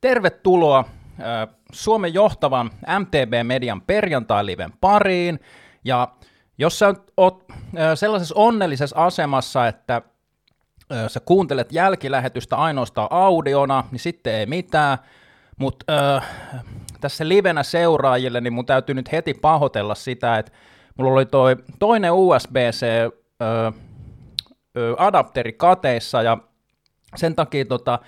tervetuloa Suomen johtavan MTB-median perjantai-liven pariin. Ja jos sä oot sellaisessa onnellisessa asemassa, että sä kuuntelet jälkilähetystä ainoastaan audiona, niin sitten ei mitään. Mutta äh, tässä livenä seuraajille, niin mun täytyy nyt heti pahoitella sitä, että mulla oli toi toinen USB-C äh, adapteri kateissa ja sen takia tota,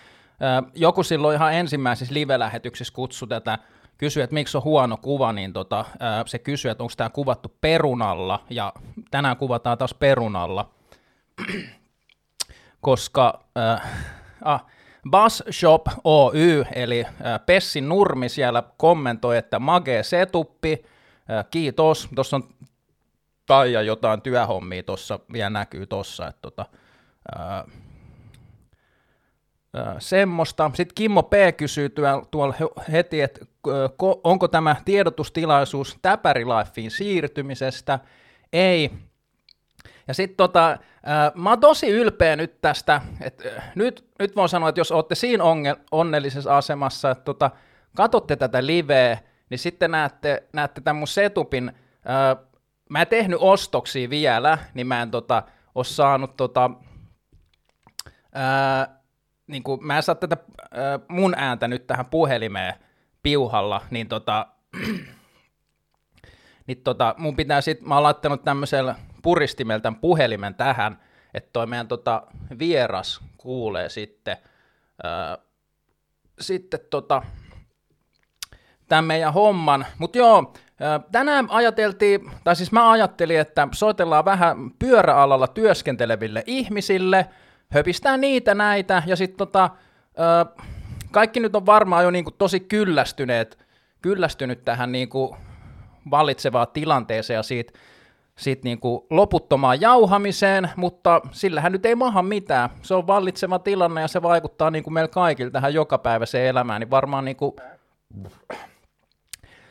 joku silloin ihan ensimmäisessä live-lähetyksessä kutsui tätä, kysyi, että miksi on huono kuva, niin tota, se kysyi, että onko tämä kuvattu perunalla, ja tänään kuvataan taas perunalla, koska äh, ah, Bus Shop Oy, eli äh, Pessi Nurmi siellä kommentoi, että magee setuppi, äh, kiitos, tuossa on Taija jotain työhommia tuossa vielä näkyy tuossa, että tota, ää, semmoista. Sitten Kimmo P. kysyy tuolla heti, että onko tämä tiedotustilaisuus Täpärilifeen siirtymisestä? Ei. Ja sitten tota, mä oon tosi ylpeä nyt tästä, että nyt, nyt voin sanoa, että jos olette siinä onnellisessa asemassa, että tota, katsotte tätä liveä, niin sitten näette, näette tämän mun setupin, mä en tehnyt ostoksia vielä, niin mä en tota, ole saanut tota, ää, niin kuin, mä en saa tätä ää, mun ääntä nyt tähän puhelimeen piuhalla, niin tota, niin tota, mun pitää sit, mä oon laittanut tämmöisellä puristimella tämän puhelimen tähän, että toi meidän tota, vieras kuulee sitten, ää, sitten tota, tämän meidän homman, mutta joo, Tänään ajateltiin, tai siis mä ajattelin, että soitellaan vähän pyöräalalla työskenteleville ihmisille, höpistää niitä näitä, ja sitten tota, kaikki nyt on varmaan jo niinku tosi kyllästyneet, kyllästynyt tähän niinku vallitsevaan tilanteeseen ja siitä, siitä niinku loputtomaan jauhamiseen, mutta sillähän nyt ei maha mitään. Se on vallitseva tilanne ja se vaikuttaa niinku meillä kaikille tähän jokapäiväiseen elämään, niin varmaan niinku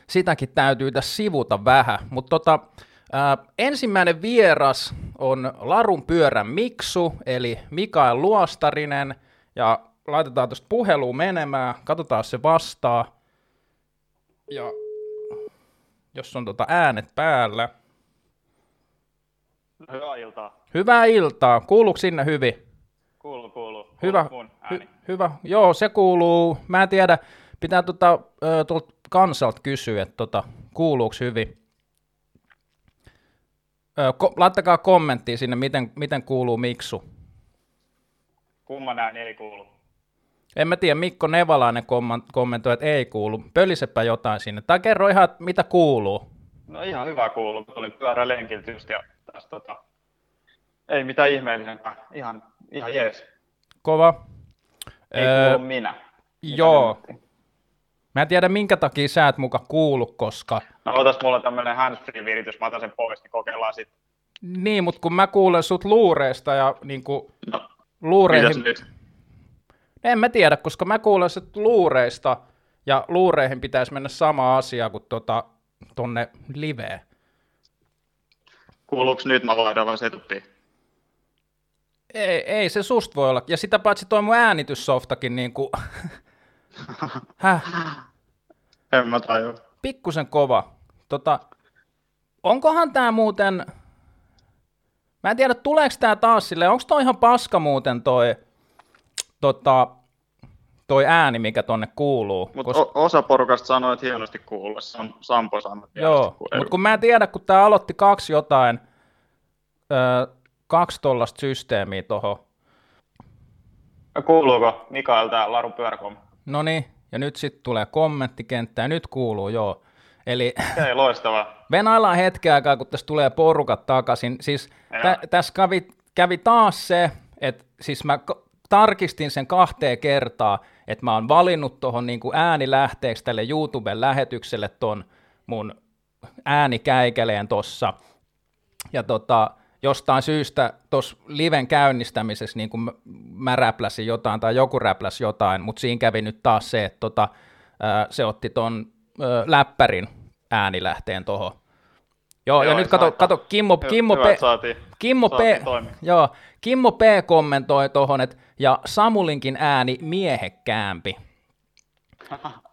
sitäkin täytyy tässä sivuta vähän. Mutta tota, ensimmäinen vieras on Larun pyörän Miksu, eli Mikael Luostarinen, ja laitetaan tuosta puheluun menemään, katsotaan se vastaa. Ja jos on tota äänet päällä. Hyvää iltaa. Hyvää iltaa. Kuuluuko sinne hyvin? Kuuluu, kuuluu. Hyvä. Hy- hyvä. Joo, se kuuluu. Mä en tiedä, pitää tota, tuolta kansalta kysyä, että tota, kuuluuko hyvin. Öö, ko- laittakaa kommenttia sinne, miten, miten kuuluu Miksu. Kumman ääni ei kuulu? En mä tiedä, Mikko Nevalainen kommentoi, että ei kuulu. Pölisepä jotain sinne. Tai kerro ihan, mitä kuuluu. No ihan hyvä kuuluu. Olin pyörälenkiltä just ja tästä tota, ei mitään ihmeellisempää. Ihan, ihan jees. Kova. Ei öö, kuulu minä. Joo. Mä en tiedä, minkä takia sä et muka kuulu, koska... No otas mulla tämmönen handsfree-viritys, mä otan sen pois, niin kokeillaan sit. Niin, mutta kun mä kuulen sut luureista ja niinku... No, luureihin... nyt? En mä tiedä, koska mä kuulen sut luureista ja luureihin pitäisi mennä sama asia kuin tota, tonne liveen. Kuuluuko nyt mä vaihdan vaan setuppiin? Ei, ei se sust voi olla. Ja sitä paitsi toi mun äänityssoftakin niinku... Häh? En mä tajua. Pikkusen kova. Tota, onkohan tää muuten... Mä en tiedä, tuleeko tää taas silleen, onko toi ihan paska muuten toi, tota, toi ääni, mikä tonne kuuluu. Mutta koska... osa porukasta sanoi, että hienosti kuuluu. Sam, Sampo sanoi, että Joo, mutta kun mä en tiedä, kun tää aloitti kaksi jotain, öö, kaksi tollasta systeemiä tohon. Kuuluuko Mikael tää Larun pyöräkom? No niin, ja nyt sitten tulee kommenttikenttä, ja nyt kuuluu, joo. Eli Ei, loistavaa. venaillaan hetken aikaa, kun tässä tulee porukat takaisin. Siis tä, tässä kävi, kävi taas se, että siis mä tarkistin sen kahteen kertaa, että mä oon valinnut tuohon niin äänilähteeksi tälle YouTuben lähetykselle ton mun äänikäikeleen tossa. Ja tota, jostain syystä tuossa liven käynnistämisessä niin kuin mä räpläsin jotain tai joku räpläsi jotain, mutta siinä kävi nyt taas se, että tota, se otti ton läppärin äänilähteen tuohon. Joo, joo, ja nyt kato, kato Kimmo, Kimmo, P, saatiin, Kimmo, P, joo, Kimmo P kommentoi tuohon, että ja Samulinkin ääni miehekkäämpi.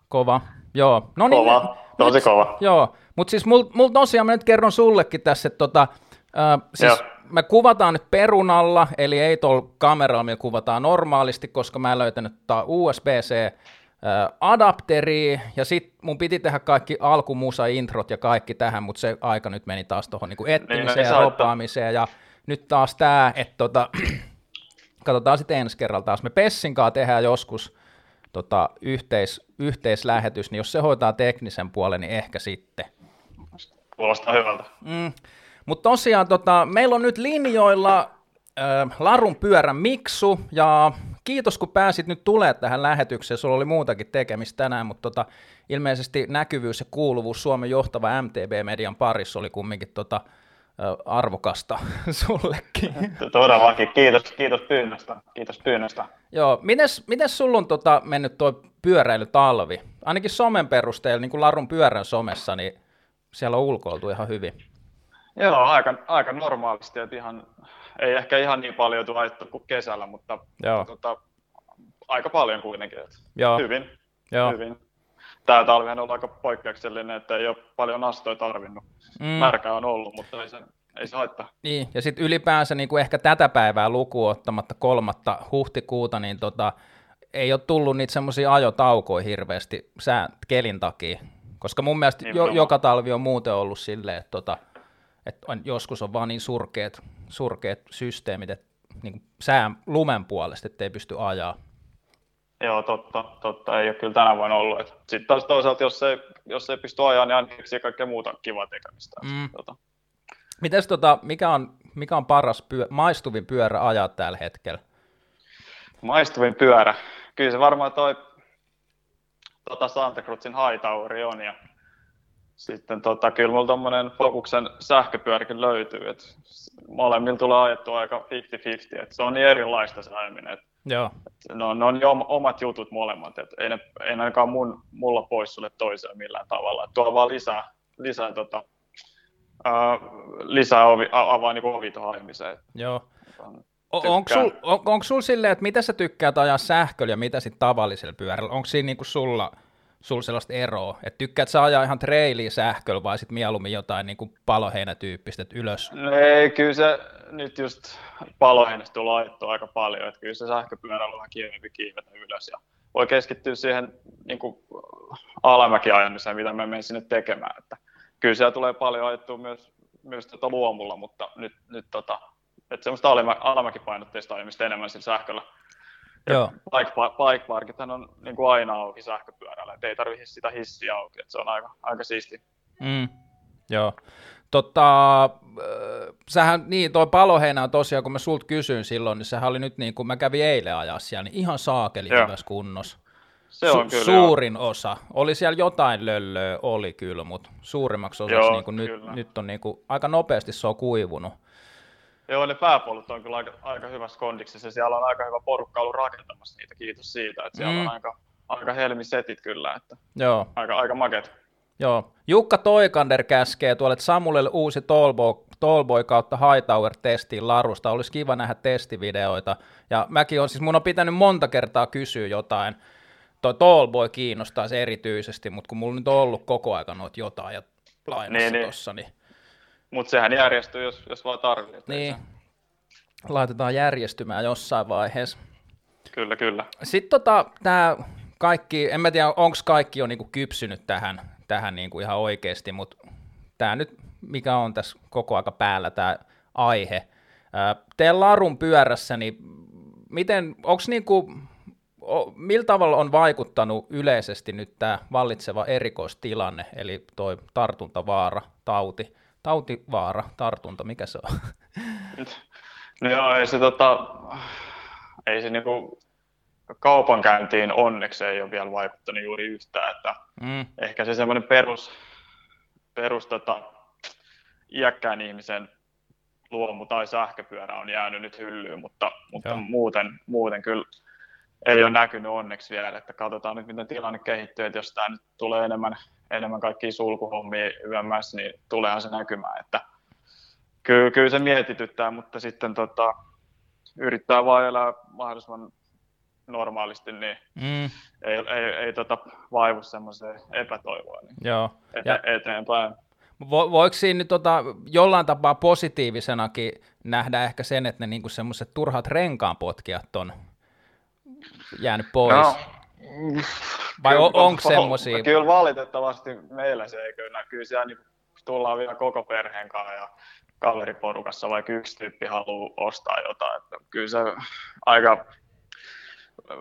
Kova, joo. No niin, kova, tosi kova. Joo, mutta siis mulla mul tosiaan, mä nyt kerron sullekin tässä, että tota, äh, siis joo. me kuvataan nyt perunalla, eli ei tuolla kameralla, me kuvataan normaalisti, koska mä en löytänyt tota USB-C adapteri, ja sitten mun piti tehdä kaikki alkumusa, introt ja kaikki tähän, mutta se aika nyt meni taas tuohon niinku etsimiseen niin, ja ropaamiseen, ja nyt taas tämä, että tota, katsotaan sitten ensi kerralla taas. Me Pessinkaan tehdään joskus tota, yhteis, yhteislähetys, niin jos se hoitaa teknisen puolen, niin ehkä sitten. Kuulostaa hyvältä. Mm. Mutta tosiaan tota, meillä on nyt linjoilla äh, Larun pyörän Miksu, ja kiitos kun pääsit nyt tulee tähän lähetykseen, sulla oli muutakin tekemistä tänään, mutta tota, ilmeisesti näkyvyys ja kuuluvuus Suomen johtava MTB-median parissa oli kumminkin tota, arvokasta sullekin. Todellakin, kiitos, kiitos pyynnöstä. Kiitos pyynnöstä. Joo, mites, mites sulla on tota, mennyt tuo pyöräilytalvi? Ainakin somen perusteella, niin kuin Larun pyörän somessa, niin siellä on ulkoiltu ihan hyvin. Joo, aika, aika normaalisti, että ihan, ei ehkä ihan niin paljon ajettu kuin kesällä, mutta Joo. Tota, aika paljon kuitenkin. Että Joo. Hyvin, Joo. hyvin. Tämä talvi on ollut aika poikkeuksellinen, että ei ole paljon astoja tarvinnut. Mm. Märkää on ollut, mutta ei se, ei se haittaa. Niin, ja sitten ylipäänsä niin kuin ehkä tätä päivää lukuun ottamatta kolmatta huhtikuuta, niin tota, ei ole tullut niitä semmoisia ajotaukoja hirveästi sään, kelin takia. Koska mun mielestä niin, jo, joka talvi on muuten ollut silleen, että, tota, että on, joskus on vaan niin surkeat, surkeat systeemit, että niin sään lumen puolesta, että ei pysty ajaa. Joo, totta, totta. Ei ole kyllä tänä vuonna ollut. Sitten taas toisaalta, jos ei, jos ei pysty ajaa, niin aina keksii kaikkea muuta kivaa tekemistä. Mm. Tota. Mites, tota, mikä, on, mikä on paras pyö, maistuvin pyörä ajaa tällä hetkellä? Maistuvin pyörä? Kyllä se varmaan toi tota Santa Cruzin Hightower on. Ja sitten tota, kyllä mulla tommonen Focuksen sähköpyöräkin löytyy. Et molemmilla tulee ajettua aika 50-50. Et se on niin erilaista se ajaminen. Et Joo. Ne on, ne on jo omat jutut molemmat, että ei, ne, ei ne ainakaan mun, mulla pois sulle toiseen millään tavalla. Et tuo vaan lisää, lisää, tota, ää, lisää ovi, avaa niin ovi tuohon ajamiseen. Joo. Onko sul, on, sul silleen, että mitä sä tykkäät ajaa sähköllä ja mitä sitten tavallisella pyörällä? Onko siinä niinku sulla sulla sellaista eroa? Että tykkäät sä ajaa ihan treiliä sähköllä vai sitten mieluummin jotain niin kuin paloheinätyyppistä, että ylös? No ei, kyllä se nyt just paloheinästä tulee ajettua aika paljon, että kyllä se sähköpyörällä on vähän kiivempi kiivetä ylös ja voi keskittyä siihen niin kuin alamäkiajamiseen, mitä me menen sinne tekemään. Että kyllä siellä tulee paljon ajettua myös, myös tota luomulla, mutta nyt, nyt tota, että semmoista alamäkipainotteista ajamista enemmän sillä sähköllä Joo. Bike, bike parkithan on niin kuin aina auki sähköpyörällä, että ei tarvitse sitä hissiä auki, että se on aika, aika siisti. Mm. Joo. Tota, äh, sähän, niin toi paloheinä on tosiaan, kun mä sulta kysyin silloin, niin sehän oli nyt niin kuin mä kävin eilen ajaa siellä, niin ihan saakeli Joo. hyvässä kunnossa. Se on Su- kyllä, suurin joo. osa. Oli siellä jotain löllöä, oli kyllä, mutta suurimmaksi osaksi joo, niin kuin nyt, nyt on niin kuin, aika nopeasti se on kuivunut. Joo, ne pääpolut on kyllä aika, aika hyvässä kondiksessa. Siellä on aika hyvä porukka ollut rakentamassa niitä, kiitos siitä. Että siellä mm. on aika, aika helmisetit kyllä, että Joo. aika, aika maket. Joo. Jukka Toikander käskee tuolle, että Samuelle uusi Tallboy, Tallboy kautta Hightower testiin Larusta. Olisi kiva nähdä testivideoita. Ja mäkin on, siis mun on pitänyt monta kertaa kysyä jotain. Toi Tallboy kiinnostaa se erityisesti, mutta kun mulla nyt on ollut koko ajan noita jotain ja lainassa niin, niin. tossa, niin mutta sehän järjestyy, jos, jos vaan tarvitsee. Niin. Laitetaan järjestymään jossain vaiheessa. Kyllä, kyllä. Sitten tota, tämä kaikki, en mä tiedä, onko kaikki jo niinku kypsynyt tähän, tähän niinku ihan oikeasti, mutta tämä nyt, mikä on tässä koko aika päällä tämä aihe. Teidän larun pyörässä, niin miten, onko niinku, millä tavalla on vaikuttanut yleisesti nyt tämä vallitseva erikoistilanne, eli tuo tartuntavaara, tauti, tautivaara, tartunta, mikä se on? No joo, ei se, tota, ei se niinku kaupankäyntiin onneksi ei ole vielä vaikuttanut juuri yhtään, että mm. ehkä se semmoinen perus, perus tota, iäkkään ihmisen luomu tai sähköpyörä on jäänyt nyt hyllyyn, mutta, mutta muuten, muuten kyllä ei ole näkynyt onneksi vielä, että katsotaan nyt miten tilanne kehittyy, että jos tämä nyt tulee enemmän enemmän kaikkia sulkuhommia yömmässä, niin tuleehan se näkymään, että kyllä, kyllä se mietityttää, mutta sitten tota, yrittää vaan elää mahdollisimman normaalisti, niin mm. ei, ei, ei tota, vaivu semmoiseen epätoivoon niin Joo. Ete, ja eteenpäin. Vo, voiko siinä nyt tota, jollain tapaa positiivisenakin nähdä ehkä sen, että ne niinku semmoiset turhat renkaanpotkijat on jäänyt pois? No, Vai on, onko semmoisia? Kyllä valitettavasti meillä se ei kyllä. Kyllä siellä niin tullaan vielä koko perheen kanssa ja kaveriporukassa, vaikka yksi tyyppi haluaa ostaa jotain. Että kyllä se aika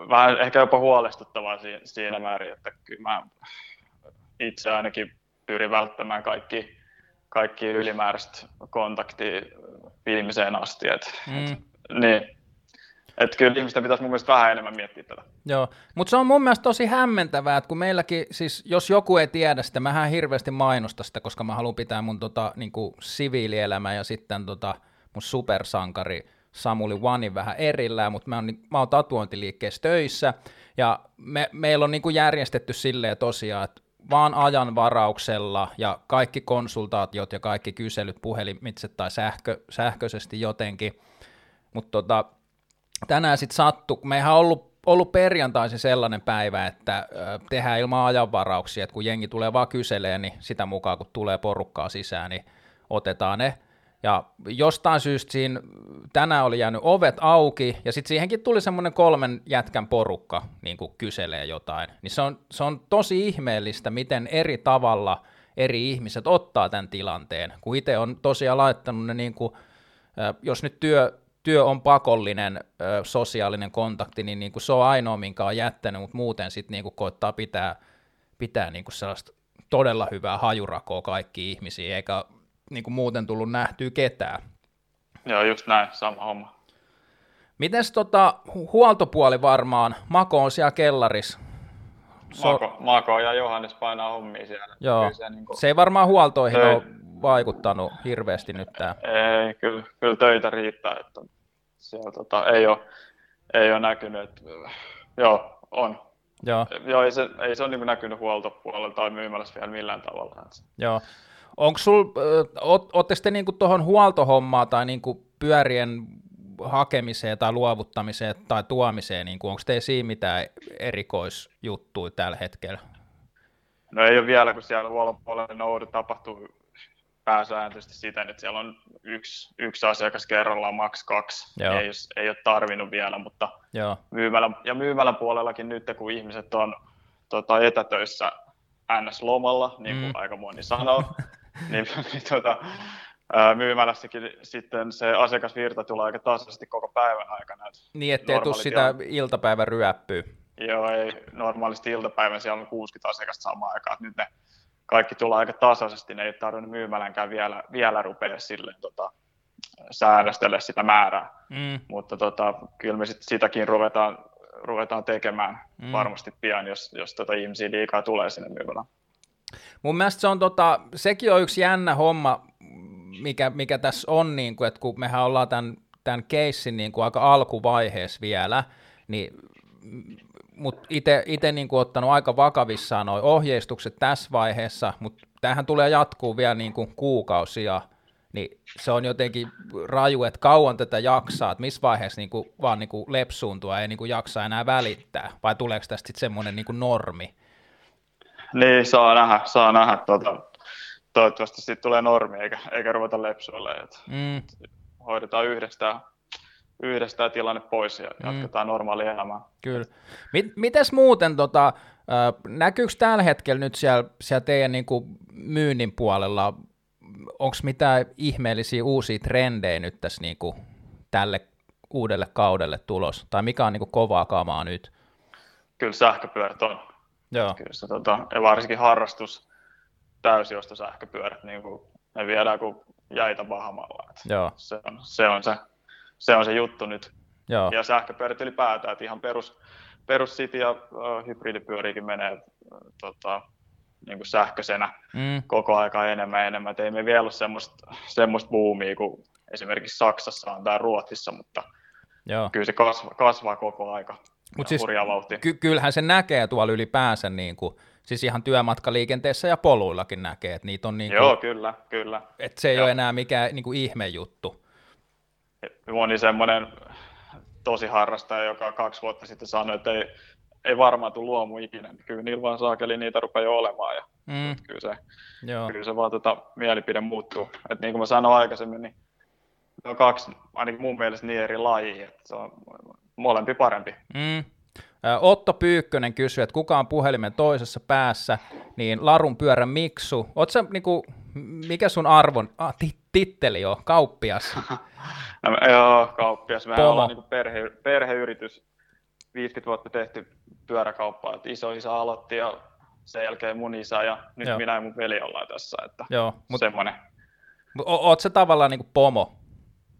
vähän ehkä jopa huolestuttavaa siinä määrin, että kyllä mä itse ainakin pyrin välttämään kaikki, kaikki ylimääräistä kontaktia viimeiseen asti. Et, mm. et, niin, että kyllä ihmisten pitäisi mun mielestä vähän enemmän miettiä tätä. Joo, mutta se on mun mielestä tosi hämmentävää, että kun meilläkin, siis jos joku ei tiedä sitä, mä hirveästi mainosta sitä, koska mä haluan pitää mun tota, niin siviilielämä ja sitten tota, mun supersankari Samuli Wanin vähän erillään, mutta mä oon, mä oon tatuointiliikkeessä töissä, ja me, meillä on niin kuin järjestetty silleen tosiaan, että vaan ajan varauksella ja kaikki konsultaatiot ja kaikki kyselyt puhelimitse tai sähkö, sähköisesti jotenkin, mutta tota, tänään sitten sattui, kun meihän on ollut, ollut perjantaisin sellainen päivä, että tehdään ilman ajanvarauksia, että kun jengi tulee vaan kyselee, niin sitä mukaan kun tulee porukkaa sisään, niin otetaan ne. Ja jostain syystä siinä tänään oli jäänyt ovet auki, ja sitten siihenkin tuli semmoinen kolmen jätkän porukka niin kuin kyselee jotain. Niin se on, se on tosi ihmeellistä, miten eri tavalla eri ihmiset ottaa tämän tilanteen, kun itse on tosiaan laittanut ne niin kuin, jos nyt työ, työ on pakollinen sosiaalinen kontakti, niin, niin kuin se on ainoa, minkä on jättänyt, mutta muuten sitten niin kuin koittaa pitää, pitää niin kuin sellaista todella hyvää hajurakoa kaikki ihmisiä, eikä niin kuin muuten tullut nähtyä ketään. Joo, just näin, sama homma. Mites tota, huoltopuoli varmaan, Mako on siellä kellarissa. So... Mako, Mako ja Johannes painaa hommia siellä. Joo, se, niin kuin... se ei varmaan huoltoihin Töi... ole vaikuttanut hirveästi nyt tämä. Ei, kyllä, kyllä töitä riittää, että siellä tota, ei, ole, ei ole näkynyt, että, joo, on. Joo. joo ei, se, ei se ole niin näkynyt huoltopuolella tai myymälässä vielä millään tavalla. Joo. Onko sul, ootteko te niinku tuohon huoltohommaan tai niinku pyörien hakemiseen tai luovuttamiseen tai tuomiseen, niin onko teillä siinä mitään erikoisjuttuja tällä hetkellä? No ei ole vielä, kun siellä huoltopuolella noudu tapahtuu pääsääntöisesti siten, että siellä on yksi, yksi asiakas kerrallaan, maks kaksi. Joo. Ei, ei ole tarvinnut vielä, mutta Joo. Myymälän, ja myymälän puolellakin nyt, kun ihmiset on tota, etätöissä NS-lomalla, niin kuin mm. aika moni sanoo, niin, niin tota, myymälässäkin sitten se asiakasvirta tulee aika tasaisesti koko päivän aikana. Niin, ettei tule sitä iltapäivän ryöppyä. Joo, ei normaalisti iltapäivän siellä on 60 asiakasta samaan aikaan. Nyt ne kaikki tulee aika tasaisesti, ne ei tarvinnut myymälänkään vielä, vielä rupea sille tota, säännöstellä sitä määrää. Mm. Mutta tota, kyllä me sit sitäkin ruvetaan, ruvetaan tekemään mm. varmasti pian, jos, jos tota ihmisiä liikaa tulee sinne myymälään. Mun mielestä se on tota, sekin on yksi jännä homma, mikä, mikä tässä on, niin kuin, että kun mehän ollaan tämän, tämän keissin niin kuin aika alkuvaiheessa vielä, niin mutta itse niin ottanut aika vakavissaan nuo ohjeistukset tässä vaiheessa, mutta tähän tulee jatkuu vielä niin kuin kuukausia, niin se on jotenkin raju, että kauan tätä jaksaa, että missä vaiheessa niin kuin, vaan niin kuin lepsuuntua ei niin kuin jaksa enää välittää, vai tuleeko tästä sitten semmoinen niin normi? Niin, saa nähdä, saa nähdä. Tuota, toivottavasti siitä tulee normi, eikä, eikä ruveta lepsuille. Mm. Hoidetaan yhdessä yhdessä tilanne pois ja mm. jatketaan mm. normaalia elämää. Kyllä. Mit, mites muuten, tota, näkyykö tällä hetkellä nyt siellä, siellä teidän niin kuin myynnin puolella, onko mitään ihmeellisiä uusia trendejä nyt tässä niin kuin tälle uudelle kaudelle tulos, tai mikä on niin kuin kovaa kamaa nyt? Kyllä sähköpyörät on. Joo. Kyllä se, tota, ja varsinkin harrastus, täysiosto sähköpyörät, niin kuin, ne viedään kuin jäitä vahamalla. Joo. Se, on, se, on se se on se juttu nyt. Joo. Ja sähköpyörät ylipäätään, että ihan perus, perus City ja uh, hybridipyöriäkin menee uh, tota, niin kuin sähköisenä mm. koko aika enemmän ja enemmän. Et ei me vielä ole semmoista, semmoista boomia kuin esimerkiksi Saksassa on tai Ruotsissa, mutta Joo. kyllä se kasvaa, kasvaa koko aika. Mut siis, ky- kyllähän se näkee tuolla ylipäänsä, niin kuin, siis ihan työmatkaliikenteessä ja poluillakin näkee, että niitä on niin kuin, Joo, kyllä, kyllä. Että se ei Joo. ole enää mikään niin kuin ihme juttu moni semmoinen tosi harrastaja, joka kaksi vuotta sitten sanoi, että ei, ei varmaan tule luomu ikinä, niin kyllä niillä vaan saakeli niitä rupeaa jo olemaan. Ja mm. kyllä, se, Joo. kyllä se vaan tota, mielipide muuttuu. Et niin kuin mä sanoin aikaisemmin, niin ne on kaksi ainakin mun mielestä niin eri lajia, että se on molempi parempi. Mm. Otto Pyykkönen kysyy, että kuka on puhelimen toisessa päässä, niin Larun pyörän Miksu. Oot sä, niinku, mikä sun arvon, ah, titteli on, kauppias? no, joo, kauppias. Pomo. ollaan niinku perhe, perheyritys, 50 vuotta tehty pyöräkauppaa, että iso isä aloitti ja sen jälkeen mun isä ja nyt joo. minä ja mun veli ollaan tässä, että joo, mut, semmoinen. Oot se tavallaan niinku pomo?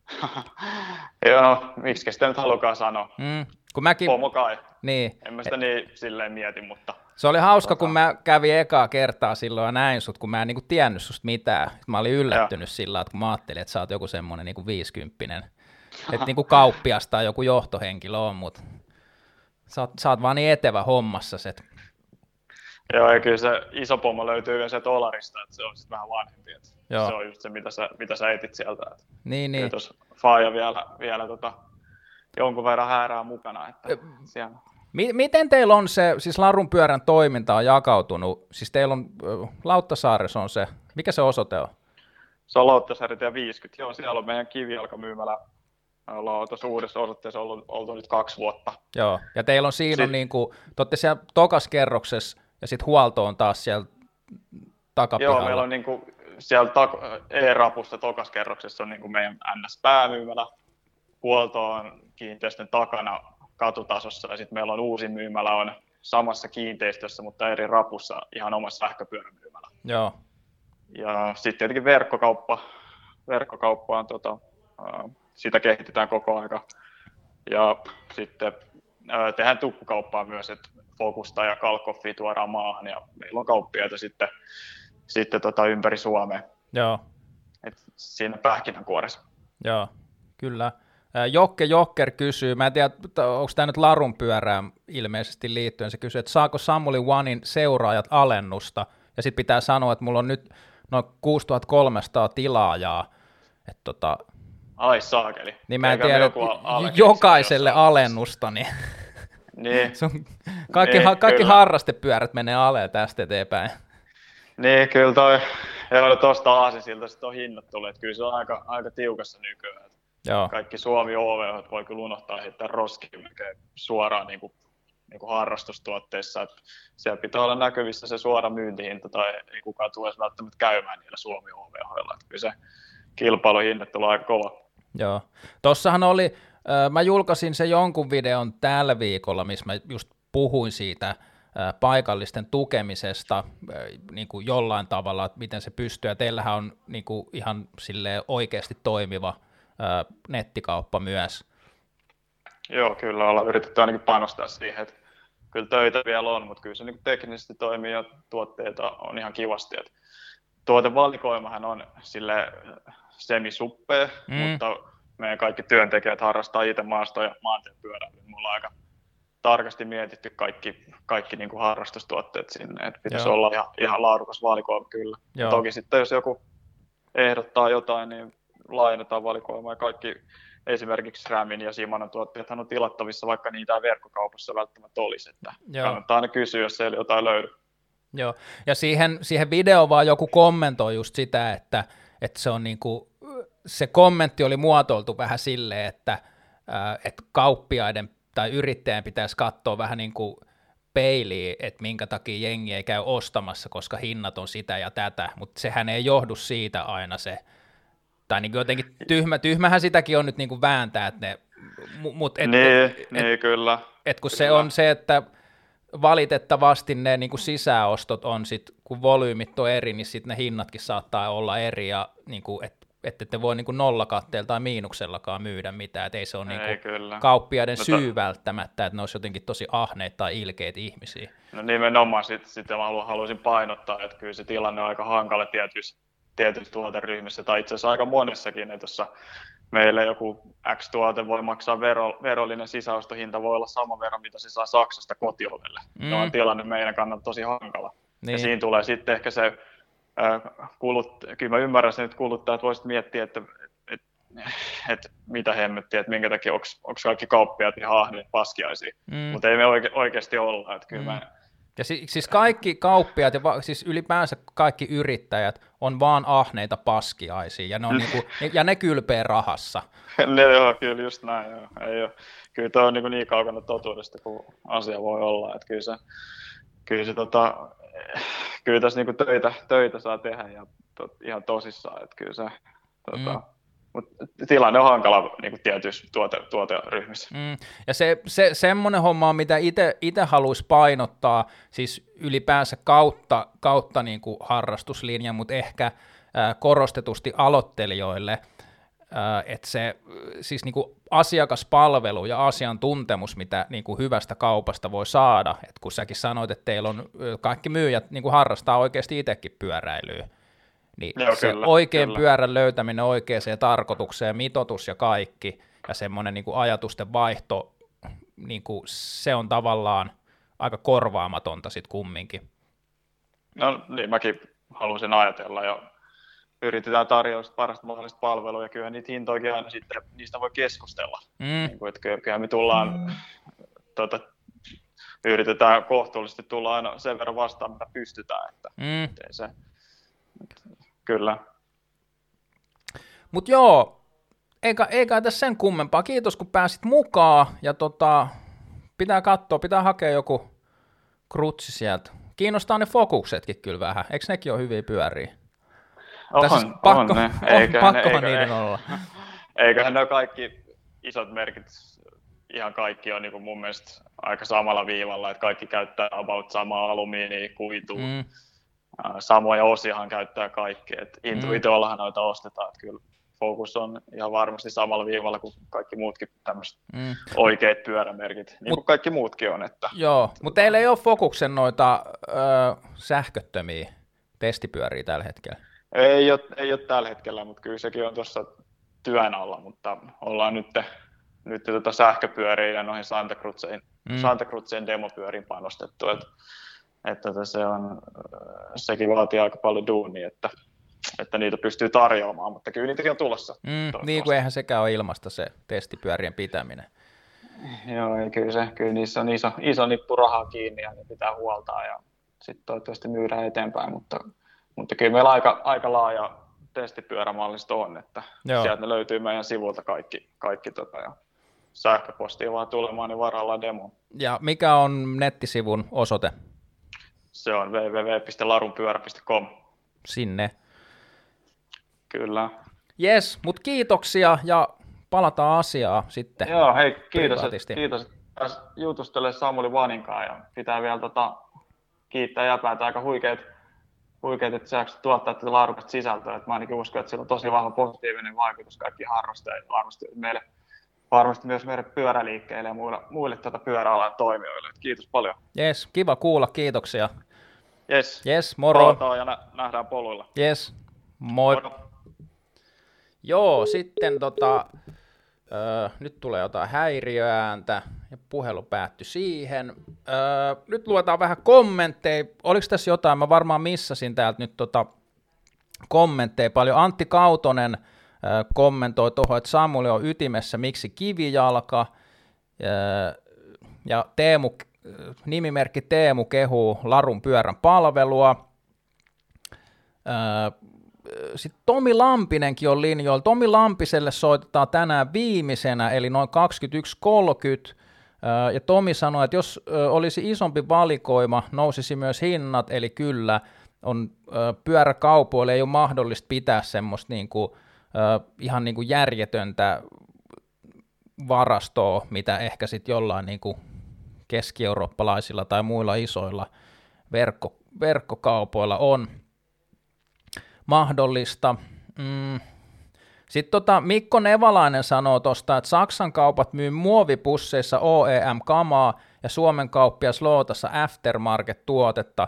joo, no, miksi sitä nyt halukaan sanoa. Mm, kun mäkin... Pomo kai. Niin. En mä sitä niin silleen mieti, mutta... Se oli hauska, tota... kun mä kävin ekaa kertaa silloin ja näin sut, kun mä en niinku tiennyt susta mitään. Mä olin yllättynyt sillä että kun mä ajattelin, että sä oot joku semmoinen niinku viisikymppinen. Että niinku kauppias tai joku johtohenkilö on, mutta sä oot, sä oot vaan niin etevä hommassa. Että... Joo, ja kyllä se iso pomo löytyy vielä se Olarista, että se on sitten vähän vanhempi. Että Joo. Se on just se, mitä sä, mitä sä etit sieltä. Että niin, niin. Tuossa Faija vielä, vielä tota, jonkun verran häärää mukana. Että siellä. Miten teillä on se, siis Larun pyörän toiminta on jakautunut, siis teillä on Lauttasaaressa on se, mikä se osoite on? Se on Lauttasaari 50, joo, siellä on meidän kivijalkamyymälä, me ollaan tuossa uudessa osoitteessa ollut, oltu nyt kaksi vuotta. Joo, ja teillä on siinä, Sit... niin kuin, te olette siellä tokas kerroksessa, ja sitten huolto on taas siellä takapihalla. Joo, meillä on niin kuin, siellä tak- E-rapusta tokas kerroksessa on niin kuin meidän NS-päämyymälä, huolto on kiinteistön takana katutasossa ja sitten meillä on uusi myymälä on samassa kiinteistössä, mutta eri rapussa ihan omassa sähköpyörämyymälä. Joo. Ja sitten tietenkin verkkokauppa, verkkokauppa on tota, sitä kehitetään koko aika. Ja sitten tehdään tukkukauppaa myös, että Fokusta ja Kalkoffia tuodaan maahan ja meillä on kauppiaita sitten, sitten tota ympäri Suomea. Joo. Et siinä pähkinänkuoressa. Joo, kyllä. Jokke Jokker kysyy, mä en tiedä, onko tämä nyt Larun pyörään ilmeisesti liittyen, se kysyy, että saako Samuli Onein seuraajat alennusta, ja sitten pitää sanoa, että mulla on nyt noin 6300 tilaajaa, että tota, Ai saakeli. Niin mä en tiedä, jokaiselle alennusta, niin, niin. Sun kaikki, niin, ha, kaikki harrastepyörät menee aleen tästä eteenpäin. Niin, kyllä toi, joo, tuosta Aasisilta sitten on hinnat tullut, että kyllä se on aika, aika tiukassa nykyään. Joo. Kaikki Suomi OV voi kyllä unohtaa heittää roskiin suoraan niin kuin, niin kuin harrastustuotteissa. Että siellä pitää olla näkyvissä se suora myyntihinta tai ei kukaan tule välttämättä käymään niillä Suomi OV-hoilla. Kyllä se kilpailuhinnoittelu on aika kova. Joo. Tossahan oli, mä julkaisin se jonkun videon tällä viikolla, missä mä just puhuin siitä paikallisten tukemisesta niin kuin jollain tavalla, että miten se pystyy. Ja teillähän on niin kuin ihan oikeasti toimiva nettikauppa myös. Joo, kyllä ollaan yritetty ainakin panostaa siihen, että kyllä töitä vielä on, mutta kyllä se niin teknisesti toimii ja tuotteita on ihan kivasti. Että tuotevalikoimahan on sille semisuppea, mm. mutta meidän kaikki työntekijät harrastaa itse maasto- ja maantiepyöräilyä. Mulla on aika tarkasti mietitty kaikki, kaikki niin kuin harrastustuotteet sinne, että pitäisi Joo. olla ihan, ihan laadukas valikoima kyllä. Joo. Toki sitten jos joku ehdottaa jotain, niin laajennetaan valikoimaa ja kaikki esimerkiksi Ramin ja Simanon tuotteethan on tilattavissa, vaikka niitä ei verkkokaupassa välttämättä olisi, että Joo. kannattaa aina kysyä, jos siellä jotain löytyy. Joo, ja siihen, siihen videoon vaan joku kommentoi just sitä, että, että se on niin kuin, se kommentti oli muotoiltu vähän silleen, että, että kauppiaiden tai yrittäjän pitäisi katsoa vähän niin kuin peiliin, että minkä takia jengi ei käy ostamassa, koska hinnat on sitä ja tätä, mutta sehän ei johdu siitä aina se, tai niin jotenkin tyhmä, tyhmähän sitäkin on nyt niin kuin vääntää, että ne, mut et, niin, et, niin, et, kyllä. Et kun kyllä. se on se, että valitettavasti ne niin kuin sisäostot on sit, kun volyymit on eri, niin sitten ne hinnatkin saattaa olla eri, ja niin kuin, et, että te voi niin nollakatteella tai miinuksellakaan myydä mitään, että ei se ole ei, niin kuin kauppiaiden no, syy to... välttämättä, että ne olisi jotenkin tosi ahneita tai ilkeitä ihmisiä. No nimenomaan sitten sit haluaisin painottaa, että kyllä se tilanne on aika hankala tietyissä tietyissä tuoteryhmissä tai itse asiassa aika monessakin, että jossa meille joku X-tuote voi maksaa vero, verollinen sisäostohinta, voi olla sama verran, mitä se saa Saksasta kotiovelle. Mm. on tilanne meidän kannalta tosi hankala. Niin. Ja siinä tulee sitten ehkä se, kulut, kyllä mä ymmärrän sen, että kuluttajat voisivat miettiä, että, että että mitä hemmettiä, että minkä takia onko kaikki kauppiaat ihan ahneet paskiaisia, mm. mutta ei me oike, oikeasti olla, että kyllä mm. mä, ja si- siis kaikki kauppiaat ja va- siis ylipäänsä kaikki yrittäjät on vaan ahneita paskiaisia ja ne, on niinku, ja ne kylpee rahassa. ne joo, kyllä just näin. Joo. Ei ole. Kyllä tuo on niin, niin kaukana totuudesta kuin asia voi olla. Että kyllä se, kyllä se tota, kyllä tässä niin töitä, töitä saa tehdä ja tot, ihan tosissaan. Että kyllä se, tota, mm mutta tilanne on hankala niin kuin tietyissä tuote, tuoteryhmissä. Mm. Ja se, se, semmoinen homma mitä itse haluaisi painottaa, siis ylipäänsä kautta, kautta niin kuin harrastuslinja, mutta ehkä ää, korostetusti aloittelijoille, että se siis niin kuin asiakaspalvelu ja asiantuntemus, mitä niin kuin hyvästä kaupasta voi saada, että kun säkin sanoit, että teillä on kaikki myyjät niin kuin harrastaa oikeasti itsekin pyöräilyä, niin Joo, se kyllä, oikein kyllä. pyörän löytäminen oikeaan tarkoitukseen, mitotus ja kaikki, ja semmoinen niin kuin ajatusten vaihto, niin kuin se on tavallaan aika korvaamatonta sitten kumminkin. No niin, mäkin haluaisin ajatella ja yritetään tarjota parasta mahdollista palvelua ja kyllähän niitä hintoikin aina sitten, niistä voi keskustella. Mm. Niin kuin, että kyllähän me tullaan, mm. tuota, yritetään kohtuullisesti tulla aina sen verran vastaan, mitä pystytään. Että, mm. se, Kyllä. Mutta joo, eikä, eikä tässä sen kummempaa. Kiitos, kun pääsit mukaan. Ja tota, pitää katsoa, pitää hakea joku krutsi sieltä. Kiinnostaa ne fokuksetkin kyllä vähän. Eikö nekin ole hyviä pyöriä? On, Tässä on, pakko, ne. Eikä, on, pakkohan eikä, niiden olla. Eiköhän ne kaikki isot merkit, ihan kaikki on niin kuin mun mielestä aika samalla viivalla, että kaikki käyttää about samaa alumiinia, kuitua. Mm samoja osiahan käyttää kaikki. Et Intuitiollahan mm. noita ostetaan, että kyllä Focus on ihan varmasti samalla viivalla kuin kaikki muutkin tämmöiset mm. oikeat pyörämerkit, niin Mut, kuin kaikki muutkin on. Että, joo, mutta teillä ei ole Focuksen noita ö, sähköttömiä testipyöriä tällä hetkellä? Ei ole, ei ole tällä hetkellä, mutta kyllä sekin on tuossa työn alla, mutta ollaan nyt, nyt tuota sähköpyöriin ja noihin Santa Cruzeen, mm. Santa Cruzeen demopyöriin panostettu, että että tota se on, sekin vaatii aika paljon duunia, että, että niitä pystyy tarjoamaan, mutta kyllä niitäkin on tulossa. Mm, niin kuin eihän sekään ole ilmasta se testipyörien pitäminen. Joo, ei, kyllä, se, kyllä niissä on iso, iso nippu rahaa kiinni ja ne pitää huoltaa ja sitten toivottavasti myydään eteenpäin, mutta, mutta kyllä meillä aika, aika laaja testipyörämallista on, että Joo. sieltä ne löytyy meidän sivulta kaikki, kaikki tota, ja sähköpostiin vaan tulemaan, niin varalla demo. Ja mikä on nettisivun osoite? Se on www.larunpyörä.com. Sinne. Kyllä. Yes, mutta kiitoksia ja palataan asiaa sitten. Joo, hei, kiitos, että, kiitos, että jutustele Samuli Vaninkaan ja pitää vielä tota, kiittää jäpää, että aika huikeet, huikeet että sä tuottaa tätä laadukasta sisältöä. Että mä ainakin uskon, että sillä on tosi vahva positiivinen vaikutus kaikki harrastajille, varmasti meille, varmasti myös meidän pyöräliikkeille ja muille, muille tuota pyöräalan toimijoille. Kiitos paljon. Yes, kiva kuulla, kiitoksia. Yes. Yes, moro. Palataan ja nä- nähdään poluilla. Yes, moi. moro. Joo, sitten tota, öö, nyt tulee jotain häiriöääntä ja puhelu päättyi siihen. Öö, nyt luetaan vähän kommentteja. Oliko tässä jotain? Mä varmaan missasin täältä nyt tota kommentteja paljon. Antti Kautonen öö, kommentoi tuohon, että Samuli on ytimessä, miksi kivijalka. Öö, ja Teemu nimimerkki Teemu kehuu Larun pyörän palvelua. Sitten Tomi Lampinenkin on linjoilla. Tomi Lampiselle soitetaan tänään viimeisenä, eli noin 21.30. Ja Tomi sanoi, että jos olisi isompi valikoima, nousisi myös hinnat, eli kyllä on pyöräkaupoille ei ole mahdollista pitää semmoista niin kuin, ihan niin kuin järjetöntä varastoa, mitä ehkä sitten jollain niin kuin keski-eurooppalaisilla tai muilla isoilla verkko, verkkokaupoilla on mahdollista. Mm. Sitten tota, Mikko Nevalainen sanoo tuosta, että Saksan kaupat myy muovipusseissa OEM-kamaa ja Suomen kauppias Lootassa aftermarket-tuotetta.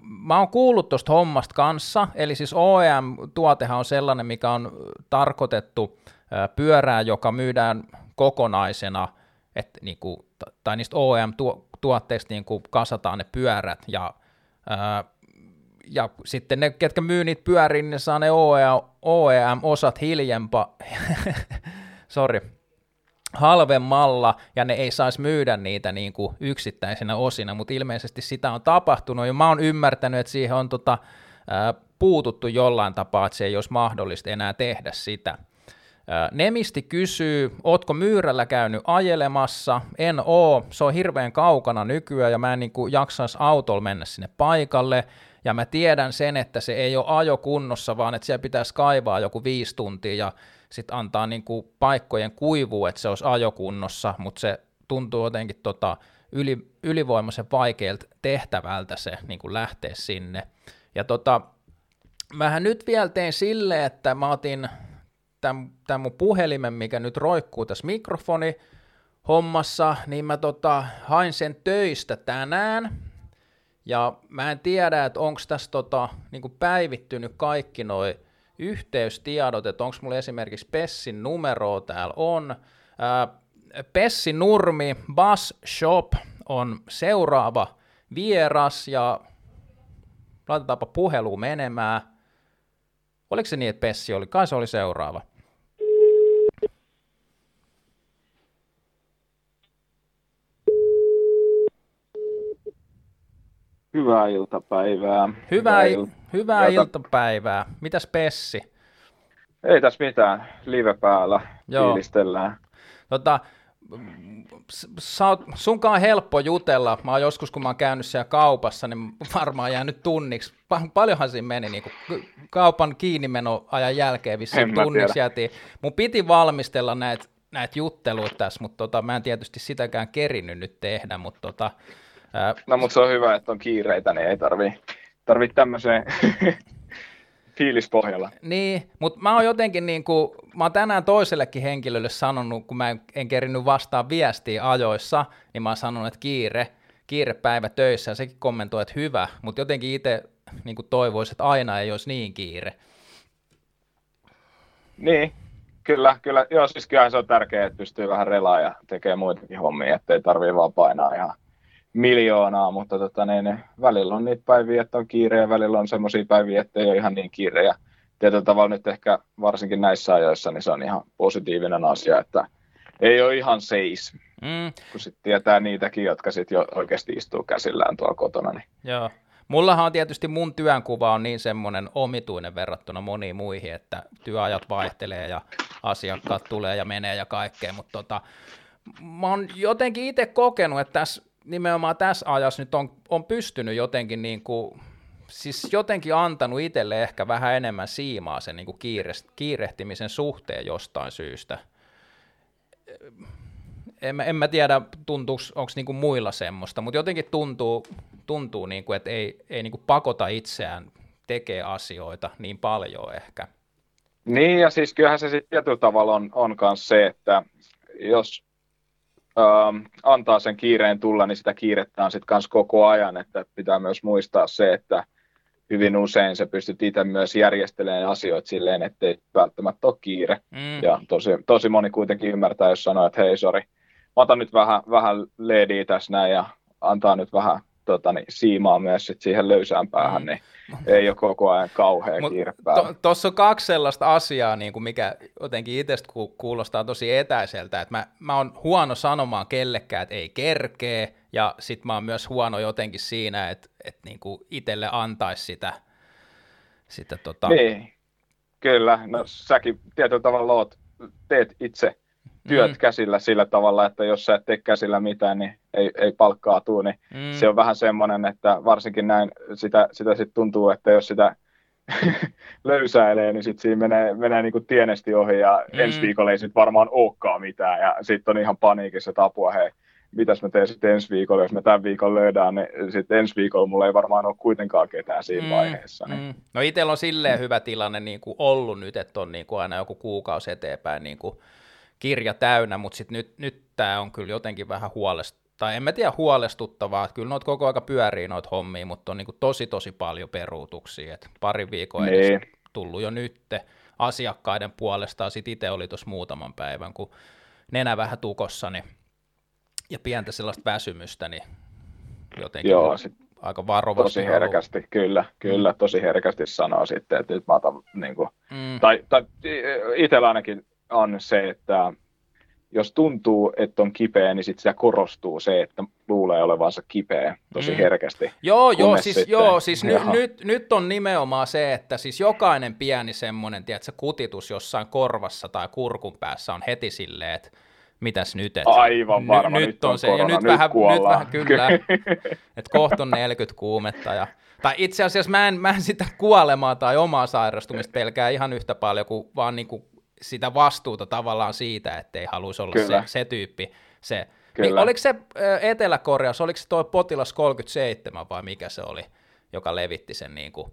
Mä oon kuullut tuosta hommasta kanssa, eli siis OEM-tuotehan on sellainen, mikä on tarkoitettu ää, pyörää, joka myydään kokonaisena – että niin kuin, tai niistä OEM-tuotteista niin kuin kasataan ne pyörät ja, ja sitten ne, ketkä myy niitä pyöriä, niin ne saa ne OEM-osat hiljempa, sorry, halvemmalla ja ne ei saisi myydä niitä niin kuin yksittäisenä osina, mutta ilmeisesti sitä on tapahtunut ja mä oon ymmärtänyt, että siihen on tota, ää, puututtu jollain tapaa, että se ei olisi mahdollista enää tehdä sitä. Nemisti kysyy, ootko myyrällä käynyt ajelemassa? En oo, se on hirveän kaukana nykyään ja mä en niin jaksaisi autolla mennä sinne paikalle. Ja mä tiedän sen, että se ei ole ajokunnossa, vaan että siellä pitäisi kaivaa joku viisi tuntia ja sitten antaa niin kuin paikkojen kuivua, että se olisi ajokunnossa, mutta se tuntuu jotenkin tota yli, ylivoimaisen vaikealta tehtävältä se niin kuin lähteä sinne. Ja tota, mähän nyt vielä tein sille, että mä otin tämän, tämän mun puhelimen, mikä nyt roikkuu tässä mikrofoni hommassa, niin mä tota, hain sen töistä tänään, ja mä en tiedä, että onko tässä tota, niin päivittynyt kaikki noi yhteystiedot, että onko mulla esimerkiksi Pessin numero täällä on. Ää, Pessi Nurmi, Bus Shop on seuraava vieras ja laitetaanpa puhelu menemään. Oliko se niin, että Pessi oli? Kai se oli seuraava. Hyvää iltapäivää. Hyvää, hyvää, il- hyvää iltapäivää. Mitäs Pessi? Ei tässä mitään. Live päällä. Joo. Fiilistellään. Tota, sunkaan on helppo jutella. Mä oon joskus, kun mä oon käynyt siellä kaupassa, niin varmaan jäänyt tunniksi. Paljonhan siinä meni niin kuin kaupan kiinnimenoajan jälkeen vissiin tunniksi jäätiin. Mun piti valmistella näitä näitä jutteluita tässä, mutta tota, mä en tietysti sitäkään kerinyt nyt tehdä, mutta tota, Ää... No mutta se on hyvä, että on kiireitä, niin ei tarvi, tarvi tämmöiseen fiilispohjalla. Niin, mutta mä oon jotenkin niin kuin, mä oon tänään toisellekin henkilölle sanonut, kun mä en, en kerinyt vastaan viestiä ajoissa, niin mä oon sanonut, että kiire, kiirepäivä töissä, ja sekin kommentoi, että hyvä, mutta jotenkin itse niin toivoisin, että aina ei olisi niin kiire. Niin, kyllä, kyllä. Joo, siis kyllähän se on tärkeää, että pystyy vähän relaa ja tekee muitakin hommia, ettei tarvii vaan painaa ihan miljoonaa, mutta tota, niin, välillä on niitä päiviä, että on kiire ja välillä on semmoisia päiviä, että ei ole ihan niin kiire. Ja tietyllä tavalla nyt ehkä varsinkin näissä ajoissa, niin se on ihan positiivinen asia, että ei ole ihan seis, mm. kun sitten tietää niitäkin, jotka sitten jo oikeasti istuu käsillään tuolla kotona. Niin. Joo. Mullahan on tietysti mun työnkuva on niin semmoinen omituinen verrattuna moniin muihin, että työajat vaihtelee ja asiakkaat tulee ja menee ja kaikkea, mutta tota, mä oon jotenkin itse kokenut, että tässä nimenomaan tässä ajassa nyt on, on pystynyt jotenkin niin kuin, siis jotenkin antanut itselle ehkä vähän enemmän siimaa sen niin kuin kiire, kiirehtimisen suhteen jostain syystä. En, en mä tiedä, onko niin muilla semmoista, mutta jotenkin tuntuu, tuntuu niin kuin, että ei, ei niin kuin pakota itseään tekee asioita niin paljon ehkä. Niin, ja siis kyllähän se sitten tietyllä tavalla on, on myös se, että jos ähm, antaa sen kiireen tulla, niin sitä kiirettä on sitten kanssa koko ajan, että pitää myös muistaa se, että hyvin usein sä pystyt itse myös järjestelemään asioita silleen, ettei välttämättä ole kiire. Mm. Ja tosi, tosi moni kuitenkin ymmärtää, jos sanoo, että hei, sori, otan nyt vähän, vähän leediä tässä näin ja antaa nyt vähän tota, niin, siimaa myös sit siihen löysään päähän, mm. niin ei ole koko ajan kauhean kiire päällä. Tuossa on kaksi sellaista asiaa, niin kuin mikä jotenkin itsestä kuulostaa tosi etäiseltä, että mä, mä oon huono sanomaan kellekään, että ei kerkee, ja sit mä oon myös huono jotenkin siinä, että, että niin kuin itselle antaisi sitä, sitä tota... Niin, kyllä. No säkin tietyllä tavalla oot, teet itse työt mm. käsillä sillä tavalla, että jos sä et tee käsillä mitään, niin ei, ei palkkaa tuu, niin mm. se on vähän semmoinen, että varsinkin näin sitä, sitä sitten tuntuu, että jos sitä löysäilee, niin sitten siinä menee, menee niin kuin tienesti ohi ja mm. ensi viikolla ei sitten varmaan olekaan mitään ja sitten on ihan paniikissa, että apua hei, mitäs mä teen sitten ensi viikolla, jos mä tämän viikon löydään, niin sitten ensi viikolla mulla ei varmaan ole kuitenkaan ketään siinä mm, vaiheessa. Niin. Mm. No itsellä on silleen hyvä tilanne niin kuin ollut nyt, että on niin kuin aina joku kuukausi eteenpäin niin kuin kirja täynnä, mutta sitten nyt, nyt tämä on kyllä jotenkin vähän huolest, tai en mä tiedä huolestuttavaa, että kyllä noita koko aika pyörii noita hommia, mutta on niin tosi tosi paljon peruutuksia, että pari viikon niin. edes tullut jo nytte asiakkaiden puolestaan, sitten itse oli tuossa muutaman päivän, kun nenä vähän tukossa, niin, ja pientä sellaista väsymystä, niin jotenkin Joo, sit... aika varovasti. Tosi herkästi, ollut. kyllä, kyllä, tosi herkästi sanoo sitten, että nyt mä otan, niin kuin, mm. tai, tai itsellä ainakin on se, että jos tuntuu, että on kipeä, niin sitten se korostuu se, että luulee olevansa kipeä tosi mm. herkästi. Joo, joo, siis, sitten, joo, siis ny, nyt, nyt on nimenomaan se, että siis jokainen pieni semmoinen, tiedätkö, kutitus jossain korvassa tai kurkun päässä on heti silleen, että mitäs nyt, että Aivan varma, nyt, nyt on, on se, korona, ja nyt, nyt vähän, nyt vähän kyllä, että kohta on 40 kuumetta, ja, tai itse asiassa mä en, mä en sitä kuolemaa tai omaa sairastumista pelkää ihan yhtä paljon kuin vaan niin kuin sitä vastuuta tavallaan siitä, että ei haluaisi olla se, se tyyppi. Se. Niin oliko se Etelä-Koreassa, oliko se tuo potilas 37 vai mikä se oli, joka levitti sen niin kuin,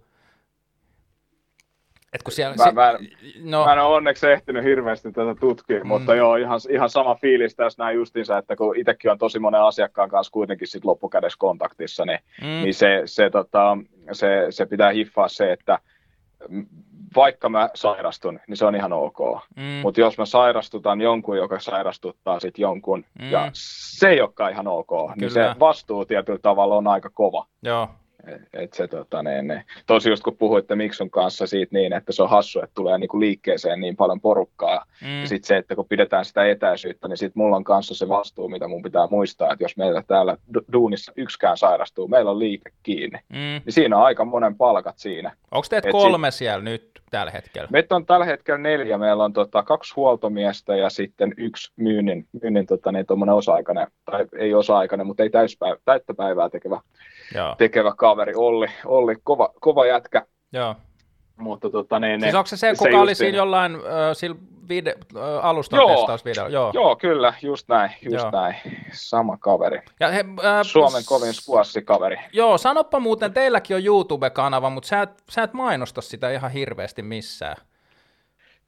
et kun siellä, mä, mä, no. mä en ole onneksi ehtinyt hirveästi tätä tutkia, mm. mutta joo, ihan, ihan sama fiilis tässä näin justiinsa, että kun itsekin on tosi monen asiakkaan kanssa kuitenkin sit loppukädessä kontaktissa, niin, mm. niin se, se, tota, se, se pitää hiffaa se, että vaikka mä sairastun, niin se on ihan ok. Mm. Mutta jos mä sairastutan jonkun, joka sairastuttaa sitten jonkun, mm. ja se ei olekaan ihan ok, Kyllä. niin se vastuu tietyllä tavalla on aika kova. Joo. Et se, tota, ne, ne. Tosi just kun puhuitte Miksun kanssa siitä niin, että se on hassu, että tulee niinku liikkeeseen niin paljon porukkaa. Mm. Ja sitten se, että kun pidetään sitä etäisyyttä, niin sitten mulla on kanssa se vastuu, mitä mun pitää muistaa, että jos meillä täällä duunissa yksikään sairastuu, meillä on liike kiinni. Mm. Niin siinä on aika monen palkat siinä. Onko teet Et kolme sit... siellä nyt tällä hetkellä? Meitä on tällä hetkellä neljä. Meillä on tota, kaksi huoltomiestä ja sitten yksi myynnin, myynnin tota, niin, osa-aikainen, tai ei osa-aikainen, mutta ei täyspäivä, täyttä päivää tekevä Joo. tekevä kaveri Olli, Olli kova, kova jätkä. Joo. Mutta tota, niin, siis onko se se, kuka se oli siinä jollain äh, sillä vide, äh, alustan joo, testausvideo? Joo. joo, kyllä, just näin, just joo. näin. Sama kaveri. Ja he, äh, Suomen kovin kaveri. Joo, sanoppa muuten, teilläkin on YouTube-kanava, mutta sä et, sä et mainosta sitä ihan hirveästi missään.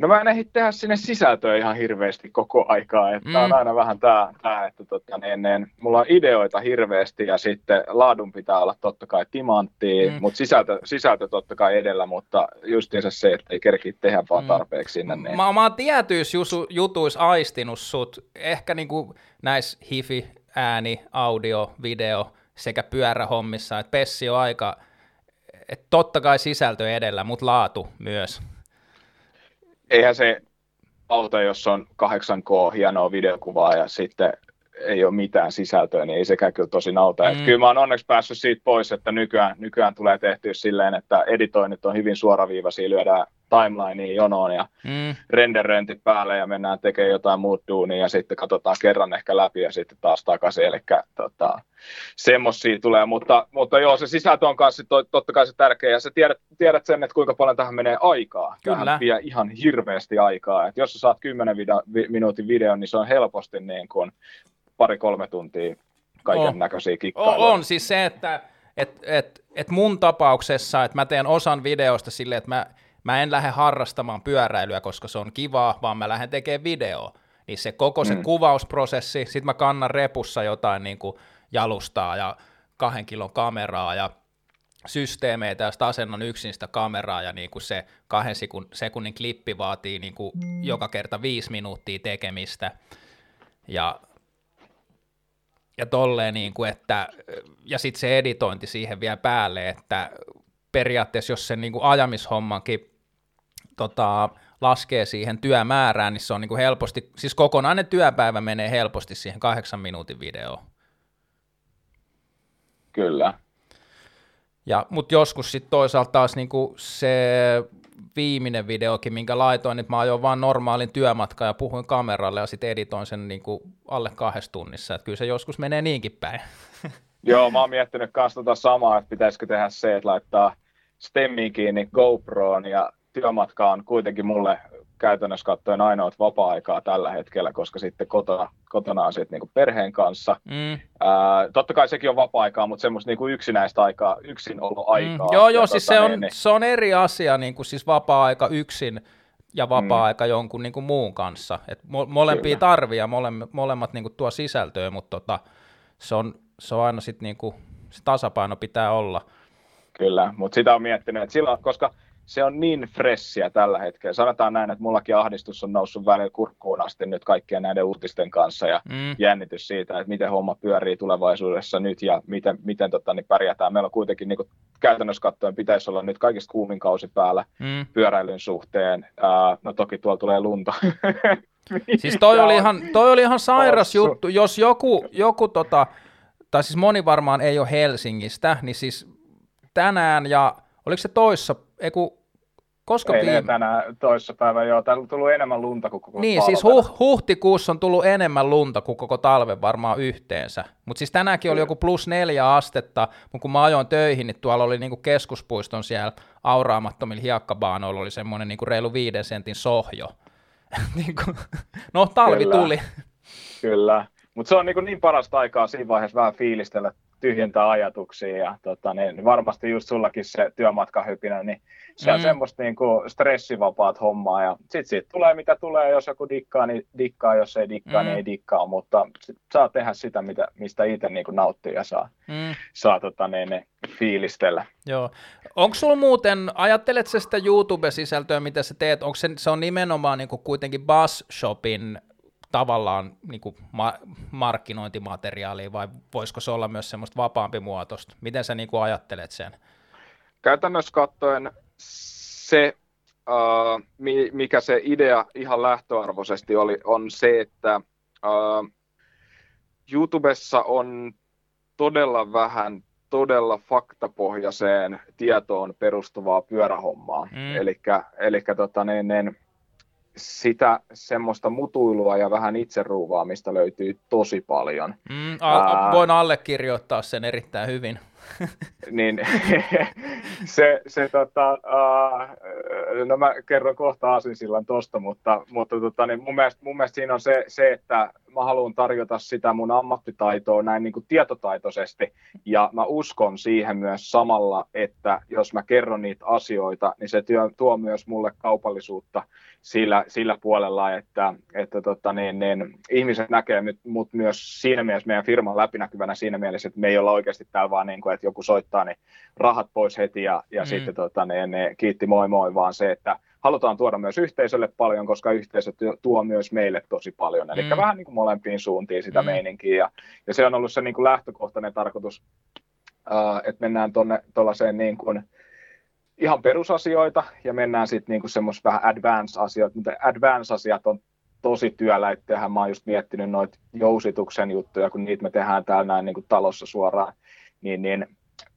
No mä en ehdi tehdä sinne sisältöä ihan hirveästi koko aikaa, että mm. on aina vähän tää, tää että tota, niin, niin, mulla on ideoita hirveästi ja sitten laadun pitää olla totta kai timanttia, mm. mutta sisältö, sisältö totta kai edellä, mutta justiinsa se, että ei kerki tehdä vaan mm. tarpeeksi sinne. Niin. Mä, mä oon tietyissä jutuissa aistinut sut, ehkä niinku näissä hifi, ääni, audio, video sekä pyörähommissa, että Pessi on aika, että totta kai sisältö edellä, mutta laatu myös eihän se auto, jos on 8K, hienoa videokuvaa ja sitten ei ole mitään sisältöä, niin ei sekään kyllä tosi nauta. Mm. kyllä mä oon onneksi päässyt siitä pois, että nykyään, nykyään tulee tehtyä silleen, että editoinnit on hyvin suoraviivaisia, lyödään timelineen jonoon ja mm. renderöinti päälle ja mennään tekemään jotain muut duunia ja sitten katsotaan kerran ehkä läpi ja sitten taas takaisin. Eli tota, semmoisia tulee, mutta, mutta joo, se sisältö on kanssa to, totta kai se tärkeä ja sä tiedät, tiedät sen, että kuinka paljon tähän menee aikaa. Kyllä. Tähän vie ihan hirveästi aikaa. Et jos sä saat 10 video, vi, minuutin videon, niin se on helposti niin kuin pari-kolme tuntia kaiken näköisiä kikkailuja. On, on siis se, että et, et, et mun tapauksessa, että mä teen osan videosta silleen, että mä mä en lähde harrastamaan pyöräilyä, koska se on kivaa, vaan mä lähden tekemään videoa. Niin se koko se mm. kuvausprosessi, sit mä kannan repussa jotain niin kuin jalustaa ja kahden kilon kameraa ja systeemeitä, ja sitten asennon yksin sitä kameraa, ja niin kuin se kahden sekunnin klippi vaatii niin kuin joka kerta viisi minuuttia tekemistä, ja, ja tolleen, niin kuin, että, ja sitten se editointi siihen vielä päälle, että periaatteessa jos sen niin kuin ajamishommankin tota, laskee siihen työmäärään, niin se on niin kuin helposti, siis kokonainen työpäivä menee helposti siihen kahdeksan minuutin videoon. Kyllä. Ja, mutta joskus sitten toisaalta taas niin kuin se viimeinen videokin, minkä laitoin, että mä ajoin vaan normaalin työmatkan ja puhuin kameralle ja sitten editoin sen niin kuin alle kahdessa tunnissa. Että kyllä se joskus menee niinkin päin. Joo, mä oon miettinyt kanssa tota samaa, että pitäisikö tehdä se, että laittaa stemmiin kiinni GoProon ja työmatka on kuitenkin mulle käytännössä katsoen ainoa vapaa-aikaa tällä hetkellä, koska sitten kotona, kotona on sitten niinku perheen kanssa. Mm. Ää, totta kai sekin on vapaa-aikaa, mutta semmoista niinku yksinäistä aikaa, yksinoloaikaa. Mm. Joo, joo, siis tota, se, on, niin, niin. se on eri asia, niin kuin siis vapaa-aika yksin ja vapaa-aika mm. jonkun niin kuin muun kanssa. Et mo- molempia tarvii ja mole- molemmat niin kuin tuo sisältöä, mutta tota, se, on, se on aina sitten niin kuin, se tasapaino pitää olla. Kyllä, mutta sitä on miettinyt, että silloin, koska se on niin fressiä tällä hetkellä. Sanotaan näin, että mullakin ahdistus on noussut välillä kurkkuun asti nyt kaikkien näiden uutisten kanssa ja mm. jännitys siitä, että miten homma pyörii tulevaisuudessa nyt ja miten, miten tota, niin pärjätään. Meillä on kuitenkin niin kuin, käytännössä katsoen pitäisi olla nyt kaikista kuumin kausi päällä mm. pyöräilyn suhteen. Uh, no toki tuolla tulee lunta. siis toi oli, ihan, toi oli ihan sairas Ossu. juttu. Jos joku, joku tota, tai siis moni varmaan ei ole Helsingistä, niin siis tänään ja oliko se toissa, ei kun, koska ei viime... tänään toissapäivä, joo, täällä on tullut enemmän lunta kuin koko Niin, talven. siis huh, huhtikuussa on tullut enemmän lunta kuin koko talven varmaan yhteensä. Mutta siis tänäänkin oli joku plus neljä astetta, mutta kun mä ajoin töihin, niin tuolla oli niinku keskuspuiston siellä auraamattomilla hiekkabaanoilla oli semmoinen niinku reilu viiden sentin sohjo. niinku, no, talvi Kyllä. tuli. Kyllä, mutta se on niin, niin parasta aikaa siinä vaiheessa vähän fiilistellä tyhjentää ajatuksia ja tota, niin varmasti just sullakin se työmatkahypinä, niin se on mm. semmoista niin kuin stressivapaat hommaa ja sitten siitä tulee mitä tulee, jos joku dikkaa, niin dikkaa, jos ei dikkaa, niin mm. niin ei dikkaa, mutta sit saa tehdä sitä, mitä, mistä itse niin kuin nauttii ja saa, mm. saa tota, niin, ne fiilistellä. Joo. Onko sulla muuten, ajattelet sä sitä YouTube-sisältöä, mitä sä teet, onko se, se on nimenomaan niin kuin kuitenkin Buzz Shopin tavallaan niin kuin ma- markkinointimateriaalia vai voisiko se olla myös semmoista vapaampi muotoista? Miten sä niin kuin ajattelet sen? Käytännössä katsoen se, uh, mikä se idea ihan lähtöarvoisesti oli, on se, että uh, YouTubessa on todella vähän todella faktapohjaiseen tietoon perustuvaa pyörähommaa. Mm. Eli tota, niin, niin, sitä semmoista mutuilua ja vähän itseruuvaamista löytyy tosi paljon. Mm, a- voin allekirjoittaa sen erittäin hyvin. niin se, se tota, uh, no mä kerron kohta Aasinsillan tosta, mutta, mutta tota, niin mun, mielestä, mun mielestä siinä on se, se, että mä haluan tarjota sitä mun ammattitaitoa näin niin kuin tietotaitoisesti, ja mä uskon siihen myös samalla, että jos mä kerron niitä asioita, niin se työ, tuo myös mulle kaupallisuutta sillä, sillä puolella, että, että tota, niin, niin, ihmiset näkee mut myös siinä mielessä meidän firman läpinäkyvänä siinä mielessä, että me ei olla oikeasti täällä vaan niin kuin, että joku soittaa, niin rahat pois heti ja, ja mm. sitten tota, niin, niin, kiitti moi moi, vaan se, että halutaan tuoda myös yhteisölle paljon, koska yhteisö tuo myös meille tosi paljon. Eli mm. vähän niin kuin molempiin suuntiin sitä mm. meininkiä. Ja, ja se on ollut se niin kuin lähtökohtainen tarkoitus, uh, että mennään tuonne tuollaiseen niin kuin, ihan perusasioita ja mennään sitten niin semmoista vähän advance-asioita, mutta advance-asiat on tosi työläitteähän. Mä oon just miettinyt noita jousituksen juttuja, kun niitä me tehdään täällä näin niin kuin talossa suoraan, niin, niin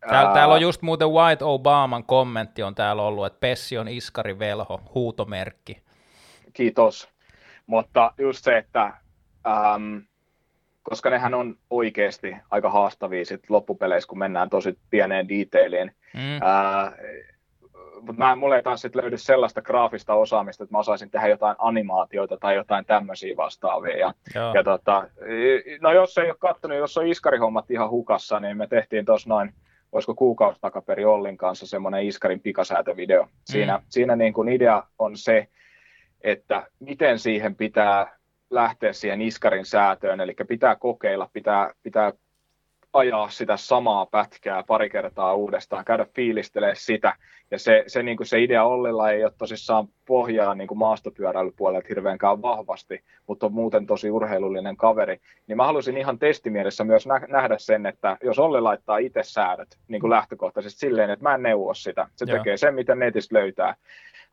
Täällä, täällä on just muuten White Obaman kommentti on täällä ollut, että Pessi on iskari velho, huutomerkki. Kiitos. Mutta just se, että ähm, koska nehän on oikeasti aika haastavia sit loppupeleissä, kun mennään tosi pieneen detailiin. Mm. Äh, mutta mä, mulle ei taas sit löydy sellaista graafista osaamista, että mä osaisin tehdä jotain animaatioita tai jotain tämmöisiä vastaavia. Ja, ja tota, no jos ei ole katsonut, jos on iskarihommat ihan hukassa, niin me tehtiin tuossa noin olisiko kuukausi takaperi Ollin kanssa semmoinen Iskarin pikasäätövideo. Siinä, mm. siinä niin kuin idea on se, että miten siihen pitää lähteä siihen Iskarin säätöön, eli pitää kokeilla, pitää, pitää ajaa sitä samaa pätkää pari kertaa uudestaan, käydä fiilistelee sitä. Ja se, se, niin kuin se idea Ollilla ei ole tosissaan pohjaa niin kuin maastopyöräilypuolelta hirveänkään vahvasti, mutta on muuten tosi urheilullinen kaveri. Niin mä halusin ihan testimielessä myös nähdä sen, että jos Olli laittaa itse säädöt niin kuin lähtökohtaisesti silleen, että mä en neuvo sitä. Se Joo. tekee sen, mitä netistä löytää.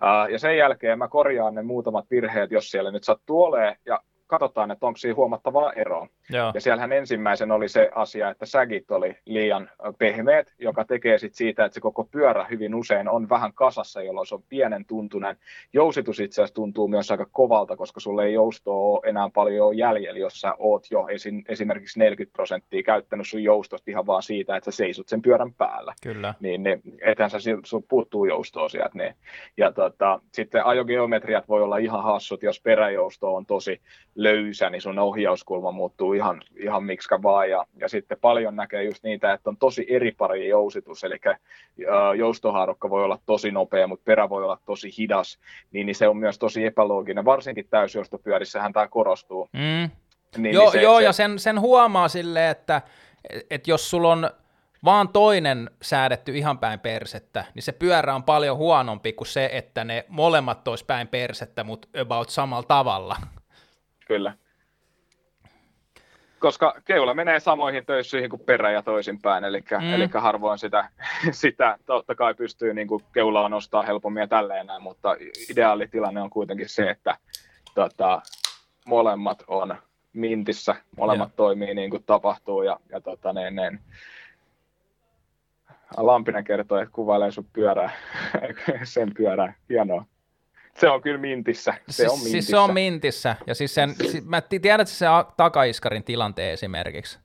Uh, ja sen jälkeen mä korjaan ne muutamat virheet, jos siellä nyt sattuu olemaan, ja katsotaan, että onko siinä huomattavaa eroa. Joo. Ja siellähän ensimmäisen oli se asia, että sägit oli liian pehmeät, joka tekee sit siitä, että se koko pyörä hyvin usein on vähän kasassa, jolloin se on pienen tuntunen. Jousitus itse asiassa tuntuu myös aika kovalta, koska sulle ei joustoa ole enää paljon jäljellä, jos sä oot jo esim, esimerkiksi 40 prosenttia käyttänyt sun joustosta ihan vaan siitä, että sä seisot sen pyörän päällä. Kyllä. Niin ne, ethän sä, sun puuttuu joustoa sieltä. Niin. Ja tota, sitten ajogeometriat voi olla ihan hassut, jos peräjousto on tosi löysä, niin sun ohjauskulma muuttuu ihan, ihan miksikä vaan. Ja, ja sitten paljon näkee just niitä, että on tosi eri pari jousitus, eli joustohaarukka voi olla tosi nopea, mutta perä voi olla tosi hidas, niin, niin se on myös tosi epälooginen. Varsinkin täysjoustopyörissähän tämä korostuu. Mm. Niin, joo, niin se, joo se... ja sen, sen huomaa silleen, että, että jos sulla on vaan toinen säädetty ihan päin persettä, niin se pyörä on paljon huonompi kuin se, että ne molemmat olisi päin persettä, mutta about samalla tavalla. Kyllä. Koska keula menee samoihin töissyihin kuin perä ja toisinpäin, eli, mm. eli harvoin sitä, sitä totta kai pystyy niin kuin keulaa nostaa helpommin ja tälleen näin, mutta ideaalitilanne on kuitenkin se, että tota, molemmat on mintissä, molemmat ja. toimii niin kuin tapahtuu ja, ja tota, ne, ne, Lampinen kertoo, että kuvailee sun pyörää, sen pyörää, hienoa. Se on kyllä mintissä. Se siis, on mintissä. Siis se on mintissä. Ja siis sen, mä tiedän, se takaiskarin tilanteen esimerkiksi.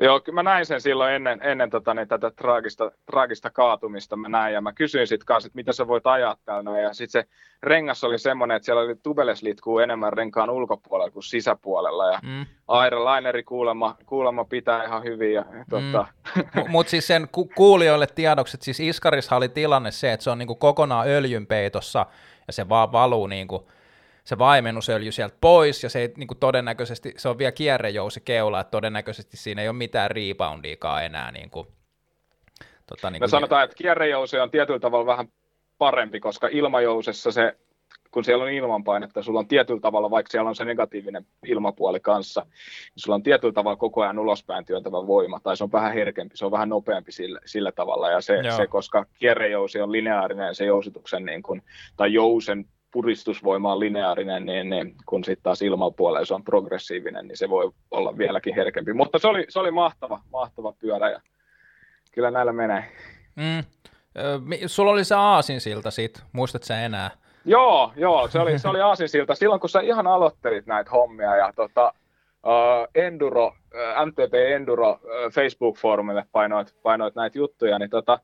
Joo, kyllä mä näin sen silloin ennen, ennen tota, niin, tätä traagista, traagista kaatumista mä näin, ja mä kysyin sitten kanssa, että mitä sä voit ajaa täällä, ja sitten se rengas oli semmoinen, että siellä oli tubeleslitkuu enemmän renkaan ulkopuolella kuin sisäpuolella, ja mm. Laineri kuulemma, kuulemma pitää ihan hyvin. Ja, tota... mm. Mutta siis sen ku- kuulijoille tiedokset, siis Iskarishan oli tilanne se, että se on niinku kokonaan öljynpeitossa, ja se vaan valuu niinku, se vaimennusöljy sieltä pois, ja se ei niin kuin todennäköisesti, se on vielä kierrejousi keula, että todennäköisesti siinä ei ole mitään reboundiikaan enää. Niin kuin, tota, niin kuin... Me sanotaan, että kierrejousi on tietyllä tavalla vähän parempi, koska ilmajousessa se, kun siellä on ilmanpainetta, sulla on tietyllä tavalla, vaikka siellä on se negatiivinen ilmapuoli kanssa, niin sulla on tietyllä tavalla koko ajan ulospäin työntävä voima, tai se on vähän herkempi, se on vähän nopeampi sillä, sillä tavalla, ja se, se koska kierrejousi on lineaarinen, se jousituksen niin kuin, tai jousen puristusvoima on lineaarinen, niin, niin kun sitten taas ilmapuolella se on progressiivinen, niin se voi olla vieläkin herkempi. Mutta se oli, se oli mahtava, mahtava pyörä ja kyllä näillä menee. Mm. Sulla oli se aasinsilta siitä, muistatko sä enää? Joo, joo, se oli, se oli aasinsilta silloin, kun sä ihan aloittelit näitä hommia ja tota, uh, Enduro, uh, MTP Enduro uh, Facebook-foorumille painoit, painoit näitä juttuja, niin tota,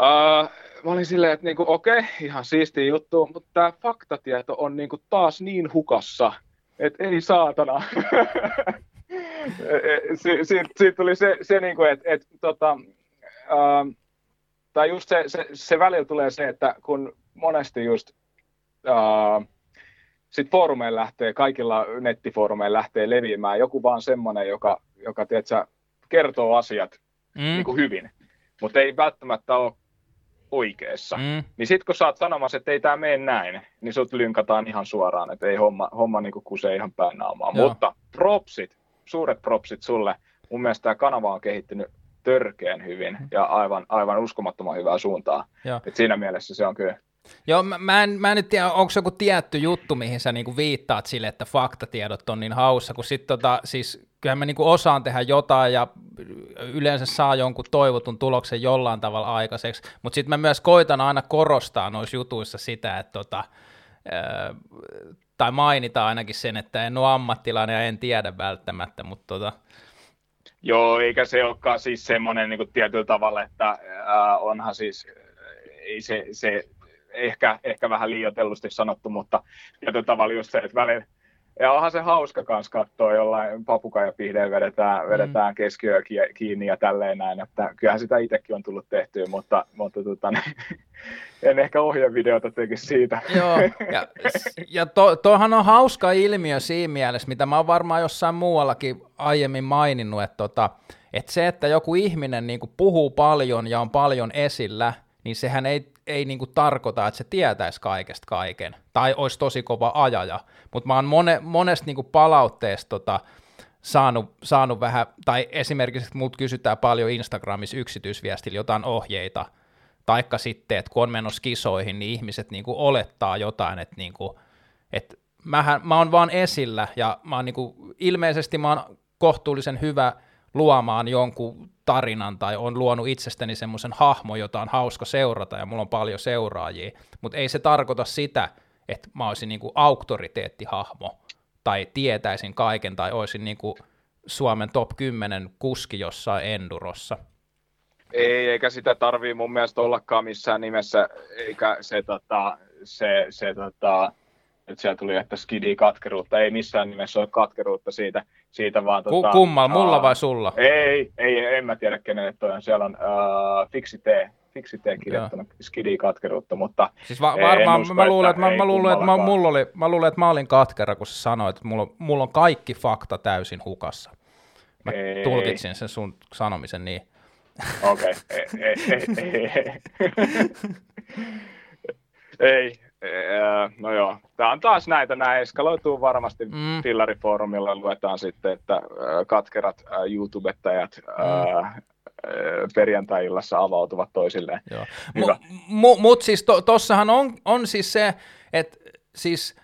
uh, mä olin silleen, että niinku, okei, okay, ihan siistiä juttu, mutta tämä faktatieto on niinku taas niin hukassa, että ei saatana. Siitä si, si, tuli se, se niinku, että et, tota, ähm, tai just se, se, se välillä tulee se, että kun monesti just äh, sit foorumeilla lähtee, kaikilla nettifoorumeilla lähtee leviämään joku vaan semmoinen, joka, joka tiedätkö, kertoo asiat mm. niin kuin hyvin, mutta ei välttämättä ole oikeassa. Mm. Niin sitten kun sä oot sanomassa, että ei tämä mene näin, niin sut lynkataan ihan suoraan, että ei homma, homma niinku kusee ihan päin naamaa. Mutta propsit, suuret propsit sulle. Mun mielestä tämä kanava on kehittynyt törkeän hyvin ja aivan, aivan uskomattoman hyvää suuntaa. Et siinä mielessä se on kyllä Joo, mä, mä, en, mä en nyt tiedä, onko se joku tietty juttu, mihin sä niinku viittaat sille, että faktatiedot on niin haussa, kun sit tota, siis kyllähän mä niinku osaan tehdä jotain ja yleensä saa jonkun toivotun tuloksen jollain tavalla aikaiseksi, mutta sitten mä myös koitan aina korostaa noissa jutuissa sitä, että tota, tai mainita ainakin sen, että en ole ammattilainen ja en tiedä välttämättä, mutta tota, Joo, eikä se olekaan siis semmoinen niin tietyllä tavalla, että äh, onhan siis, ei se, se ehkä, ehkä vähän liioitellusti sanottu, mutta tietyllä tavalla just se, että välillä, ja onhan se hauska kans katsoa jollain papukajapihdeen vedetään, mm. vedetään keskiöä kiinni ja tälleen näin, että kyllähän sitä itsekin on tullut tehtyä, mutta, mutta tota, niin, en ehkä ohjevideota tekisi siitä. Joo, ja, ja to, tohan on hauska ilmiö siinä mielessä, mitä mä oon varmaan jossain muuallakin aiemmin maininnut, että, tota, että se, että joku ihminen niin puhuu paljon ja on paljon esillä, niin sehän ei ei niinku tarkoita, että se tietäisi kaikesta kaiken, tai olisi tosi kova ajaja, mutta mä oon mone, monesta niinku palautteesta tota, saanut, saanut vähän, tai esimerkiksi mut kysytään paljon Instagramissa yksityisviestillä jotain ohjeita, taikka sitten, että kun on menossa kisoihin, niin ihmiset niinku olettaa jotain, että niinku, et mähän, mä oon vaan esillä, ja mä oon niinku, ilmeisesti mä oon kohtuullisen hyvä luomaan jonkun tarinan tai on luonut itsestäni semmoisen hahmo, jota on hauska seurata ja mulla on paljon seuraajia, mutta ei se tarkoita sitä, että mä olisin niinku auktoriteettihahmo tai tietäisin kaiken tai olisin niinku Suomen top 10 kuski jossain endurossa. Ei, eikä sitä tarvii mun mielestä ollakaan missään nimessä, eikä se, tota, se, se tota, että siellä tuli, että skidi katkeruutta. Ei missään nimessä ole katkeruutta siitä, siitä vaan... Tota, Kummal, mulla uh, vai sulla? Ei, ei, en mä tiedä kenelle toi on. Siellä on uh, Fixi T, Fixi T kirjoittanut skidi katkeruutta, mutta... Siis va- varmaan usko, mä, luulen, että, mä, mä, luulen, että mä, mulla oli, mä luulen, että mä olin katkera, kun sä sanoit, että mulla, mulla on kaikki fakta täysin hukassa. Mä ei. tulkitsin sen sun sanomisen niin. Okei, okay. ei, ei, ei, ei. No joo, tämä on taas näitä, nämä eskaloituu varmasti mm. Fillari-foorumilla, luetaan sitten, että katkerat YouTubettajat mm perjantai-illassa avautuvat toisilleen. Joo. M- Mutta siis to, tossahan on, on siis se, että siis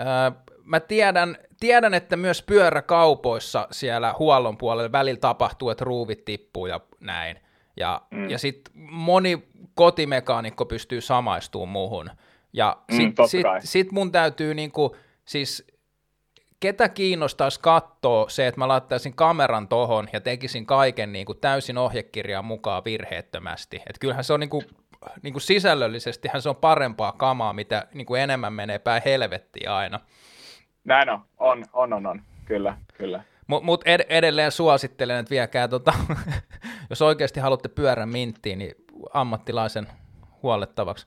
äh, mä tiedän, tiedän, että myös pyöräkaupoissa siellä huollon puolella välillä tapahtuu, että ruuvit tippuu ja näin. Ja, mm. ja sitten moni kotimekaanikko pystyy samaistumaan muuhun. Ja sitten mm, sit, sit mun täytyy niinku, siis ketä kiinnostaisi katsoa se, että mä laittaisin kameran tohon ja tekisin kaiken niin kuin täysin ohjekirjaan mukaan virheettömästi. Että kyllähän se on niin kuin, niin kuin sisällöllisesti se on parempaa kamaa, mitä niin kuin enemmän menee päin helvettiä aina. Näin on, on, on, on, on. kyllä, kyllä. Mutta mut ed- edelleen suosittelen, että viekää, tota, jos oikeasti haluatte pyörän minttiin, niin ammattilaisen huolettavaksi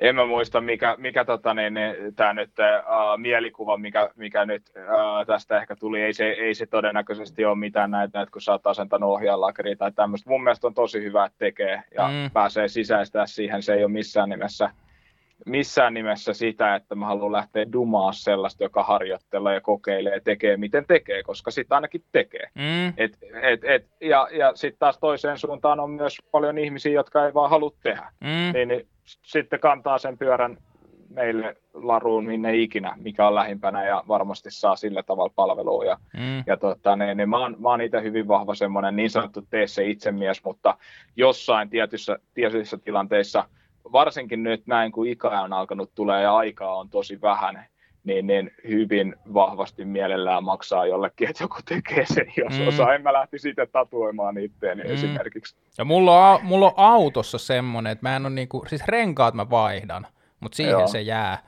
en mä muista, mikä, mikä tota, niin, niin, tämä nyt uh, mielikuva, mikä, mikä nyt uh, tästä ehkä tuli, ei se, ei se todennäköisesti ole mitään näitä, näitä kun sä oot asentanut ohjaalakria tai tämmöistä. Mun mielestä on tosi hyvä, että tekee ja mm. pääsee sisäistää siihen. Se ei ole missään nimessä, missään nimessä sitä, että mä haluan lähteä dumaa sellaista, joka harjoittelee ja kokeilee ja tekee, miten tekee, koska sitä ainakin tekee. Mm. Et, et, et, ja ja sitten taas toiseen suuntaan on myös paljon ihmisiä, jotka ei vaan halua tehdä. Mm. Niin, niin sitten kantaa sen pyörän meille laruun minne ikinä, mikä on lähimpänä ja varmasti saa sillä tavalla palvelua. Ja, mm. ja tota, niin, niin mä oon, mä oon itse hyvin vahva semmoinen niin sanottu tee se itsemies, mutta jossain tietyissä, tietyissä tilanteissa, varsinkin nyt näin kun ikä on alkanut tulee ja aikaa on tosi vähän, niin, niin hyvin vahvasti mielellään maksaa jollekin, että joku tekee sen, jos mm. osaa. En mä lähti siitä tatuoimaan itteeni mm. esimerkiksi. Ja mulla on, mulla on autossa semmoinen, että mä en ole niinku, siis renkaat mä vaihdan, mutta siihen Joo. se jää.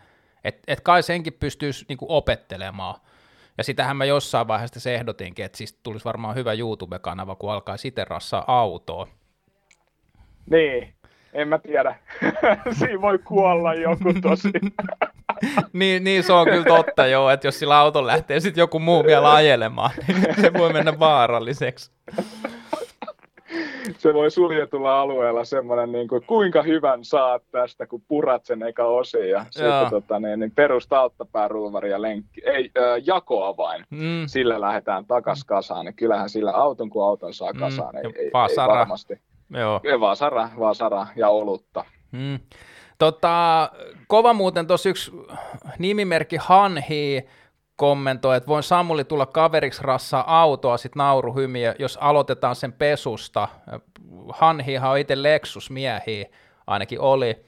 Että et kai senkin pystyisi niinku opettelemaan. Ja sitähän mä jossain vaiheessa se ehdotinkin, että siis tulisi varmaan hyvä YouTube-kanava, kun alkaa siten rassaa autoa. Niin, en mä tiedä. Siinä voi kuolla joku tosi. niin, niin, se on kyllä totta joo, että jos sillä auto lähtee sitten joku muu vielä ajelemaan, niin se voi mennä vaaralliseksi. Se voi suljetulla alueella semmoinen, niin kuin, kuinka hyvän saat tästä, kun purat sen eka osin ja sitten tota, niin, niin perusta alttapääruuvari ja lenkki, ei, äh, jakoa vain. Mm. Sillä lähdetään takas kasaan. Niin kyllähän sillä auton, kun auton saa mm. kasaan, mm. ei, ei, ei varmasti. Joo. Vasara, vasara ja olutta. Mm. Tota, kova muuten tuossa yksi nimimerkki Hanhi kommentoi, että voin Samuli tulla kaveriksi rassaa autoa, sit nauruhymiä, jos aloitetaan sen pesusta. Hanhihan on itse Lexus-miehiä, ainakin oli,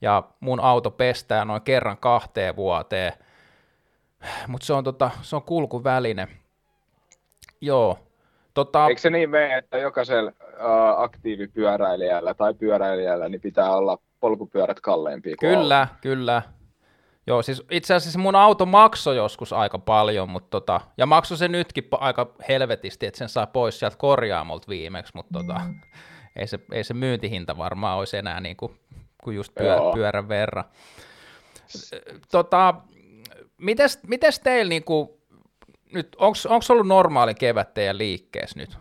ja mun auto pestää noin kerran kahteen vuoteen. Mutta se on, tota, se on kulkuväline. Joo. Tota... Eikö se niin mene, että jokaisella uh, aktiivipyöräilijällä tai pyöräilijällä niin pitää olla polkupyörät kalleimpia Kyllä, auto. kyllä. Joo, siis itse asiassa mun auto maksoi joskus aika paljon, mutta tota, ja maksoi se nytkin aika helvetisti, että sen saa pois sieltä korjaamolta viimeksi, mutta tota, ei, se, ei se myyntihinta varmaan olisi enää niin kuin, kuin just pyö, pyörän verran. Tota, mites, mites teillä niin kuin, nyt, onko ollut normaali kevät teidän liikkeessä nyt?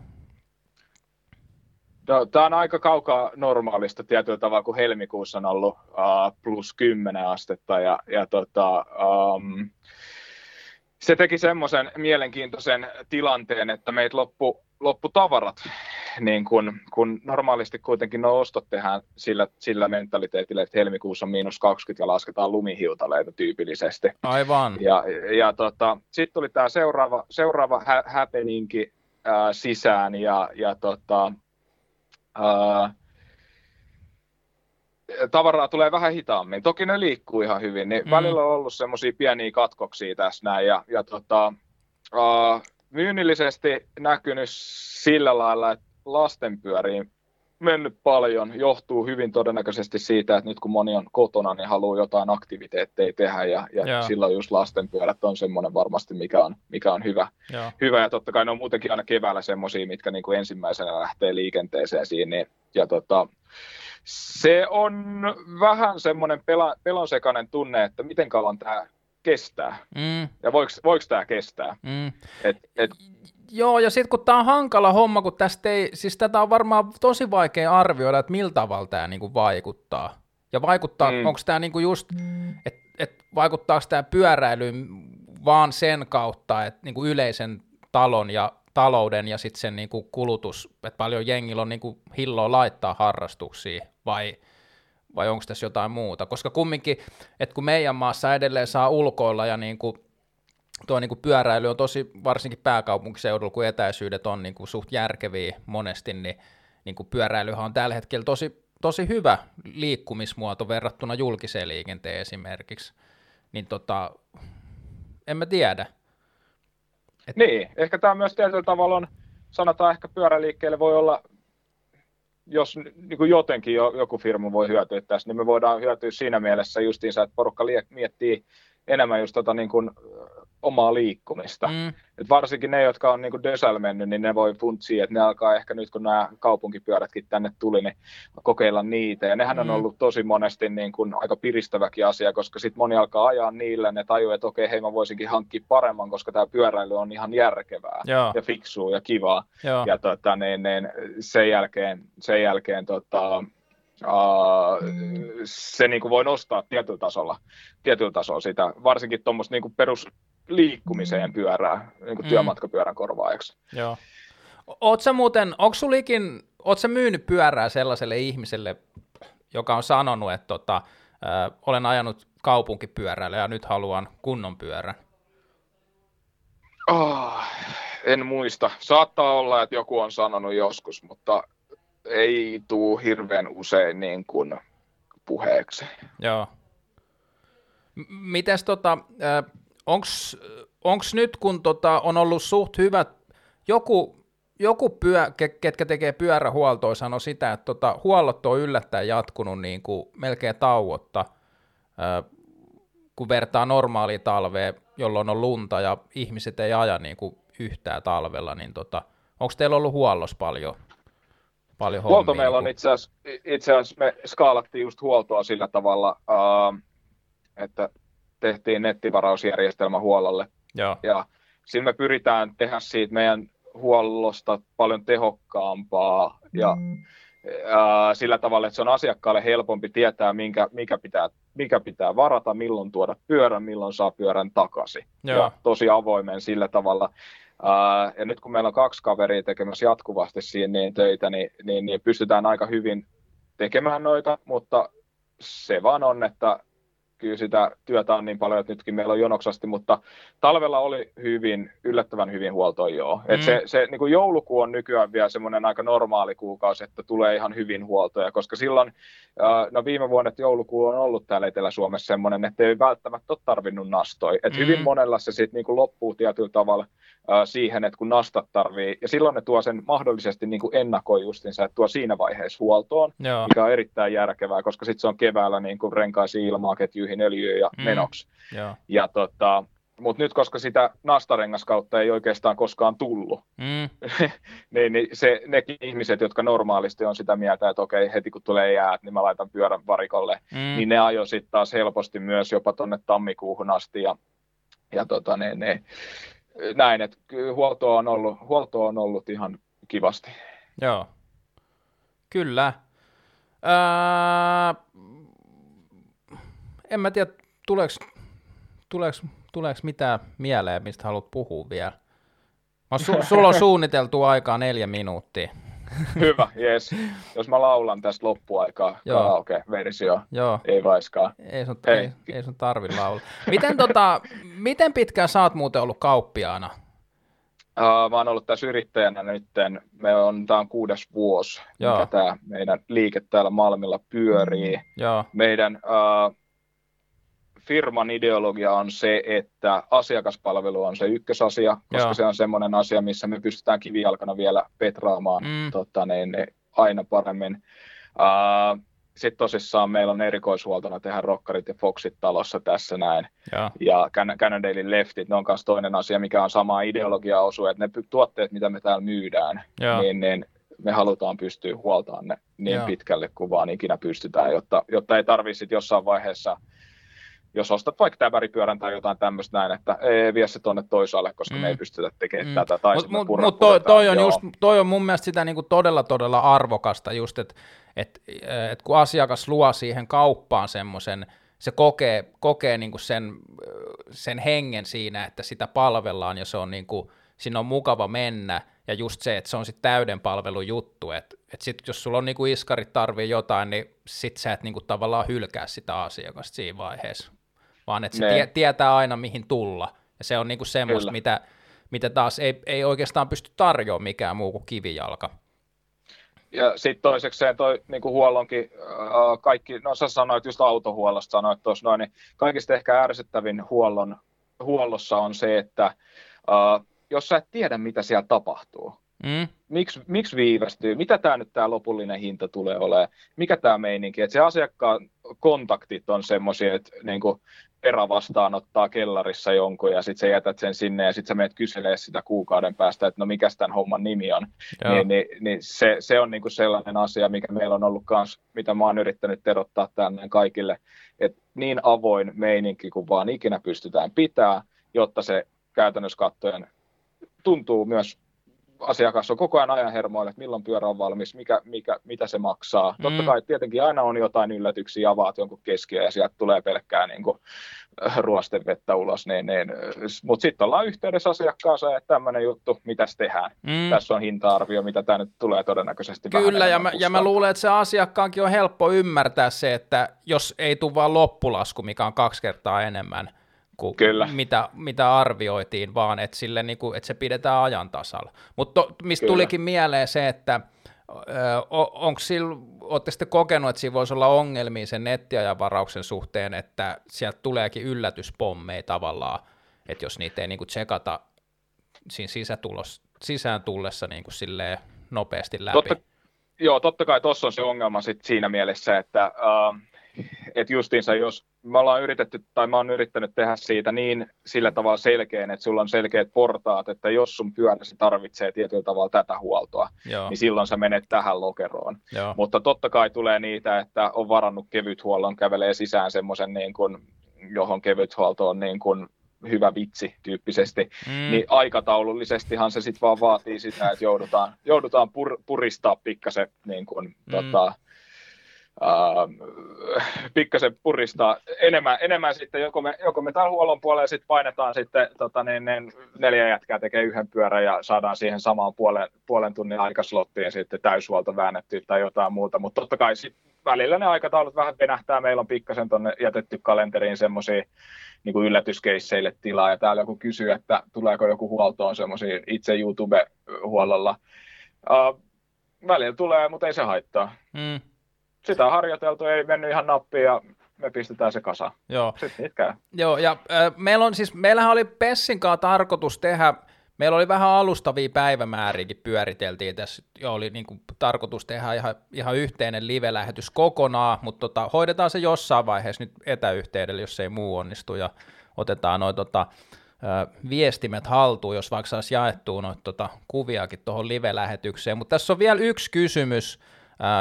No, tämä on aika kaukaa normaalista tietyllä tavalla, kun helmikuussa on ollut uh, plus 10 astetta. Ja, ja tota, um, se teki semmoisen mielenkiintoisen tilanteen, että meitä loppu, loppu tavarat, niin kun, kun normaalisti kuitenkin no ostot tehdään sillä, sillä mentaliteetillä, että helmikuussa on miinus 20 ja lasketaan lumihiutaleita tyypillisesti. Aivan. Ja, ja tota, sitten tuli tämä seuraava, seuraava hä- happeningi äh, sisään ja, ja tota, tavaraa tulee vähän hitaammin. Toki ne liikkuu ihan hyvin, niin mm. välillä on ollut semmoisia pieniä katkoksia tässä näin, ja, ja tota, uh, myynnillisesti näkynyt sillä lailla, että lastenpyöriin mennyt paljon, johtuu hyvin todennäköisesti siitä, että nyt kun moni on kotona, niin haluaa jotain aktiviteetteja tehdä, ja, ja silloin just lastenpyörät on semmoinen varmasti, mikä on, mikä on hyvä. hyvä. Ja totta kai ne on muutenkin aina keväällä semmoisia, mitkä niin kuin ensimmäisenä lähtee liikenteeseen siinä, niin, ja tota, se on vähän semmoinen pela, pelonsekainen tunne, että miten kauan tämä kestää. Mm. Ja voiko, voiko tämä kestää? Mm. Et, et, Joo, ja sitten kun tämä on hankala homma, kun tästä ei, siis tätä on varmaan tosi vaikea arvioida, että miltä tavalla tämä niinku vaikuttaa. Ja vaikuttaa, mm. onko tämä niinku just, että et vaikuttaako tämä pyöräilyyn vaan sen kautta, että niinku yleisen talon ja talouden ja sitten sen niinku kulutus, että paljon jengillä on niinku hilloa laittaa harrastuksia, vai, vai onko tässä jotain muuta? Koska kumminkin, että kun meidän maassa edelleen saa ulkoilla ja niinku, tuo niinku pyöräily on tosi, varsinkin pääkaupunkiseudulla, kun etäisyydet on niinku suht järkeviä monesti, niin niinku pyöräilyhän on tällä hetkellä tosi, tosi hyvä liikkumismuoto verrattuna julkiseen liikenteen esimerkiksi. Niin tota, en mä tiedä. Et... Niin, ehkä tämä myös tietyllä tavalla on, sanotaan ehkä pyöräliikkeelle voi olla, jos niin kuin jotenkin joku firma voi hyötyä tässä, niin me voidaan hyötyä siinä mielessä justiinsa, että porukka miettii enemmän just tota niin kuin omaa liikkumista. Mm. Et varsinkin ne, jotka on niin Dösäl mennyt, niin ne voi funtsia, että ne alkaa ehkä nyt, kun nämä kaupunkipyörätkin tänne tuli, niin kokeilla niitä. Ja nehän mm. on ollut tosi monesti niin kuin aika piristäväkin asia, koska sitten moni alkaa ajaa niille, ne tajuu, että okei, hei mä voisinkin hankkia paremman, koska tämä pyöräily on ihan järkevää Joo. ja fiksua ja kivaa. Joo. Ja tota, niin, niin, sen jälkeen, sen jälkeen tota, Uh, se niin kuin voi nostaa tietyllä tasolla, tietyllä tasolla sitä, varsinkin tuommoista niin perusliikkumiseen pyörää, niin kuin mm. työmatkapyörän korvaajaksi. Joo. Oot sä muuten, onko sulikin, oot sä myynyt pyörää sellaiselle ihmiselle, joka on sanonut, että tota, äh, olen ajanut kaupunkipyörällä ja nyt haluan kunnon pyörän? Oh, en muista. Saattaa olla, että joku on sanonut joskus, mutta ei tuu hirveän usein niin kuin puheeksi. Joo. Mites tota, onks nyt kun tota on ollut suht hyvät, joku, joku pyö, ketkä tekee pyörähuoltoa, sanoi sitä, että tota, huollot on yllättäen jatkunut niin kuin melkein tauotta, kun vertaa normaaliin talveen, jolloin on lunta ja ihmiset ei aja niin kuin yhtään talvella, niin tota, onko teillä ollut huollos paljon paljon hommia. Huolto meillä on itse asiassa, itse asiassa me skaalattiin just huoltoa sillä tavalla, uh, että tehtiin nettivarausjärjestelmä huollolle. Joo. Ja siinä me pyritään tehdä siitä meidän huollosta paljon tehokkaampaa ja mm. uh, sillä tavalla, että se on asiakkaalle helpompi tietää, minkä, mikä, pitää, mikä pitää varata, milloin tuoda pyörän, milloin saa pyörän takaisin. Joo. Ja tosi avoimen sillä tavalla. Uh, ja nyt kun meillä on kaksi kaveria tekemässä jatkuvasti siinä niin töitä, niin, niin, niin pystytään aika hyvin tekemään noita, mutta se vaan on, että kyllä sitä työtä on niin paljon, että nytkin meillä on jonoksasti, mutta talvella oli hyvin, yllättävän hyvin huoltoa joo. Mm. Et se, se niin kuin joulukuu on nykyään vielä semmoinen aika normaali kuukausi, että tulee ihan hyvin huoltoja, koska silloin, no viime vuonna että joulukuu on ollut täällä Etelä-Suomessa semmoinen, että ei välttämättä ole tarvinnut nastoi. Et mm. hyvin monella se sitten niin loppuu tietyllä tavalla siihen, että kun nastat tarvii, ja silloin ne tuo sen mahdollisesti niin kuin ennakoi justinsa, että tuo siinä vaiheessa huoltoon, Joo. mikä on erittäin järkevää, koska sitten se on keväällä niin kuin renkaisi ilmaa ketjuihin, öljyyn ja mm. menoksi. Joo. Ja tota, mutta nyt, koska sitä nastarengaskautta ei oikeastaan koskaan tullut, mm. niin, niin se, nekin ihmiset, jotka normaalisti on sitä mieltä, että okei, heti kun tulee jäät, niin mä laitan pyörän varikolle, mm. niin ne ajo sitten taas helposti myös jopa tuonne tammikuuhun asti. Ja, ja tota, ne, ne, näin, että huolto on, ollut, huolto on ollut ihan kivasti. Joo, kyllä. Öö, en mä tiedä, tuleeko, tuleeko, tuleeko mitään mieleen, mistä haluat puhua vielä? Su- sulla on suunniteltu aikaa neljä minuuttia. Hyvä, yes. Jos mä laulan tästä loppuaikaa, karaoke-versio, Joo. ei vaiskaan. Ei sun, ei, ei sun tarvi laulaa. Miten, tota, miten pitkään sä oot muuten ollut kauppiaana? Uh, mä oon ollut tässä yrittäjänä nyt, me on, tämä on kuudes vuosi, Joo. mikä tämä meidän liike täällä Malmilla pyörii. Joo. Meidän uh, firman ideologia on se, että asiakaspalvelu on se ykkösasia, koska Joo. se on semmoinen asia, missä me pystytään kivijalkana vielä petraamaan mm. tota, niin, aina paremmin. Uh, sitten tosissaan meillä on erikoishuoltona tehdä rokkarit ja Foxit talossa tässä näin. Ja, ja Cannondalein leftit, ne on myös toinen asia, mikä on sama ideologia osu, että ne tuotteet, mitä me täällä myydään, niin, niin me halutaan pystyä huoltamaan ne niin ja. pitkälle kuin vaan ikinä pystytään, jotta, jotta ei tarvitse jossain vaiheessa jos ostat vaikka täväripyörän tai jotain tämmöistä näin, että ei vie se tuonne toisaalle, koska mm. me ei mm. pystytä tekemään mm. tätä. Mutta mut, mut toi, toi, on just, toi on mun mielestä sitä niinku todella todella arvokasta just, että et, et kun asiakas luo siihen kauppaan semmoisen, se kokee, kokee niinku sen, sen hengen siinä, että sitä palvellaan ja se on niinku, siinä on mukava mennä, ja just se, että se on sitten täyden palvelun juttu, että et sit jos sulla on niinku iskarit tarvii jotain, niin sit sä et niinku tavallaan hylkää sitä asiakasta siinä vaiheessa, vaan että se tie, tietää aina mihin tulla, ja se on niinku semmoista, mitä, mitä taas ei, ei oikeastaan pysty tarjoamaan mikään muu kuin kivijalka. Ja sitten toisekseen toi niin kuin huollonkin, äh, kaikki, no sä sanoit just autohuollosta, sanoit tuossa noin, niin kaikista ehkä ärsyttävin huollon, huollossa on se, että äh, jos sä et tiedä, mitä siellä tapahtuu, mm. miksi, miksi viivästyy, mitä tämä nyt tämä lopullinen hinta tulee olemaan, mikä tämä meininki, että se asiakkaan kontaktit on semmoisia, että niin kuin perä vastaanottaa kellarissa jonkun ja sitten sä jätät sen sinne ja sitten sä menet kyselee sitä kuukauden päästä, että no mikä tämän homman nimi on. Niin, niin, niin se, se on niinku sellainen asia, mikä meillä on ollut kans, mitä mä oon yrittänyt terottaa tänne kaikille, että niin avoin meininki kuin vaan ikinä pystytään pitää, jotta se käytännössä kattojen tuntuu myös asiakas on koko ajan ajan hermoilla, että milloin pyörä on valmis, mikä, mikä, mitä se maksaa. Mm. Totta kai tietenkin aina on jotain yllätyksiä, avaat jonkun keskiö ja sieltä tulee pelkkää niin kuin, äh, ruostevettä ulos, niin, niin, mutta sitten ollaan yhteydessä asiakkaaseen, että tämmöinen juttu, mitä tehdään. Mm. Tässä on hinta-arvio, mitä tämä nyt tulee todennäköisesti Kyllä, ja mä, ja mä luulen, että se asiakkaankin on helppo ymmärtää se, että jos ei tule vain loppulasku, mikä on kaksi kertaa enemmän, kuin Kyllä. Mitä, mitä arvioitiin, vaan että, sille, niin kuin, että se pidetään ajan tasalla. Mutta mistä Kyllä. tulikin mieleen se, että onko olette sitten kokenut, että siinä voisi olla ongelmia sen nettiajanvarauksen suhteen, että sieltä tuleekin yllätyspommeja tavallaan, että jos niitä ei niin kuin tsekata siinä sisätulos, sisään tullessa niin kuin silleen nopeasti läpi. Totta, joo, totta kai tuossa on se ongelma sit siinä mielessä, että äh, että justiinsa jos me ollaan yritetty, tai mä oon yrittänyt tehdä siitä niin sillä tavalla selkeän, että sulla on selkeät portaat, että jos sun pyöräsi tarvitsee tietyllä tavalla tätä huoltoa, Joo. niin silloin sä menet tähän lokeroon. Joo. Mutta totta kai tulee niitä, että on varannut kevythuollon, kävelee sisään semmoisen niin kuin, johon kevythuolto on niin kuin hyvä vitsi tyyppisesti, mm. niin aikataulullisestihan se sitten vaan vaatii sitä, että joudutaan, joudutaan pur, puristaa pikkasen niin kuin, mm. tota, äh, pikkasen puristaa enemmän, enemmän sitten, joko me, joko me tämän huollon puolella sitten painetaan sitten tota, niin, niin, neljä jätkää tekee yhden pyörän ja saadaan siihen samaan puolen, puolen tunnin aikaslottiin sitten täyshuolto väännetty tai jotain muuta, mutta totta kai sit välillä ne aikataulut vähän venähtää, meillä on pikkasen tuonne jätetty kalenteriin semmoisia niin kuin yllätyskeisseille tilaa, ja täällä joku kysyy, että tuleeko joku huoltoon semmoisia itse YouTube-huollolla. Uh, välillä tulee, mutta ei se haittaa. Mm sitä on harjoiteltu, ei mennyt ihan nappiin ja me pistetään se kasa. Joo. Sitten niitä käy. Joo, ja äh, meillä on siis, meillähän oli Pessin kanssa tarkoitus tehdä, meillä oli vähän alustavia päivämääriäkin pyöriteltiin tässä, jo oli niin kuin, tarkoitus tehdä ihan, ihan yhteinen live-lähetys kokonaan, mutta tota, hoidetaan se jossain vaiheessa nyt etäyhteydellä, jos ei muu onnistu, ja otetaan noin tota, viestimet haltuun, jos vaikka saisi jaettua noita tota, kuviakin tuohon live-lähetykseen. Mutta tässä on vielä yksi kysymys,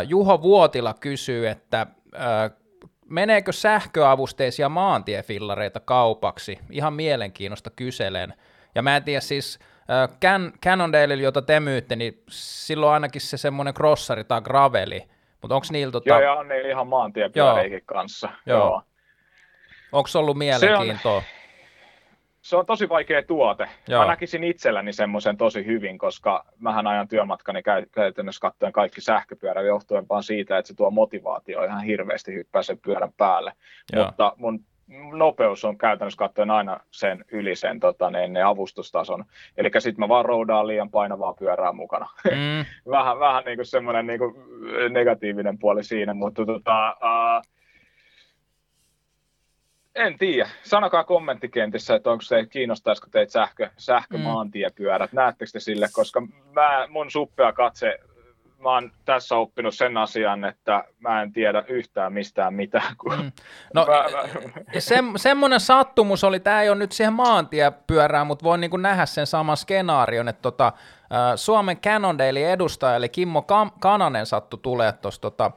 Juho Vuotila kysyy, että meneekö sähköavusteisia maantiefillareita kaupaksi? Ihan mielenkiinnosta kyselen. Ja mä en tiedä siis, Can- Cannondaleilla, jota te myytte, niin silloin ainakin se semmoinen crossari tai graveli, mutta onko niillä tota... Joo, ja on niillä ihan maantiepyöreikin kanssa. Joo. Joo. Onko ollut mielenkiintoa? Se on, se on tosi vaikea tuote. Joo. Mä näkisin itselläni semmoisen tosi hyvin, koska mähän ajan työmatkani käytännössä katsoen kaikki sähköpyörä johtuen vaan siitä, että se tuo motivaatio ihan hirveästi hyppää sen pyörän päälle. Joo. Mutta mun nopeus on käytännössä katsoen aina sen yli sen tota, ne, ne avustustason. Eli sitten mä vaan roudaan liian painavaa pyörää mukana. Mm. vähän vähän niin kuin semmoinen niin kuin negatiivinen puoli siinä, mutta tota, uh, en tiedä. Sanokaa kommenttikentissä, että onko se, kiinnostaisiko teitä sähkö, sähkömaantiepyörät. Mm. Näettekö te sille, koska mä, mun suppea katse, mä oon tässä oppinut sen asian, että mä en tiedä yhtään mistään mitään. Kun mm. No, mä, mä... Se, semmoinen sattumus oli, tämä ei ole nyt siihen maantiepyörään, mutta voin niin nähdä sen saman skenaarion, että tota, Suomen Cannondale edustaja, eli Kimmo Kananen sattui tulee tuossa tota,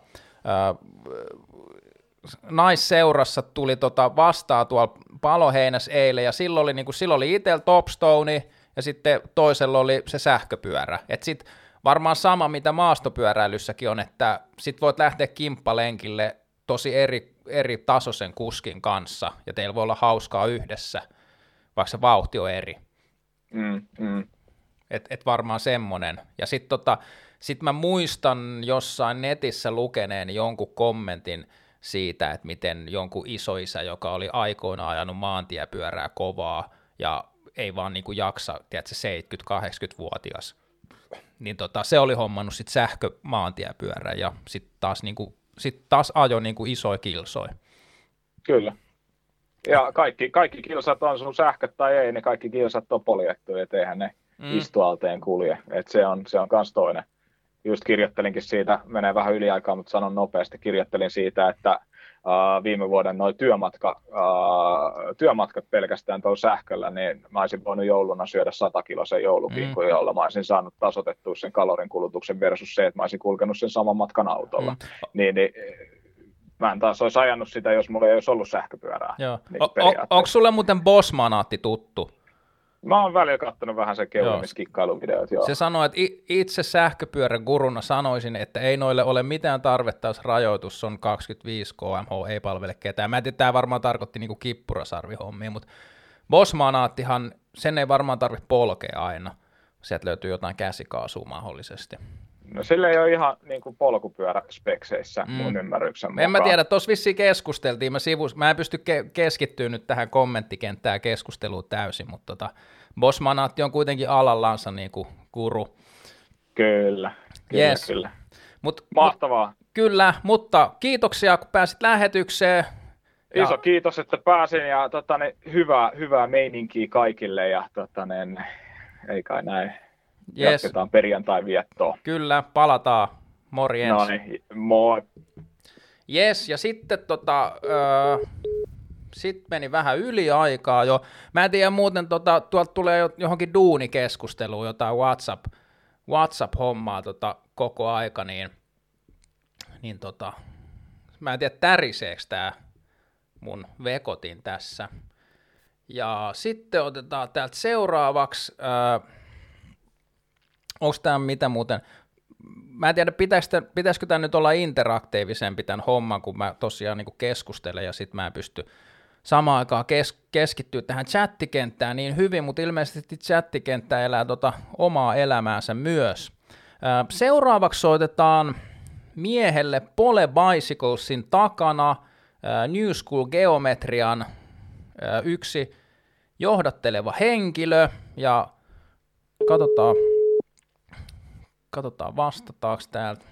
naisseurassa tuli tota vastaa tuolla paloheinäs eilen, ja silloin oli, niin silloin oli itsellä Topstone, ja sitten toisella oli se sähköpyörä. Et sit varmaan sama, mitä maastopyöräilyssäkin on, että sit voit lähteä kimppalenkille tosi eri, eri tasoisen kuskin kanssa, ja teillä voi olla hauskaa yhdessä, vaikka se vauhti on eri. Mm, mm. Et, et varmaan semmonen. Ja sitten tota, sit mä muistan jossain netissä lukeneen jonkun kommentin siitä, että miten jonkun isoisä, joka oli aikoina ajanut maantiepyörää kovaa ja ei vaan niin kuin jaksa, tiedätkö, 70-80-vuotias, niin tota, se oli hommannut sitten sähkömaantiepyörän ja sitten taas, niin kuin, sit taas ajo niin kuin isoja kilsoi. Kyllä. Ja kaikki, kaikki kilsat on sun sähköt tai ei, niin kaikki kilsat on poljettu, et eihän ne mm. istualteen kulje. Et se on, se on kans toinen. Just kirjoittelinkin siitä, menee vähän yliaikaa, mutta sanon nopeasti, kirjoittelin siitä, että uh, viime vuoden noin työmatka, uh, työmatkat pelkästään tuolla sähköllä, niin mä olisin voinut jouluna syödä 100 kilosen joulukinkun, mm. jolla mä olisin saanut tasotettua sen kalorin kulutuksen versus se, että mä olisin kulkenut sen saman matkan autolla. Mm. Niin, niin mä en taas olisi ajanut sitä, jos mulla ei olisi ollut sähköpyörää. Joo. Niin o- o- onko sulle muuten Bossmanaatti tuttu? Mä oon välillä katsonut vähän sen keulimiskikkailuvideot, joo. Se sanoi, että itse sähköpyörän guruna sanoisin, että ei noille ole mitään tarvetta, jos rajoitus on 25 kmh, ei palvele ketään. Mä en tiedä, tämä varmaan tarkoitti niinku kippurasarvihommia, mutta Bosmanaattihan, sen ei varmaan tarvitse polkea aina. Sieltä löytyy jotain käsikaasua mahdollisesti. No sillä ei ole ihan niin kuin polkupyöräspekseissä mm. mun ymmärryksen mukaan. En mä tiedä, tuossa vissiin keskusteltiin, mä, sivus, mä en pysty ke- keskittyä nyt tähän kommenttikenttään keskusteluun täysin, mutta tota, Bosmanaatti on kuitenkin alallansa niin kuin guru. Kyllä, kyllä, yes. kyllä. Mut, Mahtavaa. Mut, kyllä, mutta kiitoksia, kun pääsit lähetykseen. Iso ja... kiitos, että pääsin ja tota, ne, hyvää, hyvää meininkiä kaikille ja tota, ne, ei kai näin yes. jatketaan perjantai viettoa. Kyllä, palataan. Morjens. No niin, moi. Yes, ja sitten tota, öö, sit meni vähän yli aikaa jo. Mä en tiedä muuten, tota, tuolta tulee johonkin duunikeskusteluun jotain WhatsApp, WhatsApp-hommaa tota, koko aika, niin, niin tota, mä en tiedä täriseekö tämä mun vekotin tässä. Ja sitten otetaan täältä seuraavaksi, öö, onko tämä mitä muuten, mä en tiedä, pitäisikö, pitäisikö tämä nyt olla interaktiivisempi tämän homman, kun mä tosiaan niin keskustelen ja sitten mä en pysty samaan aikaan kes- keskittyä tähän chattikenttään niin hyvin, mutta ilmeisesti chattikenttä elää tota omaa elämäänsä myös. Seuraavaksi soitetaan miehelle Pole Bicyclesin takana New School Geometrian yksi johdatteleva henkilö, ja katsotaan, Katsotaan, vastataanko täältä.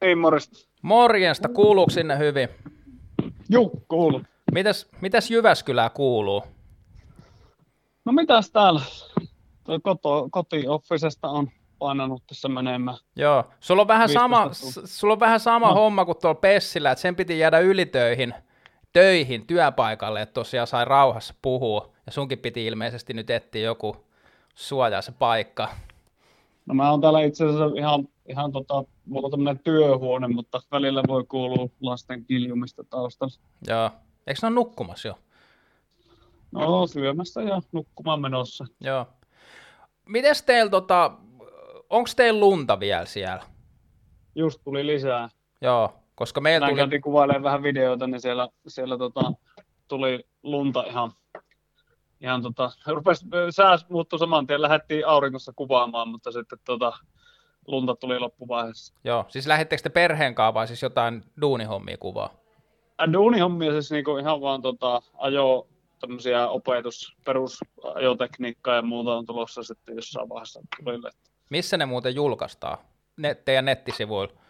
Ei morjesta. Morjesta, kuuluuko sinne hyvin? Juu, kuuluu. Mitäs, mitäs Jyväskylää kuuluu? No mitäs täällä? Toi koto, kotioffisesta on painanut tässä menemään. Joo, sulla on vähän sama, sulla on vähän sama no. homma kuin tuolla Pessillä, että sen piti jäädä ylitöihin töihin työpaikalle, että tosiaan sai rauhassa puhua. Ja sunkin piti ilmeisesti nyt etsiä joku suojaa se paikka. No mä oon täällä itse asiassa ihan, ihan tota, mulla on tämmönen työhuone, mutta välillä voi kuulua lasten kiljumista taustalla. Joo. Eikö ne ole nukkumassa jo? No syömässä ja nukkumaan menossa. Joo. Mites teillä, tota, onko teillä lunta vielä siellä? Just tuli lisää. Joo, koska meillä tuli... kuvailemaan vähän videoita, niin siellä, siellä tota, tuli lunta ihan ihan tota, rupesi, sää muuttui saman tien, lähdettiin aurinkossa kuvaamaan, mutta sitten tota, lunta tuli loppuvaiheessa. Joo, siis lähdettekö te perheen kanssa vai siis jotain duunihommia kuvaa? Ä, duunihommia siis niinku ihan vaan tota, ajo tämmöisiä opetus, perusajotekniikkaa ja muuta on tulossa sitten jossain vaiheessa tulille. Missä ne muuten julkaistaan? Ne, teidän nettisivuilla?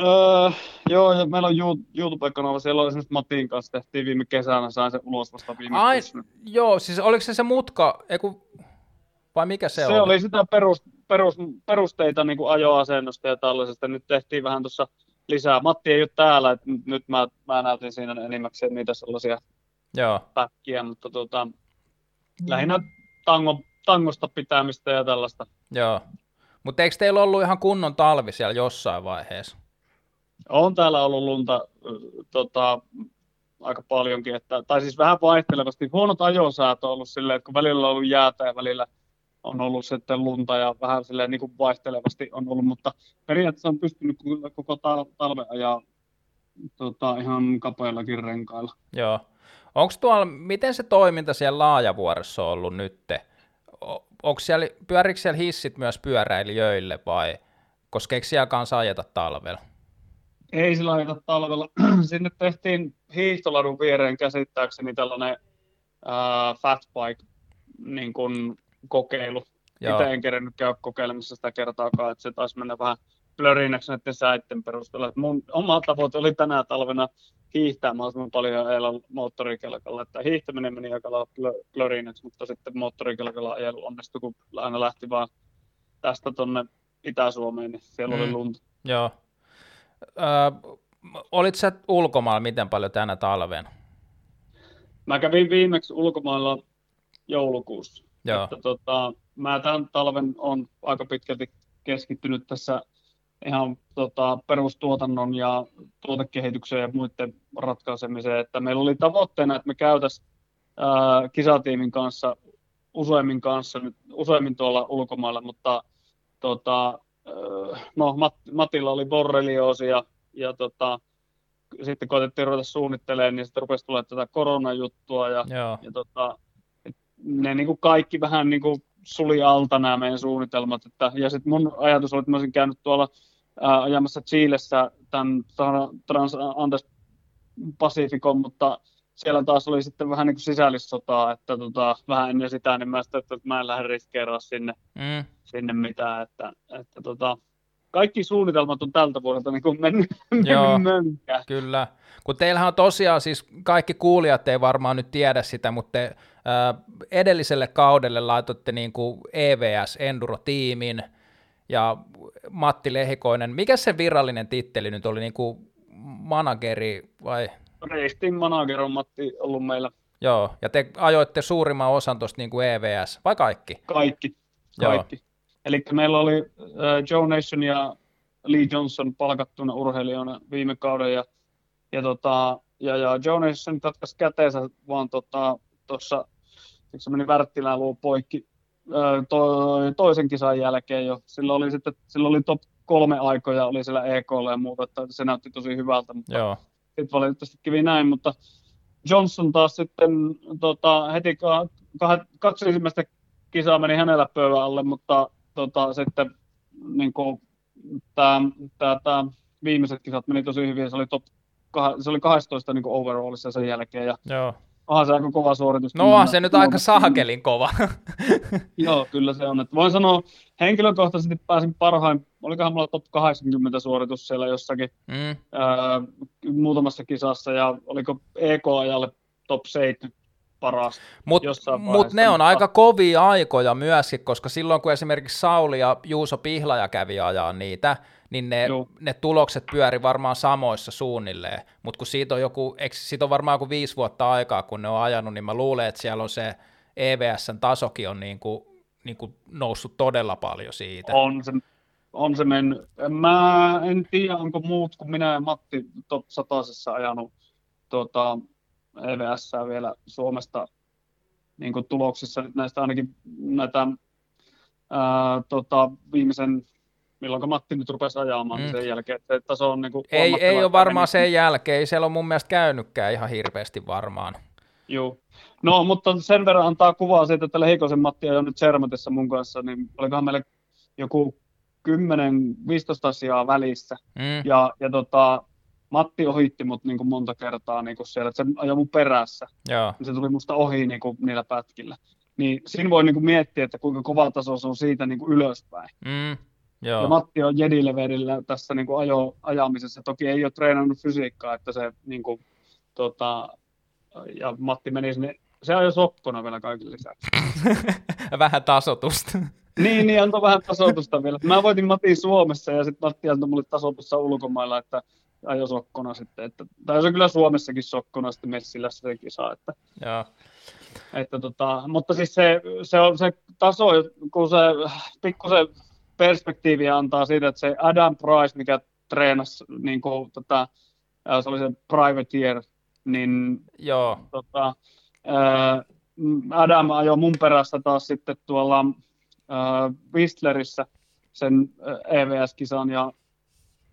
Öö, joo, ja meillä on YouTube-kanava, siellä oli esimerkiksi Matin kanssa tehtiin viime kesänä, sain sen ulos vasta viime Ai, joo, siis oliko se se mutka, eiku, vai mikä se, se oli? Se oli sitä perus, perus, perusteita niin kuin ajoasennosta ja tällaisesta, nyt tehtiin vähän tuossa lisää. Matti ei ole täällä, että nyt mä, mä näytin siinä enimmäkseen niitä sellaisia joo. päkkiä, mutta tota, lähinnä tango, tangosta pitämistä ja tällaista. Joo, mutta eikö teillä ollut ihan kunnon talvi siellä jossain vaiheessa? On täällä ollut lunta tota, aika paljonkin, että, tai siis vähän vaihtelevasti. Huonot ajosäät on ollut silleen, että kun välillä on ollut jäätä ja välillä on ollut sitten lunta ja vähän silleen niin kuin vaihtelevasti on ollut, mutta periaatteessa on pystynyt koko talven ajaa tota, ihan kapeillakin renkailla. Joo. Onko tuolla, miten se toiminta siellä Laajavuoressa on ollut nyt? Onko siellä, siellä hissit myös pyöräilijöille vai, koska eikö siellä kanssa ajeta talvella? Ei sillä ajeta talvella. Sinne tehtiin hiihtoladun viereen käsittääkseni tällainen uh, fatbike niin kun kokeilu. Itse en kerennyt käydä kokeilemassa sitä kertaakaan, että se taisi mennä vähän plörinäksi näiden säitten perusteella. mun oma tavoite oli tänä talvena hiihtää mahdollisimman paljon ajella moottorikelkalla. Että hiihtäminen meni aika plörinäksi, mutta sitten moottorikelkalla ajelu onnistui, kun aina lähti vaan tästä tuonne Itä-Suomeen, niin siellä mm. oli lunta. Joo. Ö, olit sä ulkomailla miten paljon tänä talven? Mä kävin viimeksi ulkomailla joulukuussa. Joo. Että, tota, mä tämän talven on aika pitkälti keskittynyt tässä ihan tota, perustuotannon ja tuotekehitykseen ja muiden ratkaisemiseen. Että meillä oli tavoitteena, että me käytäisiin kisatiimin kanssa useimmin kanssa, nyt, useimmin tuolla ulkomailla, mutta tota, no, Mat, Matilla oli borrelioosi ja, ja tota, sitten koitettiin ruveta suunnittelemaan, niin sitten rupesi tulemaan tätä koronajuttua ja, ja tota, ne niin kuin kaikki vähän niin kuin suli alta nämä meidän suunnitelmat. Että, ja sitten mun ajatus oli, että mä olisin käynyt tuolla ää, ajamassa Chiilessä tämän Trans Andes Pacificon, mutta siellä taas oli sitten vähän niin kuin sisällissotaa, että tota, vähän ennen sitä, niin mä, sitten, että mä en lähde riskeeraa sinne, mm. sinne mitään, että, että tota, kaikki suunnitelmat on tältä vuodelta niin kuin mennyt, Joo, mennyt kyllä. Kun teillähän on tosiaan, siis kaikki kuulijat ei varmaan nyt tiedä sitä, mutta te, äh, edelliselle kaudelle laitoitte niin kuin EVS Enduro-tiimin ja Matti Lehikoinen. Mikä se virallinen titteli nyt oli, niin kuin manageri vai? Reistin manager on Matti ollut meillä. Joo, ja te ajoitte suurimman osan tuosta niin kuin EVS, vai kaikki? Kaikki, kaikki. Eli meillä oli äh, Joe Nation ja Lee Johnson palkattuna urheilijoina viime kauden, ja, ja, tota, ja, ja Joe Nation tatkas käteensä vaan tuossa, tota, se meni Värttilään luu poikki äh, to, toisen kisan jälkeen jo. Silloin oli, sitten, silloin oli top kolme aikoja, oli siellä EKlla ja muuta, että se näytti tosi hyvältä, mutta Joo. Sitten valitettavasti kävi näin, mutta Johnson taas sitten tota, heti kaksi ensimmäistä kisaa meni hänellä pöydän alle, mutta tota, sitten niin kuin, tämä, tämä, tämä viimeiset kisat meni tosi hyvin, se oli, top, se oli 12 niin kuin overallissa sen jälkeen, ja Joo. Onhan se aika kova suoritus. No onhan se nyt aika sahakelin kova. Joo, kyllä se on. Että voin sanoa, henkilökohtaisesti pääsin parhain, olikohan mulla top 80 suoritus siellä jossakin mm. ää, muutamassa kisassa, ja oliko EK-ajalle top 70 paras. Mutta mut ne on aika kovia aikoja myöskin, koska silloin kun esimerkiksi Sauli ja Juuso Pihlaja kävi ajaa niitä, niin ne, ne tulokset pyöri varmaan samoissa suunnilleen, mutta kun siitä on, joku, eikö, siitä on varmaan joku viisi vuotta aikaa, kun ne on ajanut, niin mä luulen, että siellä on se EVSn tasokin on niin kuin, niin kuin noussut todella paljon siitä. On se, on se mennyt. Mä en tiedä, onko muut kuin minä ja Matti top 100 ajanut tuota, EVS vielä Suomesta niin kuin tuloksissa nyt näistä ainakin näitä ää, tota, viimeisen milloin Matti nyt rupesi ajamaan, niin mm. sen jälkeen että taso on niin kuin Ei, ei ole varmaan sen jälkeen, ei siellä on mun mielestä käynytkään ihan hirveästi varmaan. Joo. No, mutta sen verran antaa kuvaa siitä, että Lehikosen Matti on nyt Sermatessa mun kanssa, niin olikohan meille joku 10-15 asiaa välissä. Mm. Ja, ja tota, Matti ohitti mut niin kuin monta kertaa niin kuin siellä, että se ajoi mun perässä. Joo. Se tuli musta ohi niin kuin niillä pätkillä. Niin siinä voi niin kuin miettiä, että kuinka kova taso se on siitä niin kuin ylöspäin. Mm. Joo. Ja Matti on jedileverillä tässä niin kuin ajo, ajamisessa. Toki ei ole treenannut fysiikkaa, että se niin kuin, tota, ja Matti meni sinne, se ajoi sokkona vielä kaikille lisäksi. vähän tasotusta. niin, niin antoi vähän tasotusta vielä. Mä voitin Matin Suomessa ja sitten Matti antoi mulle tasotusta ulkomailla, että ajoi sokkona sitten. Että, tai se kyllä Suomessakin sokkona sitten Messillä se kisa. Että, Joo. Että tota, mutta siis se, se, on se taso, kun se pikkusen perspektiiviä antaa siitä, että se Adam Price, mikä treenasi niin kuin, tota, se oli se privateer, niin Joo. Tota, Adam ajoi mun perässä taas sitten tuolla Whistlerissä sen EVS-kisan ja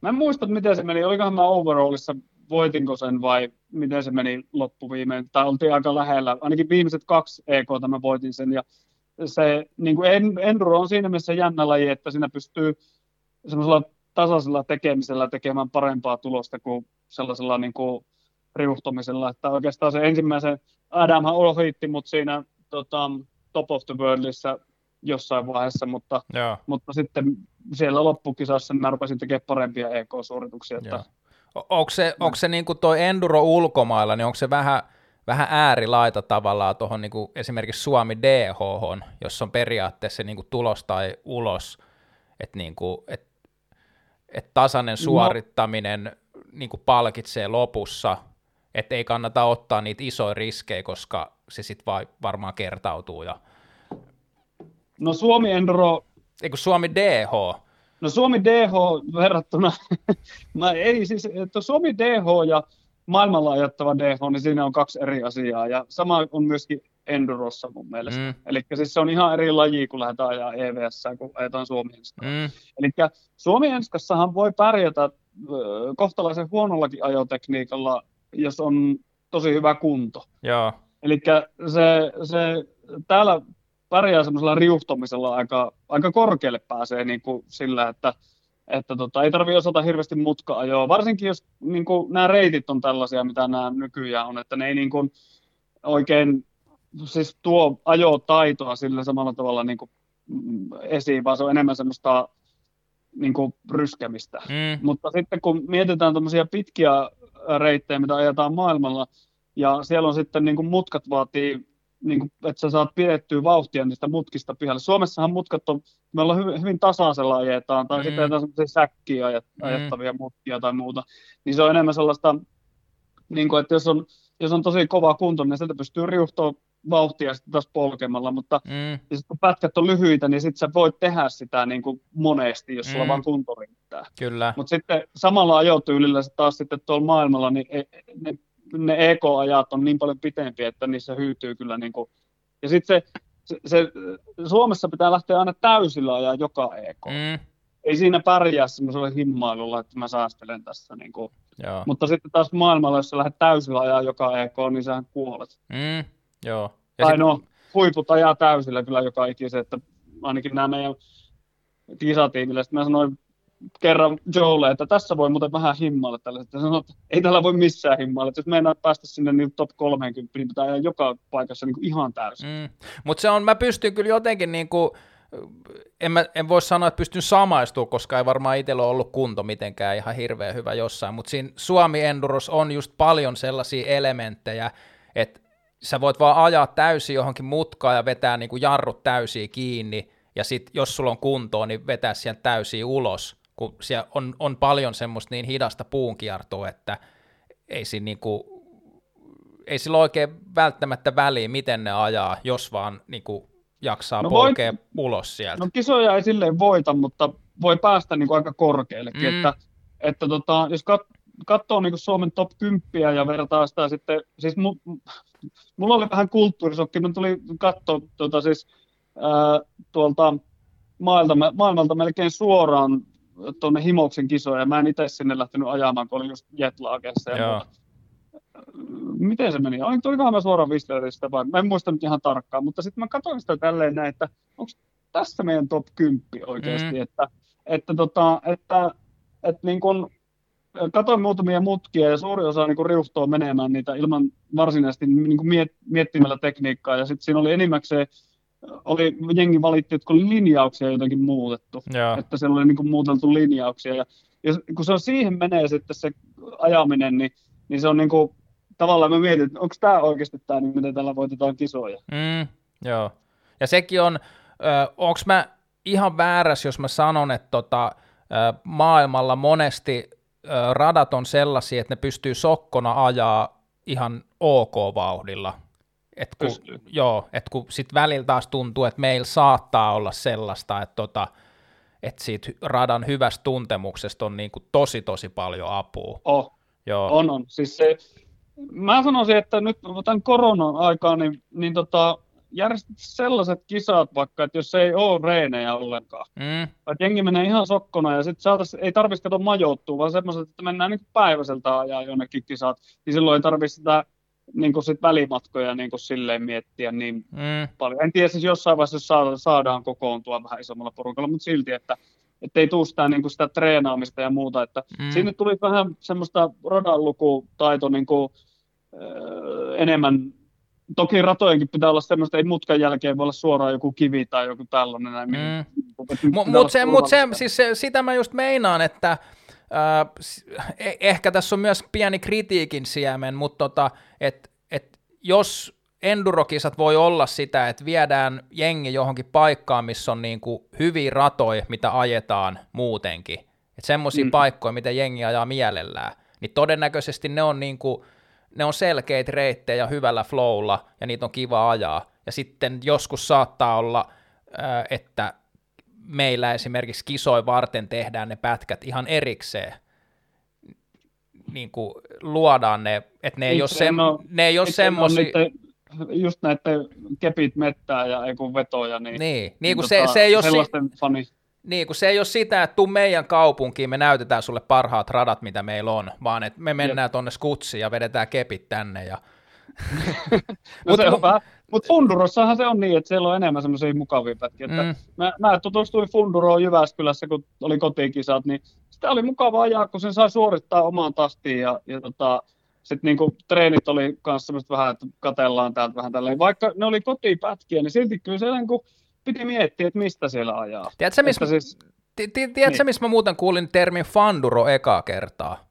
mä en muista, miten se meni, olikohan mä overallissa, voitinko sen vai miten se meni loppuviimein, tai oltiin aika lähellä, ainakin viimeiset kaksi EK mä voitin sen. Ja se niin kuin enduro on siinä mielessä jännä laji, että siinä pystyy semmoisella tasaisella tekemisellä tekemään parempaa tulosta kuin sellaisella niin kuin riuhtomisella, että oikeastaan se ensimmäisen Adamhan ohitti mut siinä tota, Top of the Worldissa jossain vaiheessa, mutta, Joo. mutta sitten siellä loppukisassa mä rupesin tekemään parempia EK-suorituksia. Että... Onko se, onko se niin kuin toi enduro ulkomailla, niin onko se vähän, vähän äärilaita tavallaan tuohon niin esimerkiksi Suomi DH, jossa on periaatteessa niin kuin tulos tai ulos, että niin kuin, et, et tasainen no. suorittaminen no. niin kuin palkitsee lopussa, että ei kannata ottaa niitä isoja riskejä, koska se sitten varmaan kertautuu. Ja... No Suomi Enduro... Eikö Suomi DH? No Suomi DH verrattuna, mä ei siis, että Suomi DH ja maailmalla ajattava DH, niin siinä on kaksi eri asiaa, ja sama on myöskin Endurossa mun mielestä. Mm. Eli siis se on ihan eri laji, kun lähdetään ajaa EVS, kun ajetaan Suomi mm. Eli Suomi Enskassahan voi pärjätä kohtalaisen huonollakin ajotekniikalla, jos on tosi hyvä kunto. Joo. Eli se, se, täällä pärjää semmoisella riuhtomisella aika, aika korkealle pääsee niin kuin sillä, että, että tota, ei tarvitse osata hirveästi mutka-ajoa, varsinkin jos niin kuin, nämä reitit on tällaisia, mitä nämä nykyään on, että ne ei niin kuin, oikein siis tuo ajotaitoa sillä samalla tavalla niin kuin, mm, esiin, vaan se on enemmän semmoista niin kuin ryskemistä. Mm. Mutta sitten kun mietitään tämmöisiä pitkiä reittejä, mitä ajetaan maailmalla, ja siellä on sitten niin kuin mutkat vaatii niin kuin, että sä saat pidettyä vauhtia niistä mutkista pihalle. Suomessahan mutkat on, me ollaan hyvin, hyvin tasaisella ajetaan, tai mm. sitten ajetaan semmoisia säkkiä ajat, mm. ajettavia mutkia tai muuta, niin se on enemmän sellaista, niin kuin, että jos on, jos on tosi kova kunto, niin sieltä pystyy riuhtoa vauhtia sitten taas polkemalla, mutta mm. sit kun pätkät on lyhyitä, niin sitten sä voit tehdä sitä niin kuin monesti, jos mm. sulla vaan kunto riittää. Kyllä. Mutta sitten samalla ajotyylillä se taas sitten tuolla maailmalla, niin e, ne ne EK-ajat on niin paljon pitempiä, että niissä hyytyy kyllä niin kuin, ja sitten se, se, se, Suomessa pitää lähteä aina täysillä ajaa joka EK. Mm. Ei siinä pärjää semmoisella himmailulla, että mä säästelen tässä. Niin kuin. Joo. Mutta sitten taas maailmalla, jos sä lähdet täysillä ajaa joka EK, niin sähän kuolet. Mm. Joo. Ja tai sit... no, huiput ajaa täysillä kyllä joka ikisen, että ainakin nämä meidän kisatiimille. Sitten mä sanoin kerran Joelle, että tässä voi muuten vähän himmailla tällaiset. Ja sanoi, että ei tällä voi missään himmailla. Että jos meinaa päästä sinne niin top 30, niin pitää joka paikassa niin kuin ihan täysin. Mm. Mutta se on, mä pystyn kyllä jotenkin niin kuin, en, mä, en voi sanoa, että pystyn samaistumaan, koska ei varmaan itsellä ole ollut kunto mitenkään ihan hirveän hyvä jossain, mutta siinä Suomi Enduros on just paljon sellaisia elementtejä, että sä voit vaan ajaa täysin johonkin mutkaan ja vetää niin kuin jarrut täysin kiinni, ja sitten jos sulla on kuntoa, niin vetää sieltä täysin ulos, kun siellä on, on paljon semmoista niin hidasta puunkiertoa, että ei, siinä niinku, ei sillä oikein välttämättä väliä, miten ne ajaa, jos vaan niinku jaksaa no polkea voit, ulos sieltä. No kisoja ei silleen voita, mutta voi päästä niinku aika korkeallekin, mm. että, että tota, jos kat, katsoo niinku Suomen top 10 ja vertaa sitä sitten, siis mu, mulla oli vähän kulttuurisokki, mä tuli katsoa tota, siis, ää, tuolta maailmalta, maailmalta melkein suoraan tuonne Himoksen kisoja. Mä en itse sinne lähtenyt ajamaan, kun olin just jetlagessa. Ja Miten se meni? Olikohan mä suoraan Whistleristä vai? Mä en muista nyt ihan tarkkaan, mutta sitten mä katsoin sitä tälleen näin, että onko tässä meidän top 10 oikeasti, mm. että, että, tota, että, että niin kun, katoin muutamia mutkia ja suuri osa niin riuhtoo menemään niitä ilman varsinaisesti niin miet, miettimällä tekniikkaa ja sitten siinä oli enimmäkseen oli, jengi valitti, että oli linjauksia jotenkin muutettu, Joo. että siellä oli niin kuin muuteltu linjauksia. Ja, ja kun se on siihen menee sitten se ajaminen, niin, niin se on niin kuin, tavallaan mä mietin, että onko tämä oikeasti tämä, niin miten tällä voitetaan kisoja. Mm, joo. Ja sekin on, onko mä ihan väärässä, jos mä sanon, että tota, ö, maailmalla monesti ö, radat on sellaisia, että ne pystyy sokkona ajaa ihan ok vauhdilla, et kun, joo, et kun sit välillä taas tuntuu, että meillä saattaa olla sellaista, että tota, että siitä radan hyvästä tuntemuksesta on niin kuin tosi tosi paljon apua. Oh. Joo. On, on. Siis se, mä sanoisin, että nyt tämän koronan aikaa, niin, niin tota, järjestetään sellaiset kisat vaikka, että jos ei ole reenejä ollenkaan, mm. että jengi menee ihan sokkona ja sitten ei tarvitsisi katsoa majoittua, vaan semmoiset, että mennään niin päiväseltä ajaa jonnekin kisat, niin silloin ei tarvitse sitä niin kuin sit välimatkoja niin kuin silleen miettiä niin mm. paljon. En tiedä siis jossain vaiheessa saadaan, saadaan kokoontua vähän isommalla porukalla, mutta silti, että ei tule sitä, niin kuin sitä treenaamista ja muuta. Että mm. Sinne tuli vähän semmoista radanlukutaito niin kuin, äh, enemmän toki ratojenkin pitää olla semmoista, ei mutkan jälkeen voi olla suoraan joku kivi tai joku tällainen. Näin, mm. Mutta mut se, mut se, siis se, sitä mä just meinaan, että äh, ehkä tässä on myös pieni kritiikin siemen, mutta tota, et, et jos endurokisat voi olla sitä, että viedään jengi johonkin paikkaan, missä on niinku hyviä ratoja, mitä ajetaan muutenkin, että semmoisia mm. paikkoja, mitä jengi ajaa mielellään, niin todennäköisesti ne on niinku, ne on selkeitä reittejä hyvällä flowlla ja niitä on kiva ajaa. Ja sitten joskus saattaa olla, että meillä esimerkiksi kisoi varten tehdään ne pätkät ihan erikseen. Niin kuin luodaan ne, että ne ei, ole, sem- no, ne ei ole semmoisia... Just näiden kepit mettää ja ei kun vetoja, niin, niin, niin kuin tota, se, se ei ole sellaisten si- fani niin, kun se ei ole sitä, että tuu meidän kaupunkiin, me näytetään sulle parhaat radat, mitä meillä on, vaan että me mennään tuonne skutsiin ja vedetään kepit tänne. Ja... no mut, mut Fundurossahan se on niin, että siellä on enemmän semmoisia mukavia pätkiä. Mm. Että mä, mä tutustuin Funduroon Jyväskylässä, kun oli kotikisat, niin sitä oli mukava ajaa, kun sen sai suorittaa omaan tastiin ja, ja tota, sitten niinku treenit oli myös semmoista vähän, että katellaan täältä vähän tälleen. Vaikka ne oli kotipätkiä, niin silti kyllä se niinku, piti miettiä, että mistä siellä ajaa. Tiedätkö, missä, siis... tiedätkö, niin. missä mä muuten kuulin termin Fanduro ekaa kertaa?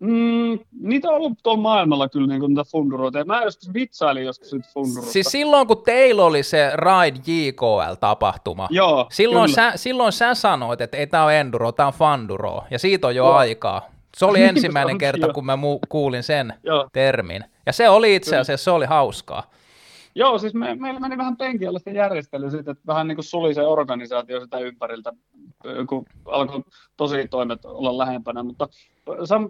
Mm, niitä on ollut tuolla maailmalla kyllä niin niitä funduroita. Mä joskus vitsailin joskus nyt funduroita. Siis silloin, kun teillä oli se Ride JKL-tapahtuma, Joo, silloin, sä, silloin sä sanoit, että ei tämä ole enduro, tämä on fanduro, ja siitä on jo Joo. aikaa. Se oli ensimmäinen kerta, kun mä mu- kuulin sen Joo. termin. Ja se oli itse asiassa, se oli hauskaa. Joo, siis me, meillä meni vähän penkialla sitä järjestelyä siitä, että vähän niin kuin suli se organisaatio sitä ympäriltä, kun alkoi tosi toimet olla lähempänä, mutta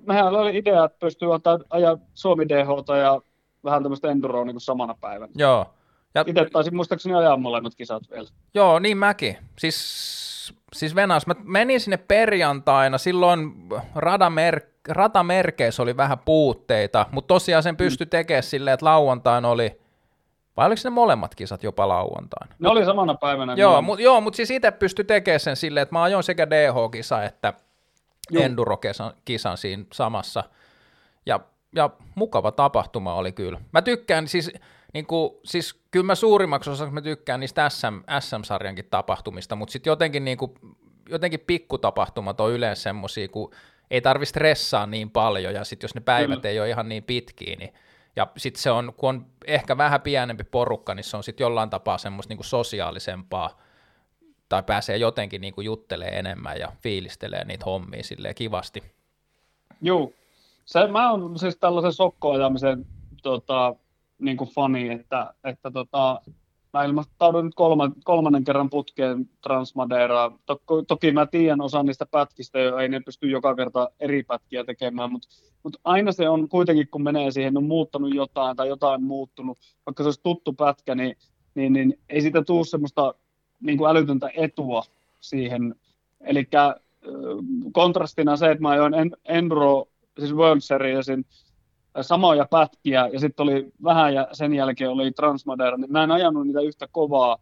mehän oli idea, että pystyy ottaa ajaa Suomi DH ja vähän tämmöistä enduroa niin kuin samana päivänä. Joo. Ja... Itse taisin muistaakseni ajaa molemmat kisat vielä. Joo, niin mäkin. Siis, siis Venas, mä menin sinne perjantaina, silloin radamer, ratamerkeissä oli vähän puutteita, mutta tosiaan sen pystyi mm. tekemään silleen, että lauantaina oli vai oliko ne molemmat kisat jopa lauantaina? Ne oli samana päivänä. Joo, mutta joo, mut siis itse pystyi tekemään sen silleen, että mä ajoin sekä DH-kisa että Enduro-kisan siinä samassa. Ja, ja mukava tapahtuma oli kyllä. Mä tykkään, siis, niin kuin, siis kyllä mä suurimmaksi osaksi mä tykkään niistä SM, SM-sarjankin tapahtumista, mutta sitten jotenkin, niin kuin, jotenkin pikkutapahtumat on yleensä semmoisia, kun ei tarvitse stressaa niin paljon, ja sitten jos ne päivät kyllä. ei ole ihan niin pitkiä, niin ja sitten se on, kun on ehkä vähän pienempi porukka, niin se on sitten jollain tapaa semmoista niinku sosiaalisempaa, tai pääsee jotenkin niinku juttelee enemmän ja fiilistelee niitä hommia silleen kivasti. Joo, se, mä oon siis tällaisen sokkoajamisen tota, niin kuin fani, että, että tota, mä ilmoittaudun nyt kolma, kolmannen kerran putkeen Transmaderaa. Toki, toki mä tiedän osa niistä pätkistä, jo ei ne pysty joka kerta eri pätkiä tekemään, mutta, mutta aina se on kuitenkin, kun menee siihen, on muuttanut jotain tai jotain muuttunut, vaikka se olisi tuttu pätkä, niin, niin, niin ei siitä tule semmoista niin kuin älytöntä etua siihen. Eli kontrastina se, että mä ajoin Enduro, siis World Seriesin samoja pätkiä ja sitten oli vähän ja sen jälkeen oli Transmadera, niin mä en ajanut niitä yhtä kovaa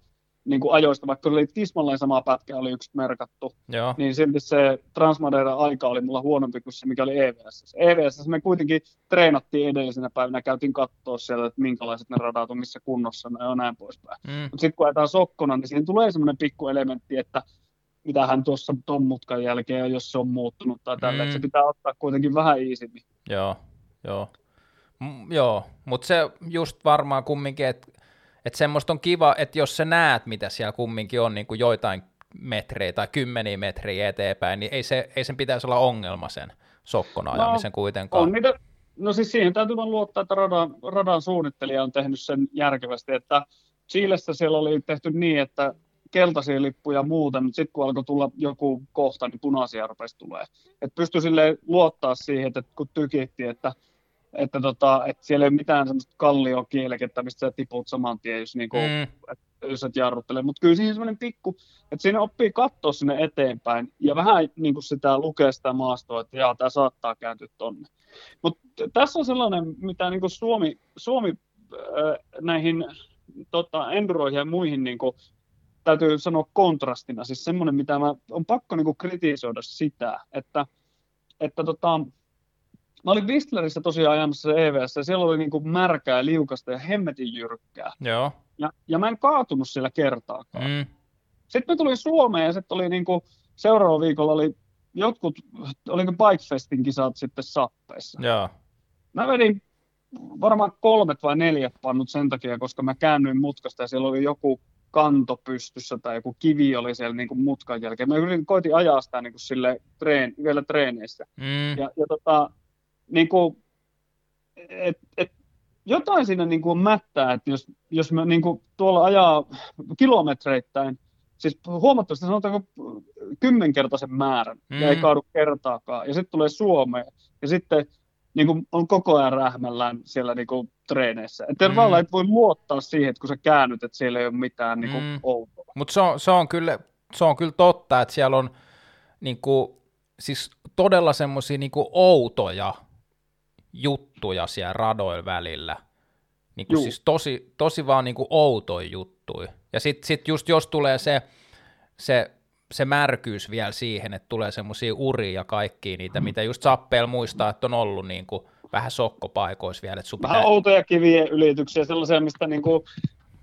niin kuin ajoista, vaikka oli tismalleen sama pätkä, oli yksi merkattu, Joo. niin silti se Transmadera aika oli mulla huonompi kuin se, mikä oli EVS. EVS me kuitenkin treenattiin edellisenä päivänä, käytiin katsoa siellä, että minkälaiset ne radat on, missä kunnossa ne on näin poispäin. Mm. Mutta sitten kun ajetaan sokkona, niin siihen tulee semmoinen pikku elementti, että mitä hän tuossa ton mutkan jälkeen, jos se on muuttunut tai tällä, mm. että se pitää ottaa kuitenkin vähän iisimmin. Joo, joo. M- joo, mutta se just varmaan kumminkin, että et semmoista on kiva, että jos sä näet, mitä siellä kumminkin on niin kuin joitain metrejä tai kymmeniä metriä eteenpäin, niin ei, se, ei sen pitäisi olla ongelma sen sokkona no, ajamisen kuitenkaan. On niitä, no siis siihen täytyy vaan luottaa, että radan, radan suunnittelija on tehnyt sen järkevästi, että Chiilessä siellä oli tehty niin, että keltaisia lippuja muuten, mutta sitten kun alkoi tulla joku kohta, niin punaisia rupesi tulee. Et pystyi sille luottaa siihen, että kun tykitti, että, että, tota, että siellä ei ole mitään semmoista kalliokielekettä, mistä sä tiput saman tien, jos, niinku, mm. et, jos et jarruttele. Mutta kyllä siinä semmoinen pikku, että siinä oppii katsoa sinne eteenpäin ja vähän niin kuin sitä lukea sitä maastoa, että jaa, tämä saattaa kääntyä tonne. Mutta tässä on sellainen, mitä niin kuin Suomi, Suomi äh, näihin tota, enduroihin ja muihin niin kuin, täytyy sanoa kontrastina, siis semmoinen, mitä mä on pakko niin kuin kritisoida sitä, että, että tota, mä olin Whistlerissä tosiaan ajamassa EVS, ja siellä oli niin kuin märkää, liukasta ja hemmetin jyrkkää. Joo. Ja, ja mä en kaatunut siellä kertaakaan. Mm. Sitten mä tulin Suomeen ja sitten oli niin kuin, seuraava viikolla oli jotkut, oliko Bikefestin kisat sitten sappeissa. Joo. Mä vedin varmaan kolmet vai neljät pannut sen takia, koska mä käännyin mutkasta ja siellä oli joku kanto pystyssä tai joku kivi oli siellä niin kuin mutkan jälkeen. Mä yritin, koitin ajaa sitä niin kuin sille treen, vielä treeneissä. Mm. Ja, ja tota, niin kuin, et, et, jotain siinä niin kuin mättää, että jos, jos mä niin kuin tuolla ajaa kilometreittäin, siis huomattavasti sanotaanko kymmenkertaisen määrän, mm. ja ei kaadu kertaakaan, ja sitten tulee Suomeen, ja sitten niin kuin on koko ajan rähmällään siellä niin kuin treeneissä. Että mm. et voi luottaa siihen, että kun sä käännyt, että siellä ei ole mitään niin kuin mm. outoa. Mutta se on, se, on kyllä, se on kyllä totta, että siellä on niin kuin, siis todella semmoisia niin outoja juttuja siellä radoilla välillä. Niin kuin siis tosi, tosi vaan niin kuin outoja juttuja. Ja sitten sit just jos tulee se, se se märkyys vielä siihen, että tulee semmoisia uria ja kaikkia niitä, mitä just Sappeel muistaa, että on ollut niin kuin vähän sokkopaikoissa vielä. Että vähän pitää... outoja kivien ylityksiä, sellaisia, mistä niin kuin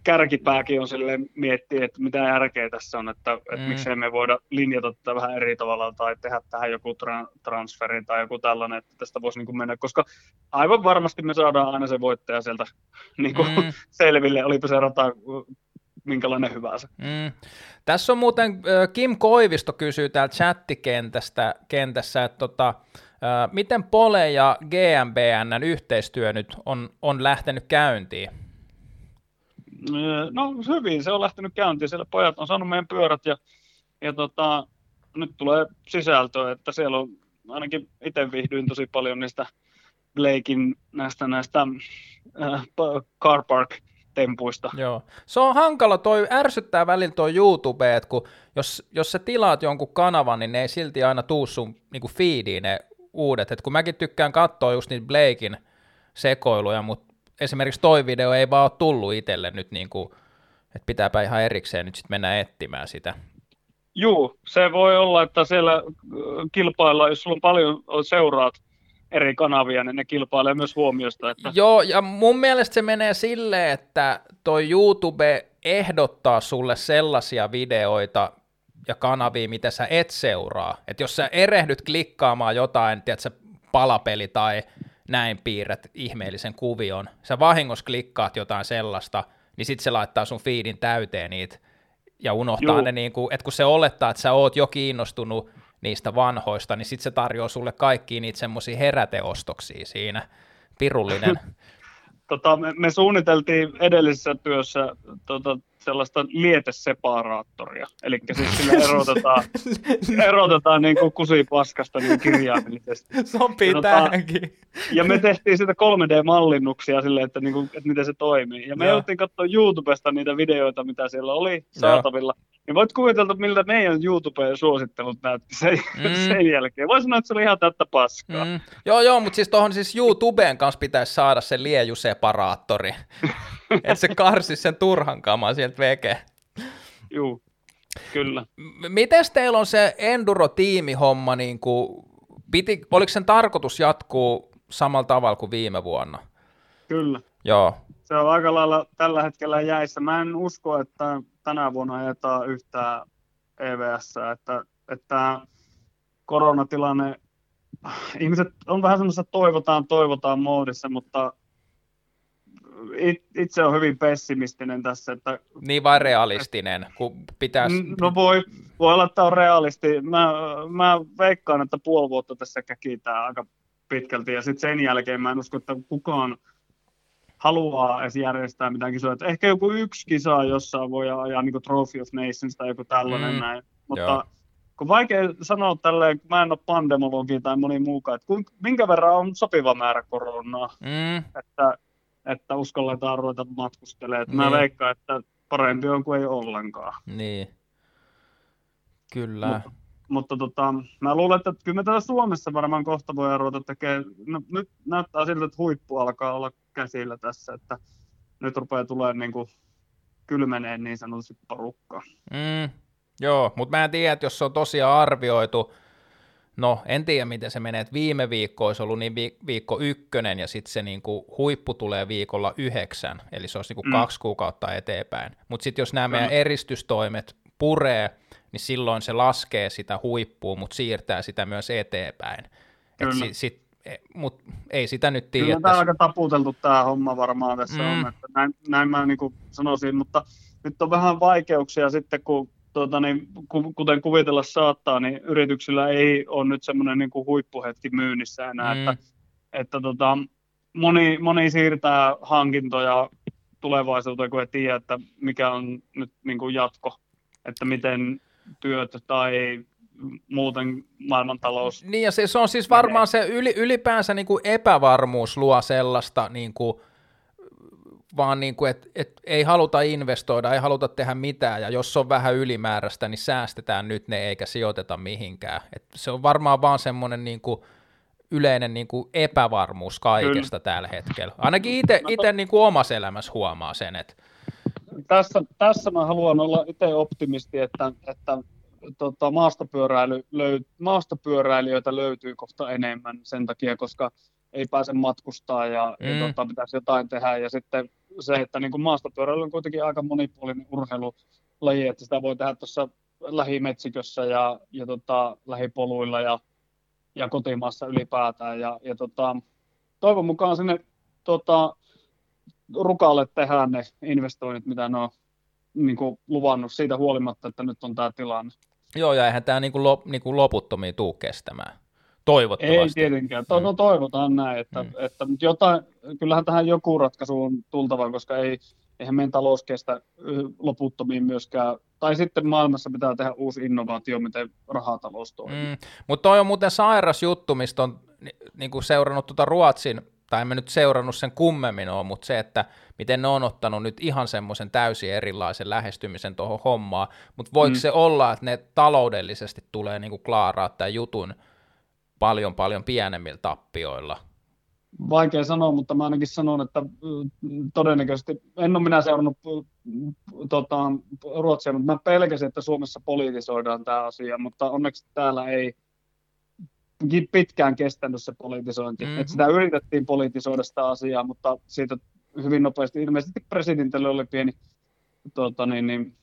kärkipääkin on sille miettiä, että mitä järkeä tässä on, että, että mm. miksei me voida linjata tätä vähän eri tavalla tai tehdä tähän joku tra- transferi tai joku tällainen, että tästä voisi niin kuin mennä, koska aivan varmasti me saadaan aina se voittaja sieltä niin kuin mm. selville, olipa se rata minkälainen hyvänsä. Mm. Tässä on muuten Kim Koivisto kysyy täällä chattikentästä, kentässä, että tota, miten Pole ja GMBNn yhteistyö nyt on, on lähtenyt käyntiin? No hyvin, se on lähtenyt käyntiin. Siellä pojat on saanut meidän pyörät ja, ja tota, nyt tulee sisältöä, että siellä on ainakin itse viihdyin tosi paljon niistä Blakein näistä, näistä äh, car park tempuista. Joo. Se on hankala, toi ärsyttää välillä tuo YouTube, että kun jos, jos sä tilaat jonkun kanavan, niin ne ei silti aina tuu sun niinku feediin ne uudet. Et kun mäkin tykkään katsoa just niitä Blakein sekoiluja, mutta esimerkiksi toi video ei vaan ole tullut itselle nyt, niinku, että pitääpä ihan erikseen nyt sitten mennä etsimään sitä. Joo, se voi olla, että siellä kilpailla, jos sulla on paljon seuraat eri kanavia, niin ne kilpailee myös huomiosta. Että... Joo, ja mun mielestä se menee silleen, että toi YouTube ehdottaa sulle sellaisia videoita ja kanavia, mitä sä et seuraa. Että jos sä erehdyt klikkaamaan jotain, tiedätkö, palapeli tai näin piirrät ihmeellisen kuvion, sä vahingossa klikkaat jotain sellaista, niin sit se laittaa sun feedin täyteen niitä ja unohtaa Juu. ne, niin kuin, että kun se olettaa, että sä oot jo kiinnostunut niistä vanhoista, niin sitten se tarjoaa sulle kaikki niitä semmoisia heräteostoksia siinä. Pirullinen. tota, me, me suunniteltiin edellisessä työssä tota, sellaista lieteseparaattoria. Eli siis sillä erotetaan, erotetaan niin kuin kusipaskasta niin kirjaimellisesti. Sopii ja, tota, tähänkin. Ja me tehtiin sitä 3D-mallinnuksia silleen, että, niin kuin, että miten se toimii. Ja me jouttiin katsoa YouTubesta niitä videoita, mitä siellä oli saatavilla. Joo. Niin voit kuvitella, miltä meidän YouTube-suosittelut näytti sen, mm. sen jälkeen. Voisi sanoa, että se oli ihan täyttä paskaa. Mm. Joo, joo, mutta siis tuohon siis YouTubeen kanssa pitäisi saada se liejuseparaattori. että se karsi sen turhan kamaa sieltä veke. Juu, kyllä. Miten teillä on se Enduro-tiimihomma, niin kuin, piti, oliko sen tarkoitus jatkuu samalla tavalla kuin viime vuonna? Kyllä. Joo. Se on aika lailla tällä hetkellä jäissä. Mä en usko, että tänä vuonna ajetaan yhtään EVS, että, että koronatilanne, ihmiset on vähän semmoista toivotaan, toivotaan moodissa, mutta itse on hyvin pessimistinen tässä. Että, niin vain realistinen, kun pitäisi... No voi, voi olla, että on realisti. Mä, mä veikkaan, että puoli vuotta tässä käkitään aika pitkälti, ja sitten sen jälkeen mä en usko, että kukaan haluaa edes järjestää mitään kisoja. Että ehkä joku yksi kisa jossain voi ajaa niin kuin Trophy of Nations tai joku tällainen mm. näin. Mutta Joo. kun vaikea sanoa tälleen, kun mä en ole pandemologi tai moni muukaan, että minkä verran on sopiva määrä koronaa, mm. että, että uskalletaan ruveta matkustelemaan. Niin. Mä veikkaan, että parempi on kuin ei ollenkaan. Niin. Kyllä. Mutta, mutta tota, mä luulen, että kyllä me täällä Suomessa varmaan kohta voi ruveta tekemään, no, nyt näyttää siltä, että huippu alkaa olla käsillä tässä, että nyt rupeaa tulemaan niin kuin kylmeneen niin sanotusti porukkaa. Mm, joo, mutta mä en tiedä, että jos se on tosiaan arvioitu, no en tiedä miten se menee, että viime viikko olisi ollut niin viikko ykkönen ja sitten se niin kuin huippu tulee viikolla yhdeksän, eli se olisi niin kuin mm. kaksi kuukautta eteenpäin. Mutta sitten jos nämä meidän eristystoimet puree, niin silloin se laskee sitä huippua, mutta siirtää sitä myös eteenpäin. si, sit, e, mutta ei sitä nyt tiedä. Kyllä tämä on aika taputeltu tämä homma varmaan tässä mm. on, että näin, näin mä niin sanoisin, mutta nyt on vähän vaikeuksia sitten, kun tuota, niin, kuten kuvitella saattaa, niin yrityksillä ei ole nyt semmoinen niin huippuhetki myynnissä enää, mm. että, että tota, moni, moni siirtää hankintoja tulevaisuuteen, kun ei tiedä, että mikä on nyt niin kuin jatko, että miten työt tai muuten maailmantalous. Niin ja se, se on siis varmaan se yli, ylipäänsä niin kuin epävarmuus luo sellaista, niin kuin, vaan niin kuin, että et ei haluta investoida, ei haluta tehdä mitään, ja jos on vähän ylimääräistä, niin säästetään nyt ne eikä sijoiteta mihinkään. Et se on varmaan vaan semmoinen niin kuin, yleinen niin kuin epävarmuus kaikesta Kyllä. tällä hetkellä. Ainakin itse niin kuin omassa elämässä huomaa sen, että tässä, tässä mä haluan olla itse optimisti, että, että tota, maastopyöräily löy, maastopyöräilijöitä löytyy kohta enemmän sen takia, koska ei pääse matkustaa ja, mm. ja tota, pitäisi jotain tehdä. Ja sitten se, että niin kuin maastopyöräily on kuitenkin aika monipuolinen urheilulaji, että sitä voi tehdä tuossa lähimetsikössä ja, ja tota, lähipoluilla ja, ja kotimaassa ylipäätään. Ja, ja tota, toivon mukaan sinne tota, Rukalle tehdään ne investoinnit, mitä ne on niin kuin luvannut siitä huolimatta, että nyt on tämä tilanne. Joo, ja eihän tämä niin kuin lop, niin kuin loputtomiin tuu kestämään. Toivottavasti. Ei tietenkään. To- mm. toivotaan näin, että, mm. että jotain, kyllähän tähän joku ratkaisu on tultava, koska ei, eihän meidän talous kestä loputtomiin myöskään. Tai sitten maailmassa pitää tehdä uusi innovaatio, miten rahatalous toimii. Mm. Mutta toi on muuten sairas juttu, mistä on niin kuin seurannut tuota Ruotsin tai en mä nyt seurannut sen kummemmin ole, mutta se, että miten ne on ottanut nyt ihan semmoisen täysin erilaisen lähestymisen tuohon hommaan, mutta voiko mm. se olla, että ne taloudellisesti tulee niin kuin klaaraa tämän jutun paljon paljon pienemmillä tappioilla? Vaikea sanoa, mutta mä ainakin sanon, että todennäköisesti, en ole minä seurannut tota, Ruotsia, mutta mä pelkäsin, että Suomessa politisoidaan tämä asia, mutta onneksi täällä ei, pitkään kestänyt se politisointi. Mm-hmm. Että sitä yritettiin politisoida sitä asiaa, mutta siitä hyvin nopeasti ilmeisesti presidentille oli pieni tuota, niin, niin,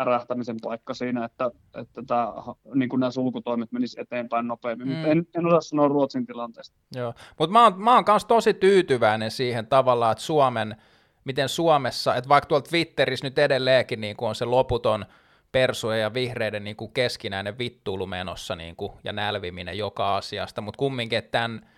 ärähtämisen paikka siinä, että, että tämä, niin kuin nämä sulkutoimet menisivät eteenpäin nopeammin. Mm. En, en osaa sanoa Ruotsin tilanteesta. Joo, mutta mä oon, mä oon kanssa tosi tyytyväinen siihen tavallaan, että Suomen, miten Suomessa, että vaikka tuolla Twitterissä nyt edelleenkin niin kuin on se loputon – persujen ja vihreiden niin kuin keskinäinen vittuulu menossa niin kuin, ja nälviminen joka asiasta, mutta kumminkin, että tämän,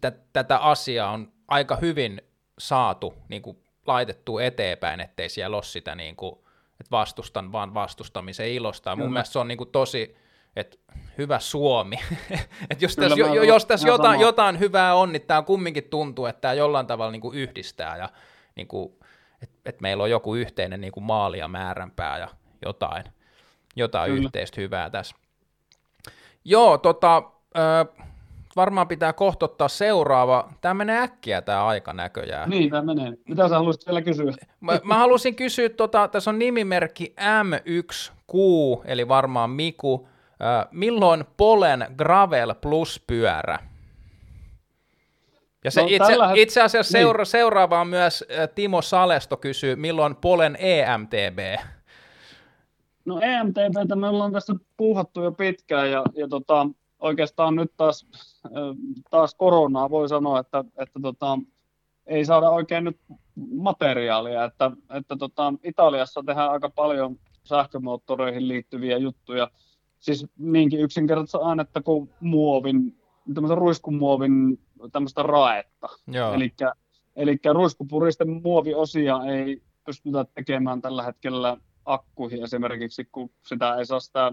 t- tätä asiaa on aika hyvin saatu niin kuin, laitettu eteenpäin, ettei siellä ole sitä, niin kuin, että vastustan vaan vastustamisen ilosta. Ja mun mielestä se on niin kuin, tosi, että hyvä Suomi. että jos tässä, jo, jos tässä jotain, jotain hyvää on, niin tämä kumminkin tuntuu, että tämä jollain tavalla niin kuin yhdistää ja niin kuin, että et meillä on joku yhteinen niin kuin maali ja määränpää ja jotain, jotain yhteistä hyvää tässä. Joo, tota, äh, varmaan pitää kohtottaa seuraava. Tämä menee äkkiä tämä aika näköjään. Niin, tämä menee. Mitä sä haluaisit vielä kysyä? Mä, mä halusin kysyä, tota, tässä on nimimerkki M1Q, eli varmaan Miku. Äh, milloin Polen Gravel Plus pyörä? Ja se no, itse, het- itse asiassa niin. seura- seuraava on myös Timo Salesto kysyy, milloin Polen EMTB? No EMTPtä me ollaan tässä puuhattu jo pitkään ja, ja tota, oikeastaan nyt taas, taas koronaa voi sanoa, että, että tota, ei saada oikein nyt materiaalia, että, että tota, Italiassa tehdään aika paljon sähkömoottoreihin liittyviä juttuja, siis niinkin yksinkertaista ainetta kuin muovin, tämmöisen ruiskumuovin tämmöistä raetta. Eli Eli ruiskupuristen muoviosia ei pystytä tekemään tällä hetkellä akkuihin esimerkiksi, kun sitä ei saa sitä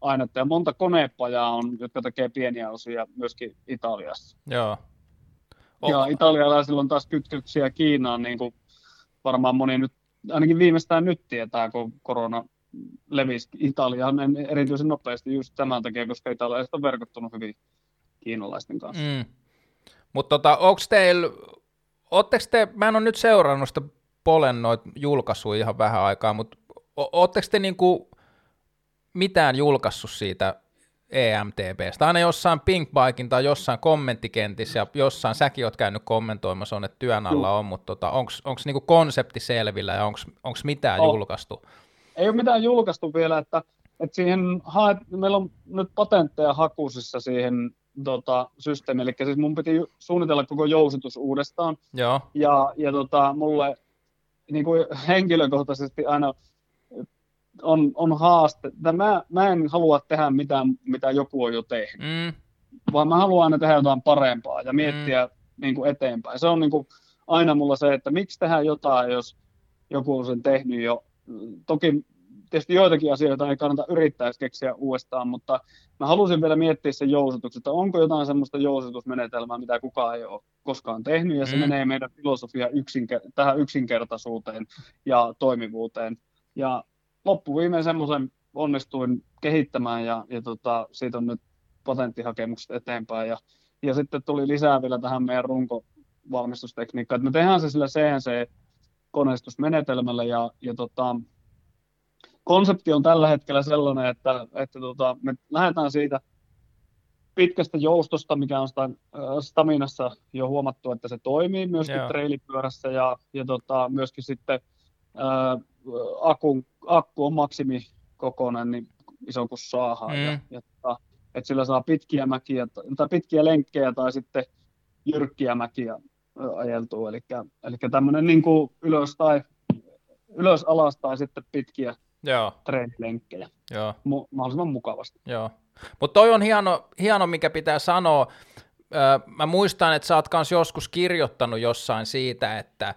ainetta. Ja monta konepajaa on, jotka tekee pieniä osia myöskin Italiassa. Joo. Oh. Ja italialaisilla on taas kytköksiä Kiinaan, niin kuin varmaan moni nyt, ainakin viimeistään nyt tietää, kun korona levisi Italiaan erityisen nopeasti just tämän takia, koska italialaiset on verkottunut hyvin kiinalaisten kanssa. Mm. Mutta tota, onko teillä, ootteko te, mä en ole nyt seurannut sitä Polen noita julkaisuja ihan vähän aikaa, mutta ootteko te niinku mitään julkaissut siitä EMTBstä? Aina jossain Pinkbikin tai jossain kommenttikentissä ja jossain säkin oot käynyt kommentoimassa on, että työn alla on, mutta tota, onko niinku konsepti selvillä ja onko mitään oh. julkaistu? Ei ole mitään julkaistu vielä, että, että siihen haet, meillä on nyt patentteja hakusissa siihen tota, systeemi, eli siis mun piti suunnitella koko jousitus uudestaan. Joo. Ja, ja tota, mulle niin kuin henkilökohtaisesti aina on, on haaste. Mä, mä en halua tehdä mitään, mitä joku on jo tehnyt, mm. vaan mä haluan aina tehdä jotain parempaa ja miettiä mm. niin kuin eteenpäin. Se on niin kuin aina mulla se, että miksi tehdä jotain, jos joku on sen tehnyt jo. Toki tietysti joitakin asioita ei kannata yrittää keksiä uudestaan, mutta mä halusin vielä miettiä sen jousituksen, että onko jotain semmoista jousitusmenetelmää, mitä kukaan ei ole koskaan tehnyt, ja se mm. menee meidän filosofia yksinker- tähän yksinkertaisuuteen ja toimivuuteen. Ja loppuviimein semmoisen onnistuin kehittämään, ja, ja tota, siitä on nyt patenttihakemukset eteenpäin, ja, ja sitten tuli lisää vielä tähän meidän runkovalmistustekniikkaan, että me tehdään se sillä CNC-koneistusmenetelmällä, ja, ja tota, konsepti on tällä hetkellä sellainen, että, että tota, me lähdetään siitä pitkästä joustosta, mikä on sitä, äh, Staminassa jo huomattu, että se toimii myöskin Joo. treilipyörässä ja, ja tota, myöskin sitten ää, äh, akun, akku on maksimikokoinen, niin iso kuin saadaan. Mm. Ja, ja tota, että sillä saa pitkiä mäkiä, tai pitkiä lenkkejä tai sitten jyrkkiä mäkiä ajeltua. Eli, eli tämmöinen niin ylös tai ylös alas tai sitten pitkiä Joo. treenilenkkejä Joo. Mu- mahdollisimman mukavasti. Joo. Mutta toi on hieno, hieno, mikä pitää sanoa. Öö, mä muistan, että sä oot kans joskus kirjoittanut jossain siitä, että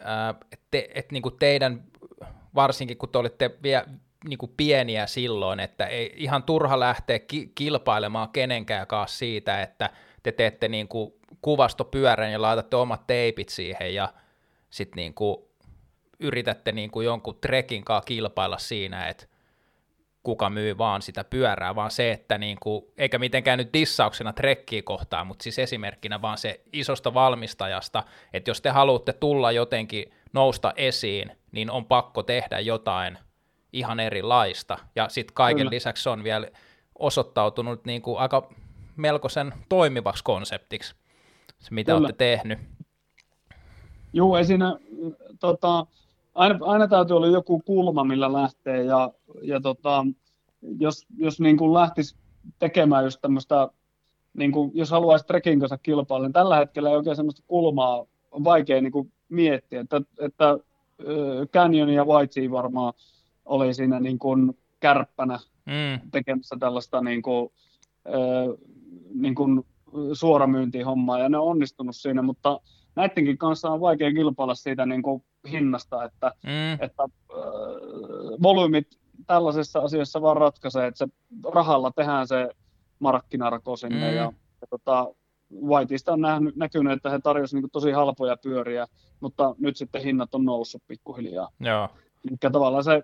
öö, te, et niinku teidän, varsinkin kun te olitte vielä niinku pieniä silloin, että ei ihan turha lähteä ki- kilpailemaan kenenkään kanssa siitä, että te teette niinku kuvastopyörän ja laitatte omat teipit siihen ja sitten niinku yritätte niin kuin jonkun trekin kanssa kilpailla siinä, että kuka myy vaan sitä pyörää, vaan se, että niin kuin, eikä mitenkään nyt dissauksena trekkiä kohtaan, mutta siis esimerkkinä vaan se isosta valmistajasta, että jos te haluatte tulla jotenkin nousta esiin, niin on pakko tehdä jotain ihan erilaista. Ja sitten kaiken Kyllä. lisäksi on vielä osoittautunut niin kuin aika melkoisen toimivaksi konseptiksi, se mitä Kyllä. olette tehnyt. Joo, ei siinä tota, aina, aina täytyy olla joku kulma, millä lähtee, ja, ja tota, jos, jos niin kuin lähtisi tekemään just tämmöistä, niin kuin, jos haluaisi trekking kanssa kilpailla, niin tällä hetkellä ei oikein semmoista kulmaa on vaikea niin kuin miettiä, että, että Canyon ja YG varmaan oli siinä niin kuin kärppänä mm. tekemässä tällaista niin kuin, niin kuin suoramyyntihommaa, ja ne on onnistunut siinä, mutta näidenkin kanssa on vaikea kilpailla siitä niin kuin hinnasta, että, mm. että äh, volyymit tällaisessa asiassa vaan ratkaisee, että se rahalla tehdään se markkinarko sinne mm. ja, ja tota, Whiteista on nähnyt, näkynyt, että he tarjosivat niin tosi halpoja pyöriä, mutta nyt sitten hinnat on noussut pikkuhiljaa. Joo. Eli tavallaan se,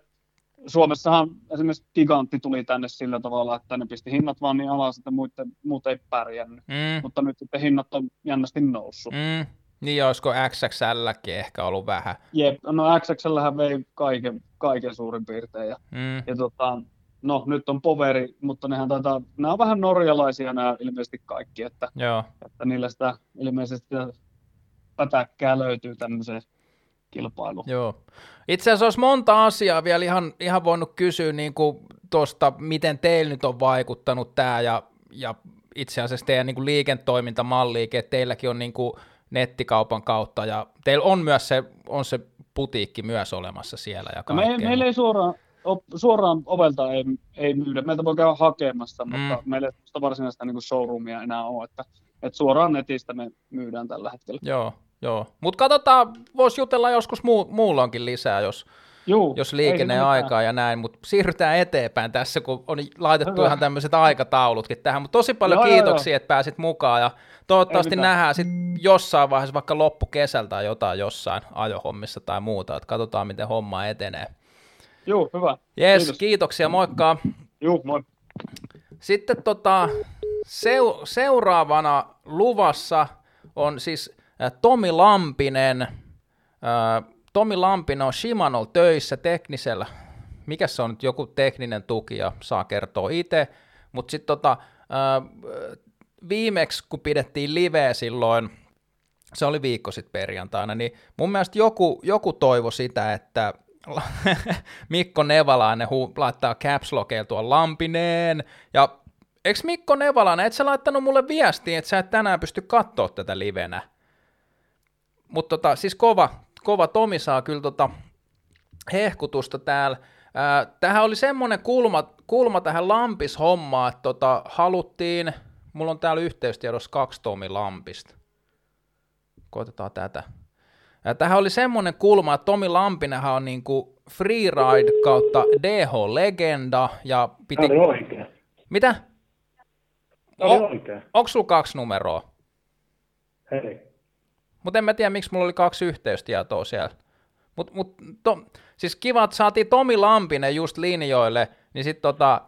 Suomessahan esimerkiksi Gigantti tuli tänne sillä tavalla, että ne pisti hinnat vaan niin alas, että muut, muut ei pärjännyt. Mm. Mutta nyt sitten hinnat on jännästi noussut. Mm. Niin, olisiko XXLkin ehkä ollut vähän? Jep, no XXL vei kaiken, kaiken suurin piirtein. Ja, mm. ja tota, no nyt on poveri, mutta nehän taitaa, nämä on vähän norjalaisia nämä ilmeisesti kaikki, että, Joo. että niillä sitä ilmeisesti pätäkkää löytyy tämmöiseen kilpailuun. Joo. Itse asiassa olisi monta asiaa vielä ihan, ihan voinut kysyä niin tuosta, miten teillä nyt on vaikuttanut tämä ja, ja itse asiassa teidän niin liiketoimintamalliikin, että teilläkin on niin kuin, nettikaupan kautta, ja teillä on myös se, on se putiikki myös olemassa siellä. Ja no me, meillä ei suoraan, suoraan ovelta ei, ei myydä, meiltä voi käydä hakemassa, mm. mutta meillä ei varsinaista niin showroomia enää ole, että, että suoraan netistä me myydään tällä hetkellä. Joo, Joo, mutta katsotaan, voisi jutella joskus muu, muulloinkin lisää, jos, Juu, jos liikenne aikaa ja näin, mutta siirrytään eteenpäin tässä, kun on laitettu Hyvä. ihan tämmöiset aikataulutkin tähän, mutta tosi paljon joo, kiitoksia, joo, joo. että pääsit mukaan ja toivottavasti nähdään sitten jossain vaiheessa vaikka loppukesältä tai jotain jossain ajohommissa tai muuta, että katsotaan miten homma etenee. Joo, hyvä. Yes, Kiitos. kiitoksia, moikka. Joo, moi. Sitten tota, seu, seuraavana luvassa on siis Tomi Lampinen, Tomi Lampinen on Shimano töissä teknisellä, mikä se on nyt joku tekninen tuki ja saa kertoa itse, mutta sitten tota, viimeksi kun pidettiin liveä silloin, se oli viikko sitten perjantaina, niin mun mielestä joku, joku toivo sitä, että Mikko Nevalainen hu- laittaa caps tuon Lampineen, ja eikö Mikko Nevalainen, et sä laittanut mulle viestiä, että sä et tänään pysty katsoa tätä livenä? Mutta tota, siis kova, kova Tomi saa kyllä tota hehkutusta täällä. Ää, tähän oli semmoinen kulma, kulma tähän Lampis-hommaan, että tota, haluttiin, mulla on täällä yhteystiedossa kaksi Tomi Lampista. Koitetaan tätä. Ää, tähän oli semmoinen kulma, että Tomi Lampinenhan on niinku freeride kautta DH-legenda ja piti... Tämä oli oikein. Mitä? Tämä oli oikein. Onko sulla kaksi numeroa? Hei. Mutta en mä tiedä, miksi mulla oli kaksi yhteystietoa siellä. Mut, mut, to, siis kiva, että saatiin Tomi Lampinen just linjoille, niin sitten tota,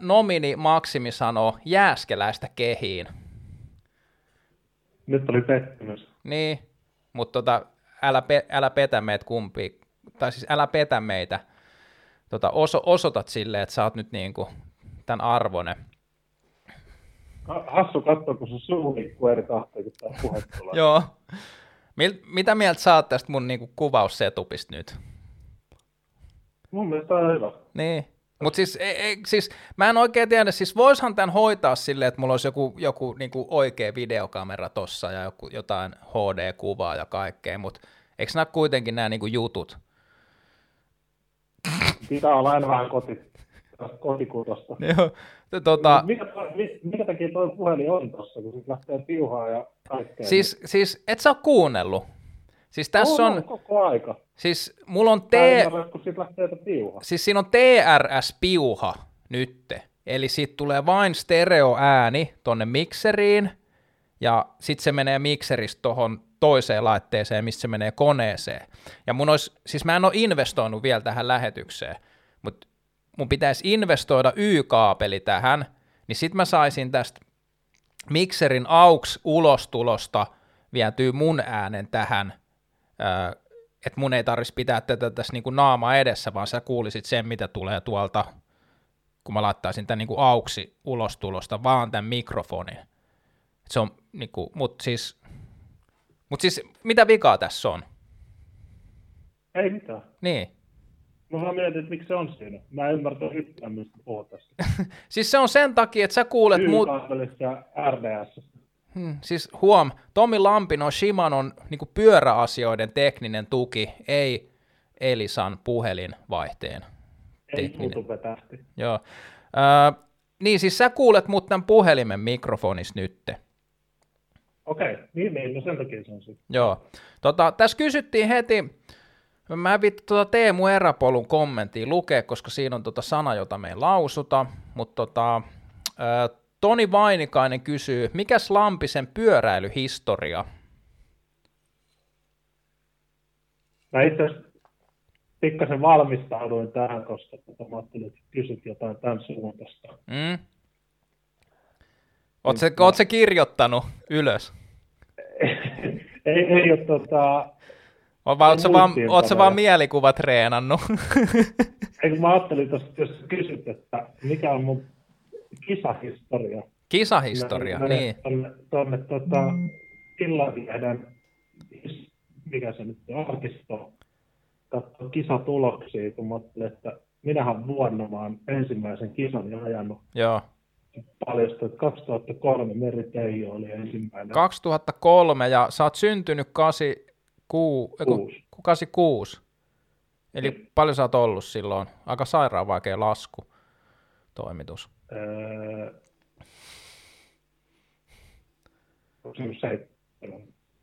nomini Maksimi sanoo Jääskeläistä kehiin. Nyt oli pettymys. Niin, mutta tota, älä, pe, älä petä meitä kumpi, tai siis älä petä meitä. Tota, oso, osoitat silleen, että sä oot nyt niinku tämän arvone. Hassu katsoa, kun sun suu liikkuu eri tahtoja, kun puhe tulee. Joo. Mil, mitä mieltä sä oot tästä mun niinku kuvaussetupista nyt? Mun mielestä on hyvä. Niin. Mutta siis, ei, ei, siis, mä en oikein tiedä, siis voishan tämän hoitaa silleen, että mulla olisi joku, joku niinku oikea videokamera tossa ja joku, jotain HD-kuvaa ja kaikkea, mutta eikö nämä kuitenkin nämä niinku jutut? Pitää olla aina vähän koti, kotikutosta. Joo, tota... Mikä, mikä takia tuo puhelin on tuossa, kun se lähtee piuhaa ja kaikkea? Siis, siis et sä ole kuunnellut. Siis tässä on... on koko aika. Siis mulla on T... kun siitä lähtee piuha. Siis siinä on TRS-piuha nytte. Eli siitä tulee vain stereoääni tonne mikseriin, ja sitten se menee mikseristä tuohon toiseen laitteeseen, missä se menee koneeseen. Ja mun olisi, siis mä en ole investoinut vielä tähän lähetykseen, mutta mun pitäisi investoida Y-kaapeli tähän, niin sit mä saisin tästä mikserin AUX ulostulosta vietyy mun äänen tähän, että mun ei tarvitsisi pitää tätä tässä niinku naama edessä, vaan sä kuulisit sen, mitä tulee tuolta, kun mä laittaisin tämän niinku auksi ulostulosta, vaan tämän mikrofonin. Se on niinku, mut siis, mut siis, mitä vikaa tässä on? Ei mitään. Niin. Mä vaan mietin, että miksi se on siinä. Mä en ymmärrä yhtään, mistä puhut tässä. siis se on sen takia, että sä kuulet... Muut... RDS. Hmm, siis huom, Tomi Lampin on Shimanon niin pyöräasioiden tekninen tuki, ei Elisan puhelinvaihteen tekninen. Ei Joo. Ö, niin, siis sä kuulet mut tämän puhelimen mikrofonis nytte. Okei, okay. niin, niin, no sen takia se on sitten. Joo. Tota, tässä kysyttiin heti, Mä en vittu tuota Teemu Eräpolun kommenttia lukea, koska siinä on tota sana, jota me ei lausuta, mutta tota, Toni Vainikainen kysyy, mikäs Lampisen pyöräilyhistoria? Mä itse pikkasen valmistauduin tähän, koska tota, mä ajattelin, että kysyt jotain tämän suuntaista. Mm. Oletko se kirjoittanut ylös? ei, ei ole tota, on vaan, ootko vaan, ootko vaan mielikuvat treenannut? Eikö mä ajattelin tuossa, jos kysyt, että mikä on mun kisahistoria. Kisahistoria, mä, niin. Tuonne, tuonne tuota, Illanlehden, mikä se nyt on, arkisto, katsoa kisatuloksia, kun mä ajattelin, että minähän vuonna vaan ensimmäisen kisan ja ajanut. Joo. Paljastui, että 2003 Meri Teijo oli ensimmäinen. 2003 ja sä oot syntynyt 8, Kuu, kuusi. 86. Eli niin. paljon sä oot ollut silloin? Aika sairaan vaikea lasku toimitus. Öö,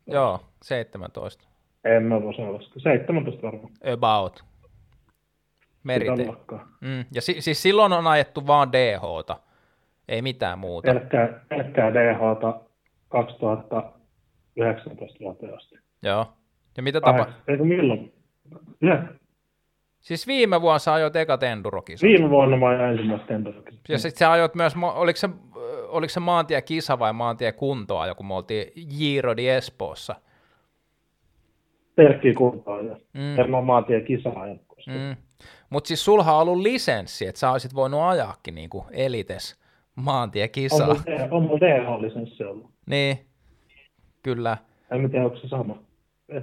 Joo, 17. En mä voi sanoa, 17 varmaan. About. Merite. Mm. Ja si- siis silloin on ajettu vaan DHta, ei mitään muuta. Pelkkää, pelkkää DHta 2019 vuoteen asti. Joo. Ja mitä tapahtui? Eikö milloin? Ja. Siis viime vuonna sä ajoit ekat endurokisat. Viime vuonna mä ajoin ensimmäistä endurokisat. Ja sitten sä ajoit myös, oliko se, oliko se maantie kisa vai maantie kuntoa, joku me oltiin Giro di Espoossa? Pelkkiä kuntoa, ja mm. en mä maantie kisaa mm. Mutta siis sulha on ollut lisenssi, että sä olisit voinut ajaakin niinku elites maantiekisaa. On mulla DH-lisenssi ollut. Niin, kyllä. En tiedä, onko se sama.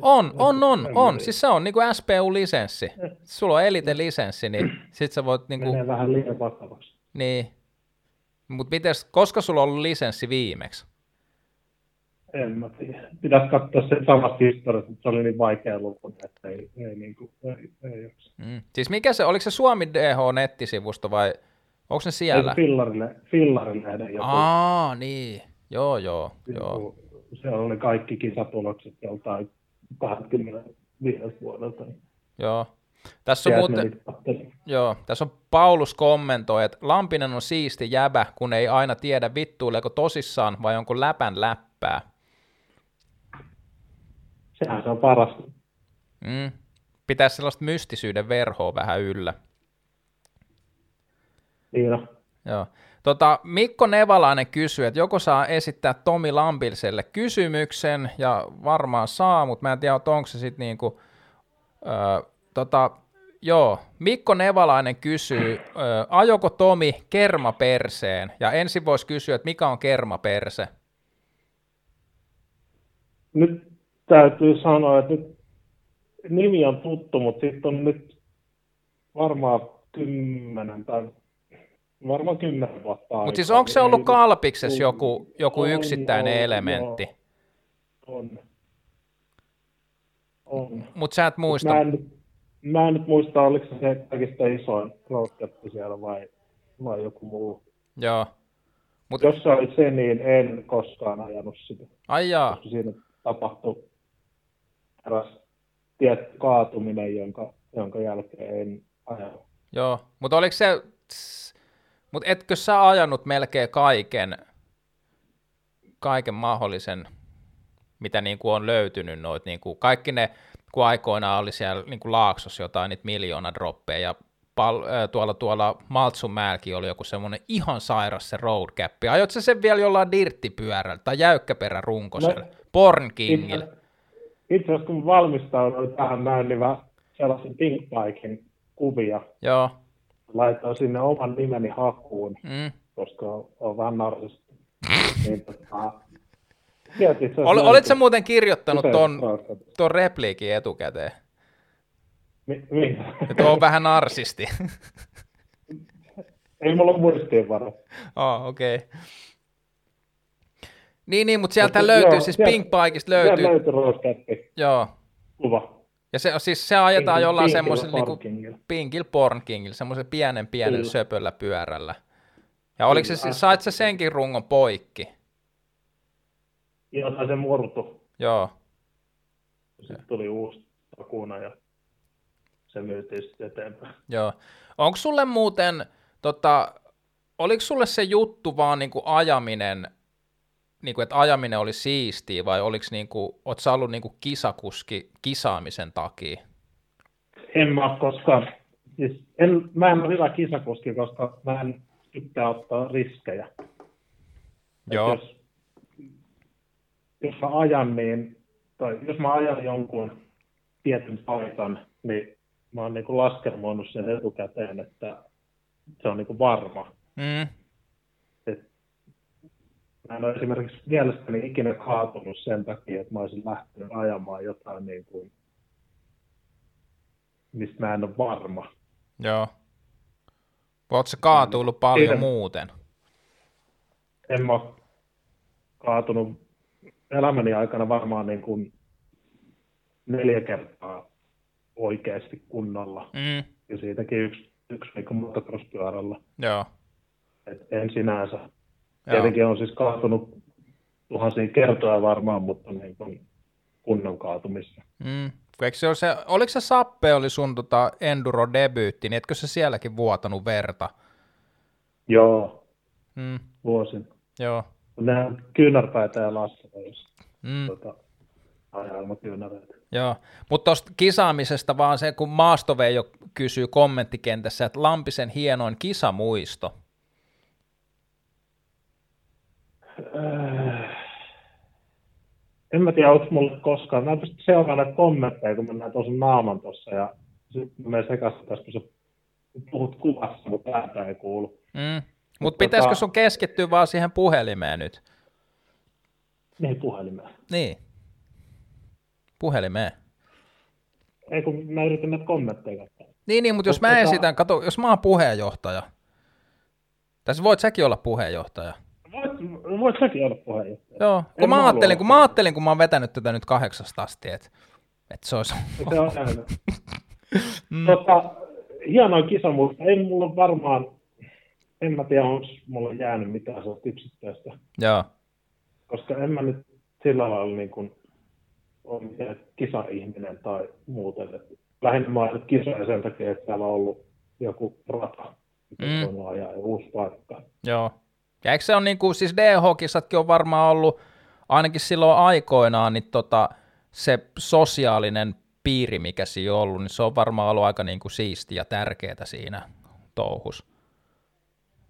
On, on, on, on. Siis se on niinku SPU-lisenssi. Sulla on elite-lisenssi, niin sit sä voit niinku... Menee vähän liian vakavaksi. Niin. Mut mites, koska sulla on ollut lisenssi viimeksi? En mä tiedä. Pitäisi katsoa se samasta historiasta, että se oli niin vaikea luku, että ei, ei, niin kuin, ei, ei mm. Siis mikä se, oliko se Suomi DH-nettisivusto vai onko se siellä? Ei, fillarille, fillarille joku. Aa, niin. Joo, joo, joku, joo. Se oli kaikki kisatulokset joltain 25 vuodelta. Joo. Tässä on, muuten, joo, tässä on Paulus kommentoi, että Lampinen on siisti jäbä, kun ei aina tiedä vittuileeko tosissaan vai onko läpän läppää. Sehän se on parasta. Mm. Pitäisi sellaista mystisyyden verhoa vähän yllä. Niin on. Joo. Tota, Mikko Nevalainen kysyy, että joko saa esittää Tomi Lambilselle kysymyksen, ja varmaan saa, mutta mä en tiedä, onko se sitten niinku, öö, tota, joo, Mikko Nevalainen kysyy, öö, ajoko Tomi kermaperseen, ja ensin voisi kysyä, että mikä on kermaperse? Nyt täytyy sanoa, että nyt nimi on tuttu, mutta sitten on nyt varmaan kymmenen tai varmaan kymmenen vuotta Mutta siis onko se ollut kalpiksessa joku, joku on, yksittäinen on, elementti? Joo. On. On. Mutta sä et muista. Mä en, mä en nyt muista, oliko se se kaikista isoin roadcappi siellä vai, vai joku muu. Joo. Mut... Jos se oli se, niin en koskaan ajanut sitä. Ai jaa. Koska siinä tapahtui eräs tietty kaatuminen, jonka, jonka jälkeen en ajanut. Joo, mutta oliko se mutta etkö sä ajanut melkein kaiken, kaiken mahdollisen, mitä niin kuin on löytynyt, noit, niin kuin kaikki ne, kun aikoinaan oli siellä niin kuin Laaksossa jotain niitä miljoona droppeja, ja pal, äh, tuolla, tuolla Maltsunmäelläkin oli joku semmoinen ihan sairas se roadcap. Ajot sä sen vielä jollain dirttipyörällä tai jäykkäperän runkosella? No, Porn Kingillä. Itse, itse asiassa kun valmistauduin tähän näin, niin vähän sellaisen Pinkbiken kuvia. Joo laitoin sinne oman nimeni hakuun, mm. koska on vähän narsisti. niin, tota, Ol, olitko muuten kirjoittanut ton, ton repliikin etukäteen? Mi- mi- Että on vähän narsisti. Ei mulla ole muistiinvaro. Oh, okei. Okay. Niin, niin, mutta sieltä löytyy, joo, siis Pink Bikeista löytyy. Sieltä löytyy Joo. Kuva. Ja se, siis se ajetaan Pinkil, jollain semmoisella niinku, Pinkil Porn Kingillä, semmoisen pienen pienen Kyllä. söpöllä pyörällä. Ja oliko se, siis, sait sä senkin rungon poikki? Joo, se murtu. Joo. Sitten tuli uusi takuna ja se myytiin sitten eteenpäin. Joo. Onko sulle muuten, tota, oliko sulle se juttu vaan niin kuin ajaminen niin kuin, että ajaminen oli siistiä vai oliko niin kuin, oot ollut niin kuin kisakuski kisaamisen takia? En mä koskaan, siis en, mä en ole hyvä kisakuski, koska mä en tykkää ottaa riskejä. Joo. Jos, jos mä ajan, niin, tai jos mä ajan jonkun tietyn paikan, niin mä oon niin laskelmoinut sen etukäteen, että se on niin kuin varma. Mm. Mä en ole esimerkiksi mielestäni ikinä kaatunut sen takia, että mä olisin lähtenyt ajamaan jotain, niin kuin, mistä mä en ole varma. Joo. Oletko se kaatunut paljon Siinä, muuten? En mä kaatunut elämäni aikana varmaan niin kuin neljä kertaa oikeasti kunnolla. Mm. Ja siitäkin yksi, yksi viikon motocross-pyörällä. Joo. Et en sinänsä Tietenkin on siis kaatunut tuhansia kertoja varmaan, mutta niin kuin kunnon kaatumissa. Mm. Eikö se ole se, oliko se Sappe oli sun tota enduro-debyytti, niin etkö se sielläkin vuotanut verta? Joo, mm. vuosin. Joo. Ne on kyynärpäitä ja lassata, jos mm. tota, kyynäräitä. Joo, mutta tuosta kisaamisesta vaan se, kun Maastoveijo kysyy kommenttikentässä, että Lampisen hienoin kisamuisto. Äh, en mä tiedä, onko mulle koskaan. Mä pystyn seuraamaan näitä kommentteja, kun mä näen tuossa naaman tuossa ja sitten mä menen sekaisin tässä, kun sä puhut kuvassa, mutta ääntä ei kuulu. Mm. Mutta pitäisikö tota... sun keskittyä vaan siihen puhelimeen nyt? Niin, puhelimeen. Niin. Puhelimeen. Ei kun mä yritän näitä kommentteja katsoa. Niin, niin mutta jos mä tota... esitän, kato, jos mä oon puheenjohtaja, tässä voit säkin olla puheenjohtaja. Voit, säkin olla puheenjohtaja. Joo, kun mä, ajattelin, kun mä ajattelin, kun mä oon vetänyt tätä nyt kahdeksasta asti, että et se olisi... Se on mm. tota, hienoa kisamuista. Ei mulla varmaan, en mä tiedä, onko mulla jäänyt mitään sellaista yksittäistä. Joo. Koska en mä nyt sillä lailla niin kuin, ole mikään kisaihminen tai muuten. Et lähinnä mä oon kisoja sen takia, että täällä on ollut joku rata, mm. ajaa ja uusi paikka. Joo. Ja eikö se on niin kuin, siis DH-kisatkin on varmaan ollut, ainakin silloin aikoinaan, niin tota, se sosiaalinen piiri, mikä siinä on ollut, niin se on varmaan ollut aika niin kuin siisti ja tärkeää siinä touhus.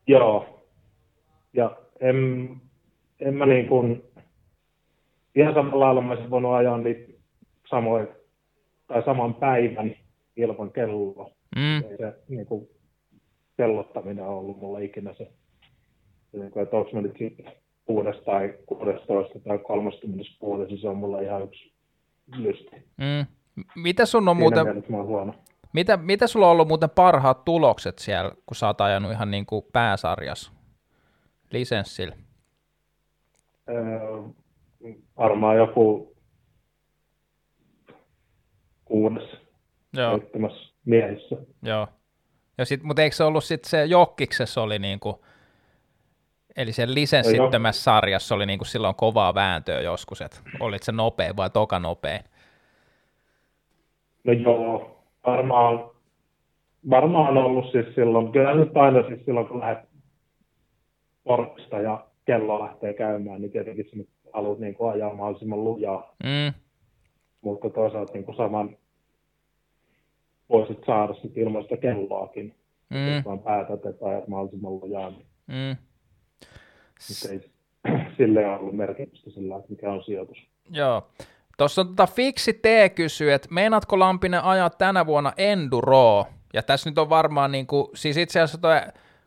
Joo. Ja en, en mä niin kuin, ihan samalla lailla mä voinut ajaa niitä samoin, tai saman päivän ilman kelloa. Mm. Ei se niin kuin, kellottaminen on ollut mulla ikinä se niin että onko mä nyt kuudes tai 16 tai 30 niin se on mulla ihan yksi lysti. Mm. Mitä sun on muuten... Mitä, mitä sulla on ollut muuten parhaat tulokset siellä, kun sä oot ajanut ihan niin kuin pääsarjas lisenssillä? Öö, varmaan joku kuudes, Joo. miehissä. Joo. Ja sit, mutta eikö se ollut sitten se Jokkiksessa oli niin kuin Eli sen lisenssittömässä sarjassa oli niin kuin silloin kovaa vääntöä joskus, että olit se nopea vai toka nopea? No joo, varmaan, varmaan ollut siis silloin, kyllä nyt aina siis silloin kun lähdet portista ja kello lähtee käymään, niin tietenkin nyt haluat niin kuin ajaa mahdollisimman lujaa. Mm. Mutta toisaalta niin kuin saman voisit saada sitten ilman sitä kelloakin, mm. jos vaan päätät, että ajat mahdollisimman lujaa. Niin. Mm ei sille ole ollut merkitystä sillä, että mikä on sijoitus. Joo. Tuossa on tota Fiksi T kysyy, että meinaatko Lampinen ajaa tänä vuonna Enduroa? Ja tässä nyt on varmaan, niin kuin, siis itse asiassa toi,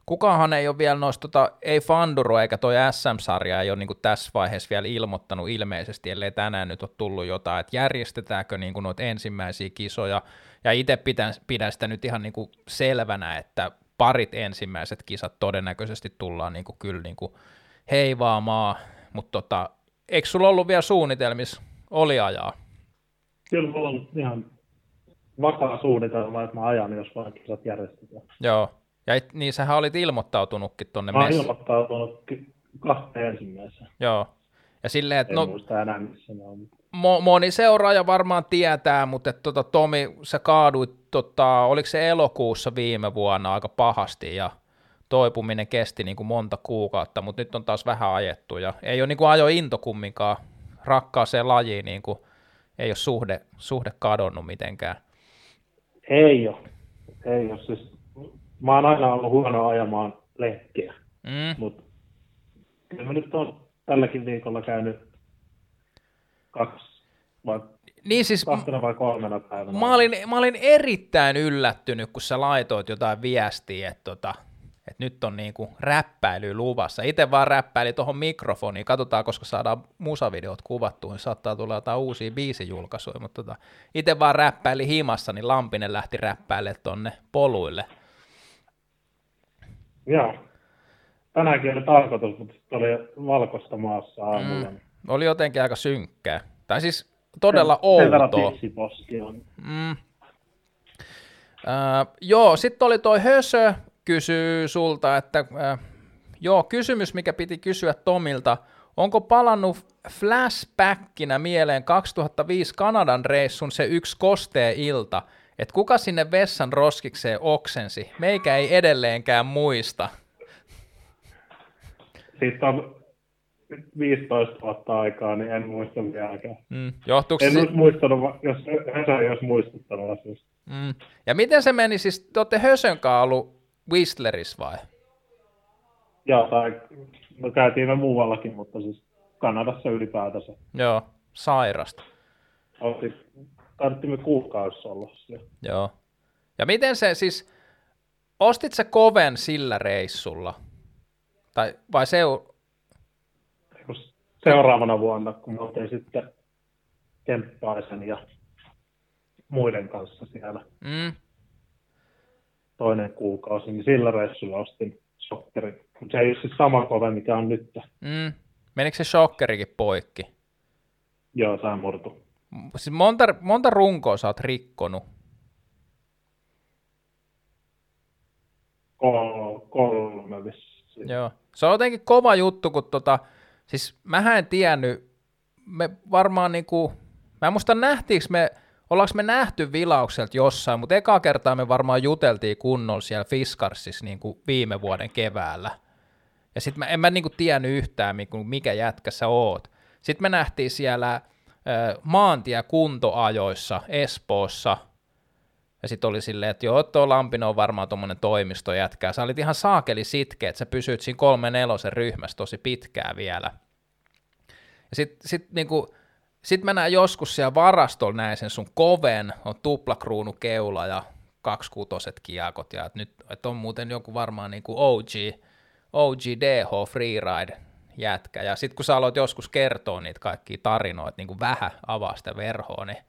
kukaanhan ei ole vielä noista, tota, ei Fanduro eikä toi SM-sarja ei ole niin kuin tässä vaiheessa vielä ilmoittanut ilmeisesti, ellei tänään nyt ole tullut jotain, että järjestetäänkö niin kuin noita ensimmäisiä kisoja, ja itse pidän, pidän sitä nyt ihan niin kuin selvänä, että parit ensimmäiset kisat todennäköisesti tullaan niin kuin kyllä niin kuin heivaamaan, mutta tota, eikö sulla ollut vielä suunnitelmissa oli ajaa? Kyllä mulla on ihan vakaa suunnitelma, että mä ajan, jos vaan kisat järjestetään. Joo, ja et, niin sähän olit ilmoittautunutkin tuonne Mä oon ilmoittautunut kahteen ensimmäiseen. Joo, ja silleen, että en no, muista enää, missä ne on. Mo, moni seuraaja varmaan tietää, mutta että, tota, Tomi, sä kaaduit, tota, oliko se elokuussa viime vuonna aika pahasti, ja toipuminen kesti niin kuin monta kuukautta, mutta nyt on taas vähän ajettu ja ei ole niin kuin ajo into kumminkaan rakkaaseen lajiin, niin kuin, ei ole suhde, suhde kadonnut mitenkään. Ei ole. Ei ole. Siis, mä oon aina ollut huono ajamaan lenkkiä, mm. mutta kyllä mä nyt on tälläkin viikolla käynyt kaksi vai niin siis, kahtena vai kolmena päivänä. Mä olin, mä olin erittäin yllättynyt, kun sä laitoit jotain viestiä, että tota, että nyt on niinku räppäily luvassa. Itse vaan räppäili tuohon mikrofoniin, katsotaan, koska saadaan musavideot kuvattua, niin saattaa tulla jotain uusia biisijulkaisuja, mutta tota, itse vaan räppäili himassa, niin Lampinen lähti räppäille tonne poluille. Joo. Tänäänkin oli tarkoitus, mutta oli valkoista maassa aamulla. Mm. Oli jotenkin aika synkkää. Tai siis todella outoa. Mm. Uh, joo, sitten oli toi Hösö, kysyy sulta, että äh, joo, kysymys, mikä piti kysyä Tomilta, onko palannut flashbackinä mieleen 2005 Kanadan reissun se yksi kostee ilta, että kuka sinne vessan roskikseen oksensi? Meikä ei edelleenkään muista. Siitä on 15 vuotta aikaa, niin en muista vieläkään. Mm. Johtuuko en se... olisi muistanut, jos Hösö ei olisi muistuttanut asiasta. Mm. Ja miten se meni, siis te olette Hösön kanssa ollut Whistleris vai? Joo, tai no käytiin me muuallakin, mutta siis Kanadassa ylipäätänsä. Joo, sairasta. Oltiin, tarvittiin kuukausi olla siellä. Joo. Ja miten se siis, ostit se koven sillä reissulla? Tai vai se seuraavana vuonna, kun me oltiin sitten Kemppaisen ja muiden kanssa siellä mm. Toinen kuukausi, niin sillä reissulla ostin shokkerin. Mutta se ei ole siis sama kove, mikä on nyt. Mm. Menikö se shokkerikin poikki? Joo, tämä murtu. Siis monta, monta runkoa sä oot rikkonut? Kol, kolme vissiin. Joo. Se on jotenkin kova juttu, kun tota, siis mä en tiennyt, me varmaan niinku, mä en muista nähtiinkö me, ollaanko me nähty vilaukselta jossain, mutta eka kertaa me varmaan juteltiin kunnolla siellä Fiskarsissa niinku viime vuoden keväällä. Ja sitten mä en mä niinku tiennyt yhtään, mikä jätkä sä oot. Sitten me nähtiin siellä maantiekuntoajoissa Espoossa, ja sitten oli silleen, että joo, tuo Lampino on varmaan tuommoinen toimistojätkä. Sä olit ihan saakeli sitkeä, että sä pysyit siinä kolme nelosen ryhmässä tosi pitkää vielä. Ja sitten sit, niinku, sit mä näen joskus siellä varastolla näin sen sun koven, on tuplakruunu keula ja kaksi kutoset kiakot, ja et nyt et on muuten joku varmaan niinku OG, OG DH Freeride jätkä. Ja sitten kun sä aloit joskus kertoa niitä kaikkia tarinoita, niin kuin vähän avaa sitä verhoa, niin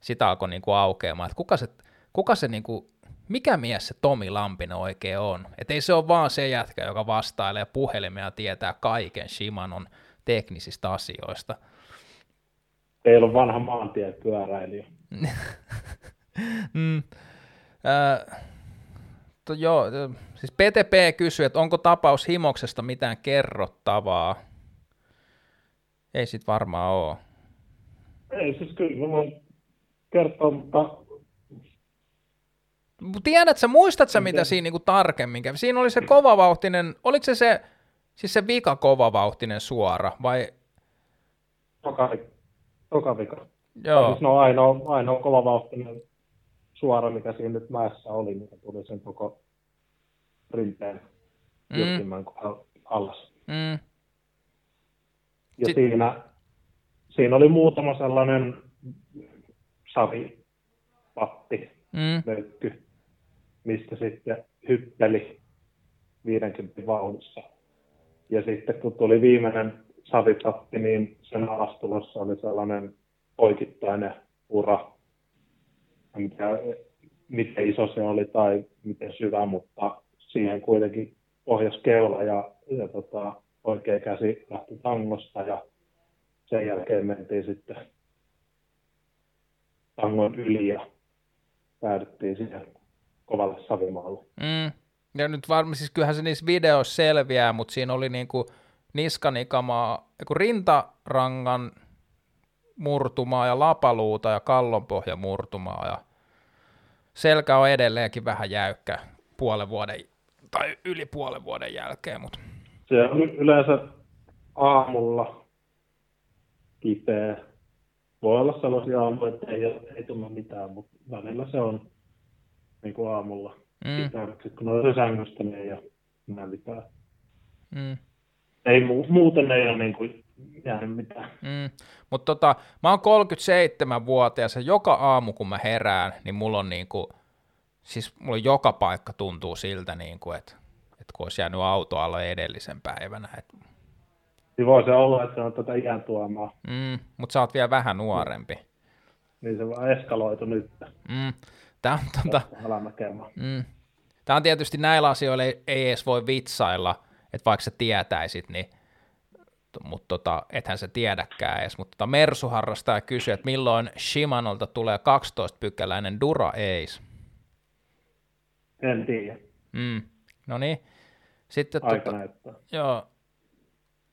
sitä alkoi niin kuin aukeamaan, että kuka se, kuka se niin kuin, mikä mies se Tomi Lampinen oikein on. Että ei se ole vaan se jätkä, joka vastailee puhelimia ja tietää kaiken Shimanon teknisistä asioista. Teillä on vanha maantiepyöräilijä. mm. äh, to, joo, siis PTP kysyy, että onko tapaus himoksesta mitään kerrottavaa. Ei sit varmaan ole. Ei siis kyllä, mä voin kertoa, mutta... Tiedätkö, muistat sä mitä siinä niinku tarkemmin kävi? Siinä oli se kovavauhtinen, oliko se se, siis se vika kovavauhtinen suora vai? Toka, toka vika. Joo. Siis no ainoa, ainoa kovavauhtinen suora, mikä siinä nyt mäessä oli, mikä tuli sen koko rinteen mm. alas. Mm. Ja Sit... siinä, siinä oli muutama sellainen savipatti, mm. möykky, mistä sitten hyppeli 50 vauhdissa. Ja sitten kun tuli viimeinen savipatti, niin sen alastulossa oli sellainen poikittainen ura, mikä, miten iso se oli tai miten syvä, mutta siihen kuitenkin pohjaskeula ja, ja tota, oikea käsi lähti tangosta ja sen jälkeen mentiin sitten tangon yli ja päädyttiin siihen kovalle savimaalle. Mm. Ja nyt varmaan, siis kyllähän se niissä videoissa selviää, mutta siinä oli niinku niskanikamaa, rintarangan murtumaa ja lapaluuta ja kallonpohja murtumaa ja selkä on edelleenkin vähän jäykkä puolen vuoden tai yli puolen vuoden jälkeen. Mutta. Se on yleensä aamulla kipeä. Voi olla sellaisia aamuja, että ei, ei tunnu mitään, mutta välillä se on niin kuin aamulla mm. kipeä. kun on sängystä, niin ei ole mitään. Mm. Ei, muuten ei ole niin kuin jäänyt mitään. Mm. Mutta tota, mä oon 37-vuotias ja joka aamu kun mä herään, niin mulla on niin kuin, siis mulla joka paikka tuntuu siltä, niin kuin, että, että kun olisi jäänyt alle edellisen päivänä. Että... Niin voi se olla, että se on tätä iän tuomaa. Mm, mutta sä oot vielä vähän nuorempi. Niin se vaan eskaloitu nyt. Mm. Tämä on, tuota, mm. Tämä on tietysti näillä asioilla ei, ei edes voi vitsailla, että vaikka sä tietäisit, niin mutta tota, ethän se tiedäkään edes. Mutta tota Mersu harrastaa kysyä, että milloin Shimanolta tulee 12-pykäläinen Dura Ace? En tiedä. Mm. No niin. Sitten Aika tota, Joo.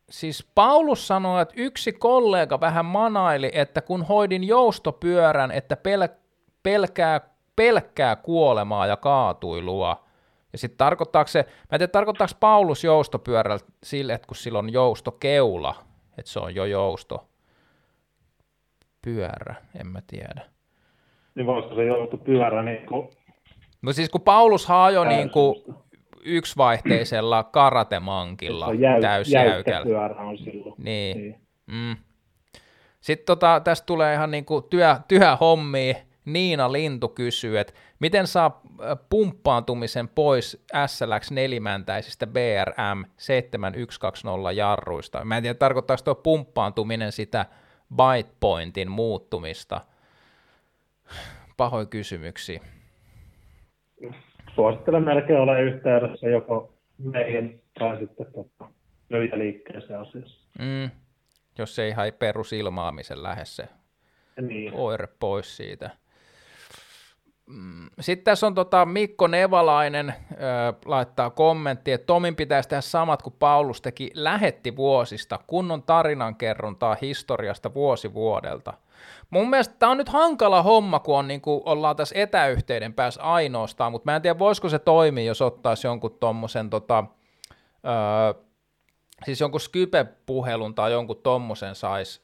siis Paulus sanoi, että yksi kollega vähän manaili, että kun hoidin joustopyörän, että pel, pelkää, pelkkää kuolemaa ja kaatuilua. Ja sitten tarkoittaako se, mä en tiedä, tarkoittaako Paulus joustopyörällä sille, että kun sillä on joustokeula, että se on jo jousto pyörä, en mä tiedä. Niin voisiko se joustopyörä niin kuin... No siis kun Paulus haajo niin kuin yksivaihteisella karatemankilla jäy, täysjäykällä. pyörä on silloin. Niin. niin. Mm. Sitten tota, tästä tulee ihan niin kuin työ, työhommia. Niina Lintu kysyy, että miten saa äh, pumppaantumisen pois SLX nelimäntäisistä BRM 7120 jarruista. Mä en tiedä, tarkoittaako tuo pumppaantuminen sitä byte pointin muuttumista. Pahoin kysymyksiä suosittelen melkein olla yhteydessä joko meihin tai sitten tota, liikkeeseen asiassa. Mm. Jos ei ihan perusilmaamisen lähde se niin. oire pois siitä. Mm. Sitten tässä on tota Mikko Nevalainen äh, laittaa kommentti, että Tomin pitäisi tehdä samat kuin Paulus teki lähetti vuosista, kunnon tarinankerrontaa historiasta vuosi vuodelta – Mun mielestä tämä on nyt hankala homma, kun on, niin kuin, ollaan tässä etäyhteyden päässä ainoastaan, mutta mä en tiedä, voisiko se toimia, jos ottaisi jonkun tuommoisen, tota, öö, siis jonkun Skype-puhelun tai jonkun tuommoisen saisi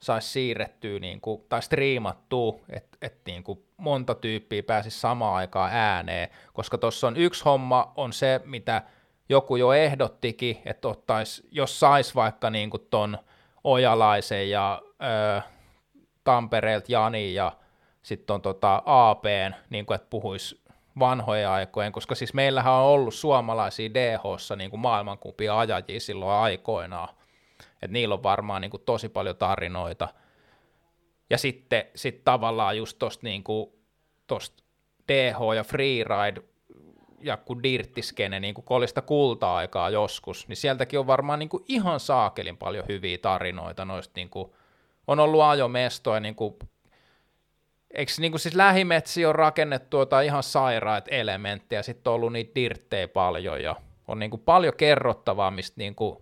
sais siirrettyä niin kuin, tai striimattua, että et, niin monta tyyppiä pääsisi samaan aikaan ääneen, koska tuossa on yksi homma, on se, mitä joku jo ehdottikin, että ottaisi, jos sais vaikka niin kuin ton Ojalaisen ja öö, Tampereelta Jani ja sitten on tota APn, niin kuin, että puhuisi vanhoja aikojen, koska siis meillähän on ollut suomalaisia DHssa niin kuin maailmankupia ajajia silloin aikoinaan, että niillä on varmaan niin kuin tosi paljon tarinoita. Ja sitten sit tavallaan just tosta, niin kuin, tosta DH ja freeride ja kun dirttiskene niin kuin kolista kulta-aikaa joskus, niin sieltäkin on varmaan niin kuin ihan saakelin paljon hyviä tarinoita noista niin kuin on ollut ajomestoja, niin kuin, eikö niin kuin siis lähimetsi on rakennettu jotain ihan sairaat elementtejä, sitten on ollut niitä dirttejä paljon ja on niin kuin paljon kerrottavaa, mistä niin kuin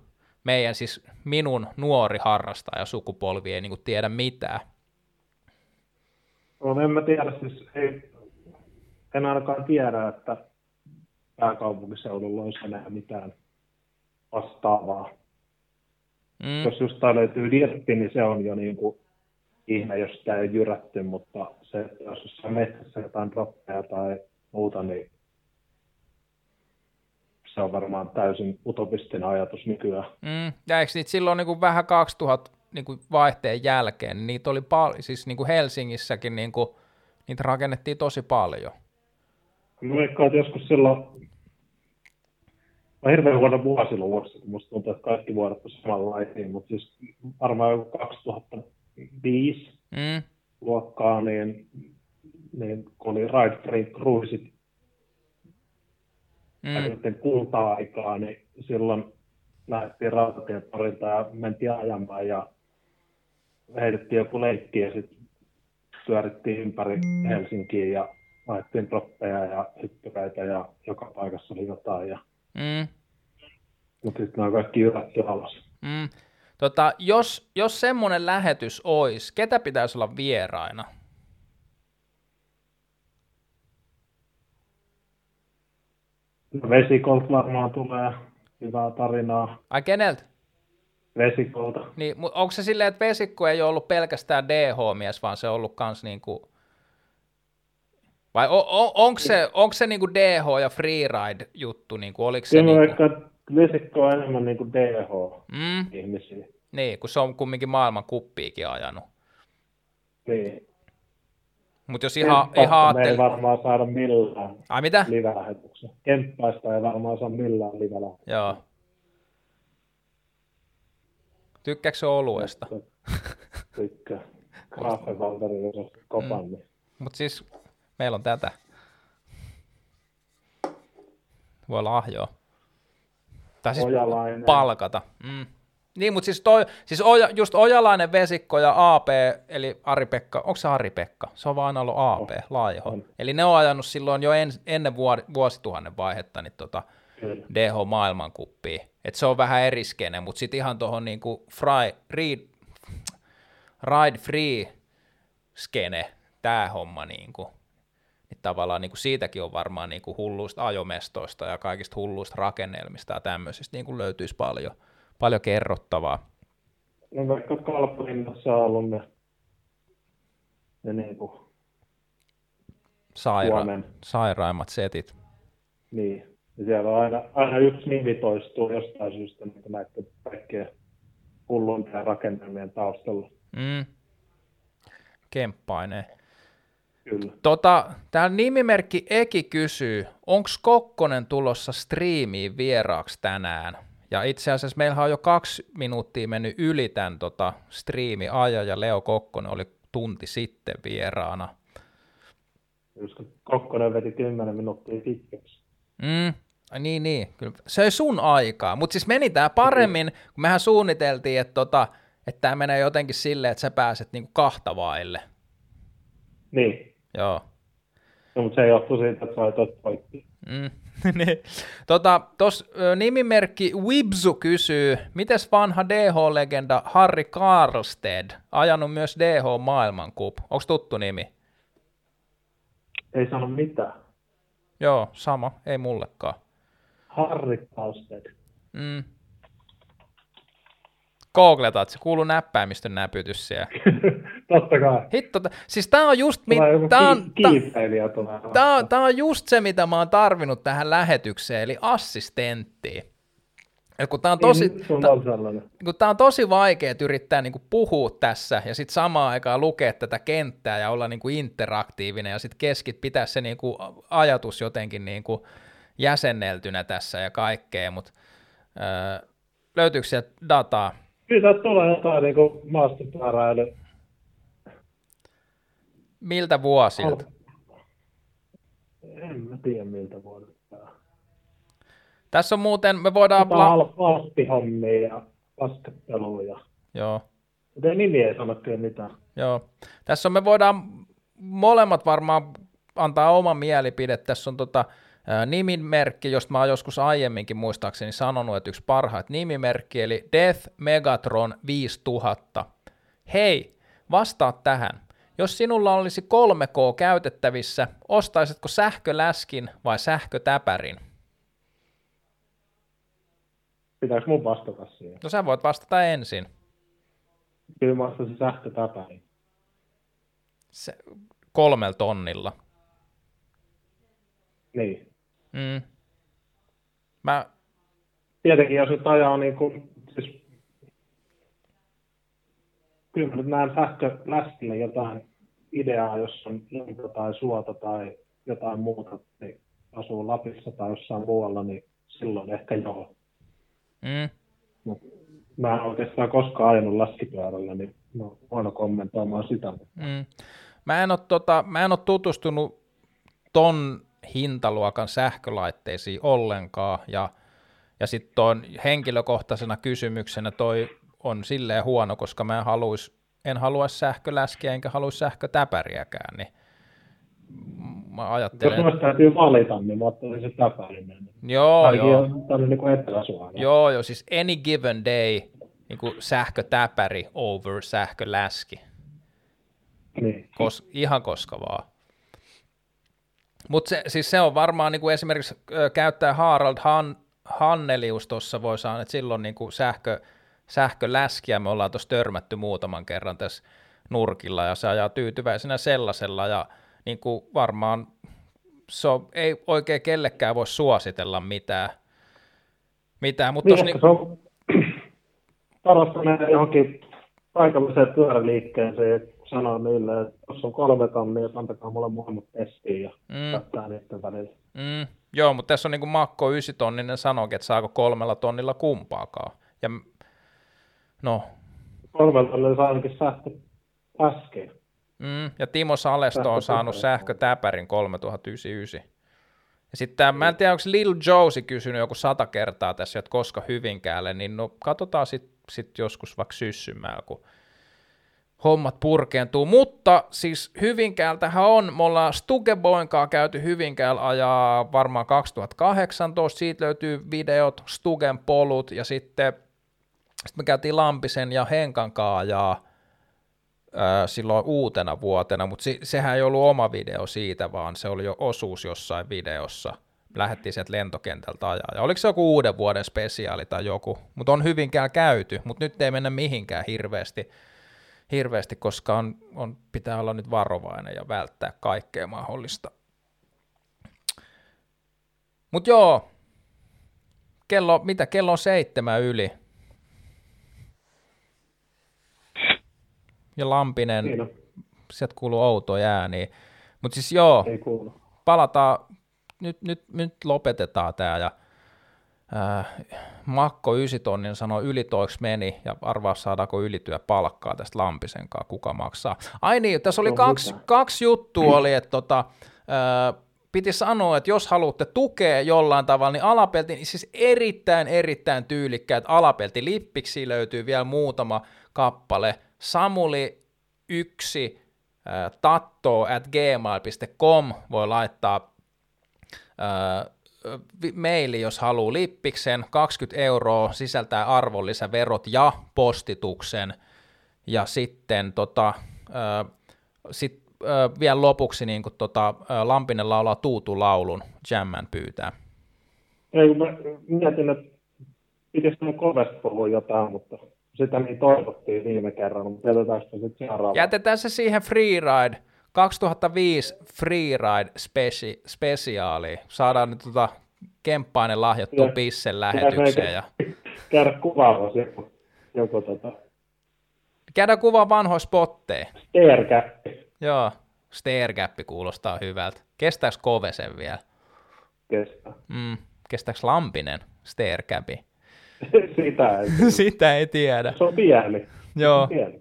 meidän siis minun nuori harrastaja sukupolvi ei niin kuin tiedä mitään. No en mä tiedä, siis ei, en ainakaan tiedä, että pääkaupunkiseudulla olisi enää mitään vastaavaa. Mm. Jos just löytyy dirtti, niin se on jo niin kuin ihme, jos sitä ei jyrätty, mutta se, jos jossain metsässä jotain droppeja tai muuta, niin se on varmaan täysin utopistinen ajatus nykyään. Mm. Ja eikö niitä silloin niin kuin vähän 2000 niin kuin vaihteen jälkeen, niin niitä oli paljon, siis niin kuin Helsingissäkin niin kuin, niitä rakennettiin tosi paljon. Mä veikkaan, että joskus silloin on hirveän huono vuosiluvussa, kun musta tuntuu, että kaikki vuodet on samanlaisia, mutta siis varmaan joku 2005 mm. luokkaa, niin, niin kun oli Ride Free Cruisit mm. ja sitten kulta-aikaa, niin silloin lähdettiin rautatietorilta ja mentiin ajamaan ja heitettiin joku leikki ja sitten pyörittiin ympäri mm. Helsinkiä ja laitettiin droppeja ja hyppyräitä ja joka paikassa oli jotain. Ja Mm. Mutta sitten on kaikki jyrätty alas. Mm. Tota, jos, jos semmoinen lähetys olisi, ketä pitäisi olla vieraina? Vesikolt varmaan tulee hyvää tarinaa. Ai keneltä? Vesikolta. Niin, onko se silleen, että Vesikko ei ole ollut pelkästään DH-mies, vaan se on ollut kans niinku vai on, on, onko se, onko se niinku DH ja freeride juttu, niinku, oliko se Kyllä niinku... vaikka Vesikko on enemmän niinku DH-ihmisiä. Mm. Niin, kun se on kumminkin maailman kuppiikin ajanut. Niin. Mutta jos ihan, ihan ajattel... Me ei varmaan saada millään Ai mitä? live-lähetyksen. Kemppaista ei varmaan saa millään live Joo. Tykkääkö se oluesta? Tykkää. Jos on kopan. Mm. Mutta siis Meillä on tätä. Voi lahjoa. Tai siis Ojalainen. palkata. Mm. Niin, mutta siis, toi, siis Oja, just Ojalainen, Vesikko ja AP, eli Ari-Pekka, onko se Ari-Pekka? Se on vaan ollut AP, oh, Laiho. On. Eli ne on ajanut silloin jo en, ennen vuosituhannen vaihetta niin tota, DH-maailmankuppiin. Et se on vähän eriskene, mutta sitten ihan tuohon niinku fry, ride, ride free skene, tämä homma niinku, niin tavallaan niinku siitäkin on varmaan niinku hulluista ajomestoista ja kaikista hulluista rakennelmista ja tämmöisistä niinku löytyisi paljon, paljon kerrottavaa. No vaikka Kalpalinnassa on ollut ne, ne niinku Saira- sairaimmat setit. Niin, ja siellä on aina, aina yksi nimi toistuu jostain syystä niin näiden kaikkien hulluimpien rakennelmien taustalla. Mm. Kemppainen. Kyllä. Tota, täällä nimimerkki Eki kysyy, onko Kokkonen tulossa striimiin vieraaksi tänään? Ja itse asiassa meillä on jo kaksi minuuttia mennyt yli tämän tota, striimi-ajan, ja Leo Kokkonen oli tunti sitten vieraana. Koska Kokkonen veti 10 minuuttia pitkäksi. Mm, niin, niin. Kyllä. Se ei sun aikaa, mutta siis meni tämä paremmin, kun mehän suunniteltiin, että, tota, että tämä menee jotenkin silleen, että sä pääset niinku kahta vaille. Niin. Joo. No, mutta se johtuu siitä, että sä tot poikki. Mm. niin. tota, tos, nimimerkki Wibsu kysyy, mites vanha DH-legenda Harry Karlsted, ajanut myös DH-maailmankup, onko tuttu nimi? Ei sano mitään. Joo, sama, ei mullekaan. Harry Karlsted. Mm. Googletat, se kuuluu näppäimistön näpytys siellä. Totta kai. Hitto, siis tää on just, mi- tää on, tää, on, tää on just se, mitä mä oon tarvinnut tähän lähetykseen, eli assistentti. Et kun tää on tosi, Niin, ta- kun tää on tosi vaikea yrittää niinku puhua tässä ja sitten samaan aikaan lukea tätä kenttää ja olla niinku interaktiivinen ja sitten keskit pitää se niinku ajatus jotenkin niinku jäsenneltynä tässä ja kaikkea, mutta öö, löytyykö sieltä dataa? Kyllä tulee jotain niin kuin maastopyöräily. Miltä vuosilta? En mä tiedä miltä vuodelta. Tässä on muuten, me voidaan... Jotain al- alppihommia ja laskettelua. Joo, Mutta nimi ei sano kyllä mitään. joo. Tässä on, me voidaan molemmat varmaan antaa oma mielipide. Tässä on tota, nimimerkki, josta mä oon joskus aiemminkin muistaakseni sanonut, että yksi parhaat nimimerkki, eli Death Megatron 5000. Hei, vastaa tähän. Jos sinulla olisi 3K käytettävissä, ostaisitko sähköläskin vai sähkötäpärin? Pitääkö mun vastata siihen? No sä voit vastata ensin. Kyllä mä vastasin sähkötäpäin. Se, kolmella tonnilla. Niin. Mm. Mä, Tietenkin jos nyt ajaa niin kuin, siis kyllä mä nyt näen sähköläskille jotain ideaa, jos on lunta tai suota tai jotain muuta, niin asuu Lapissa tai jossain muualla, niin silloin ehkä joo. mm, Mut mä en oikeastaan koskaan ajanut laskipyörällä, niin mä oon huono kommentoimaan sitä. mm. Mä, en ole, tota, mä en ole tutustunut ton hintaluokan sähkölaitteisiin ollenkaan, ja, ja sitten tuon henkilökohtaisena kysymyksenä toi on silleen huono, koska mä en haluais, en haluaisi sähköläskiä enkä haluaisi sähkötäpäriäkään, niin mä Jos ajattelen, noista täytyy valita, niin mä ottaisin se täpärinen. joo, Ainakin joo, on tänne niin kuin Etelä-Suomeen. joo, joo, siis any given day, niin kuin sähkötäpäri over sähköläski. Niin. Kos, ihan koska vaan. Mutta se, siis se on varmaan niin kuin esimerkiksi käyttää Harald Han, Hannelius tuossa voi sanoa, että silloin niin kuin sähkö, sähköläskiä. Me ollaan tuossa törmätty muutaman kerran tässä nurkilla ja se ajaa tyytyväisenä sellaisella ja niin kuin varmaan se on, ei oikein kellekään voi suositella mitään, mitään mutta Niin, niin, se on parasta mennä johonkin paikalliseen pyöräliikkeeseen sanoa niille, että jos on kolme tonnia, että antakaa mulle molemmat testiin ja Mm. kattaa niiden välillä. Mm, joo, mutta tässä on niin kuin Makko 9 tonninen sanoikin, että saako kolmella tonnilla kumpaakaan. Ja no, Kolmella tonnilla saa ainakin sähkö äsken. mm, ja Timo Salesto on saanut sähkötäpärin 3099. Ja sitten mä en tiedä, onko Lil Josie kysynyt joku sata kertaa tässä, että koska Hyvinkäälle, niin no katsotaan sitten sit joskus vaikka syssymällä, kun hommat purkeentuu, mutta siis Hyvinkäältähän on, me ollaan Stugeboinkaa käyty Hyvinkäällä ajaa varmaan 2018, siitä löytyy videot, Stugen polut ja sitten, sitten me käytiin Lampisen ja Henkan ajaa silloin uutena vuotena, mutta se, sehän ei ollut oma video siitä, vaan se oli jo osuus jossain videossa. Lähettiin sieltä lentokentältä ajaa. Ja oliko se joku uuden vuoden spesiaali tai joku, mutta on hyvinkään käyty, mutta nyt ei mennä mihinkään hirveästi, hirveästi koska on, on, pitää olla nyt varovainen ja välttää kaikkea mahdollista. Mutta joo, kello, mitä, kello on seitsemän yli. ja Lampinen, Siinä. sieltä kuuluu outo ääni. Mutta siis joo, palataan, nyt, nyt, nyt lopetetaan tämä ja äh, Makko Ysitonnin sanoi ylitoiksi meni? Ja arvaa saadaanko ylityö palkkaa tästä Lampisenkaan, kuka maksaa. Ai niin, tässä oli kaksi, kaksi juttua, oli, että tota, äh, piti sanoa, että jos haluatte tukea jollain tavalla, niin alapelti, niin siis erittäin, erittäin tyylikkäät alapelti lippiksi löytyy vielä muutama kappale, Samuli 1 äh, tatto at gmail.com voi laittaa äh, maili, jos haluaa lippiksen, 20 euroa sisältää arvonlisäverot ja postituksen, ja sitten tota, äh, sit, äh, vielä lopuksi niin kun, tota, äh, Lampinen laulaa Tuutu laulun, Jamman pyytää. Ei, mä mietin, että pitäisikö kovasti puhua jotain, mutta sitä niin toivottiin viime kerralla, mutta jätetään sitä sitten seuraavaan. Jätetään se siihen Freeride, 2005 Freeride spesi- spesiaali. Saadaan nyt tota kemppainen lahjattu ja, pissen lähetykseen. Ja... Käydä kuvaamassa joku, joku tota... Käydään kuvaa vanhoja spotteja. Stairgappi. Joo, stairgappi kuulostaa hyvältä. Kestääkö Kovesen vielä? Kestää. Mm, kestääkö Lampinen stairgappi? Sitä ei tiedä. Sitä ei tiedä. Se on pieni. Joo. Pieni.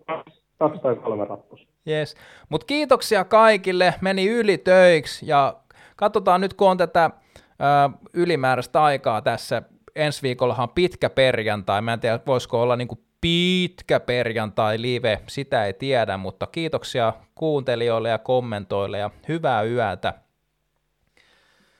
Kaksi tai kolme rappusta. Yes. Mutta kiitoksia kaikille, meni yli töiksi ja katsotaan nyt kun on tätä ö, ylimääräistä aikaa tässä, ensi viikollahan pitkä perjantai, mä en tiedä voisiko olla niinku pitkä perjantai live, sitä ei tiedä, mutta kiitoksia kuuntelijoille ja kommentoille ja hyvää yötä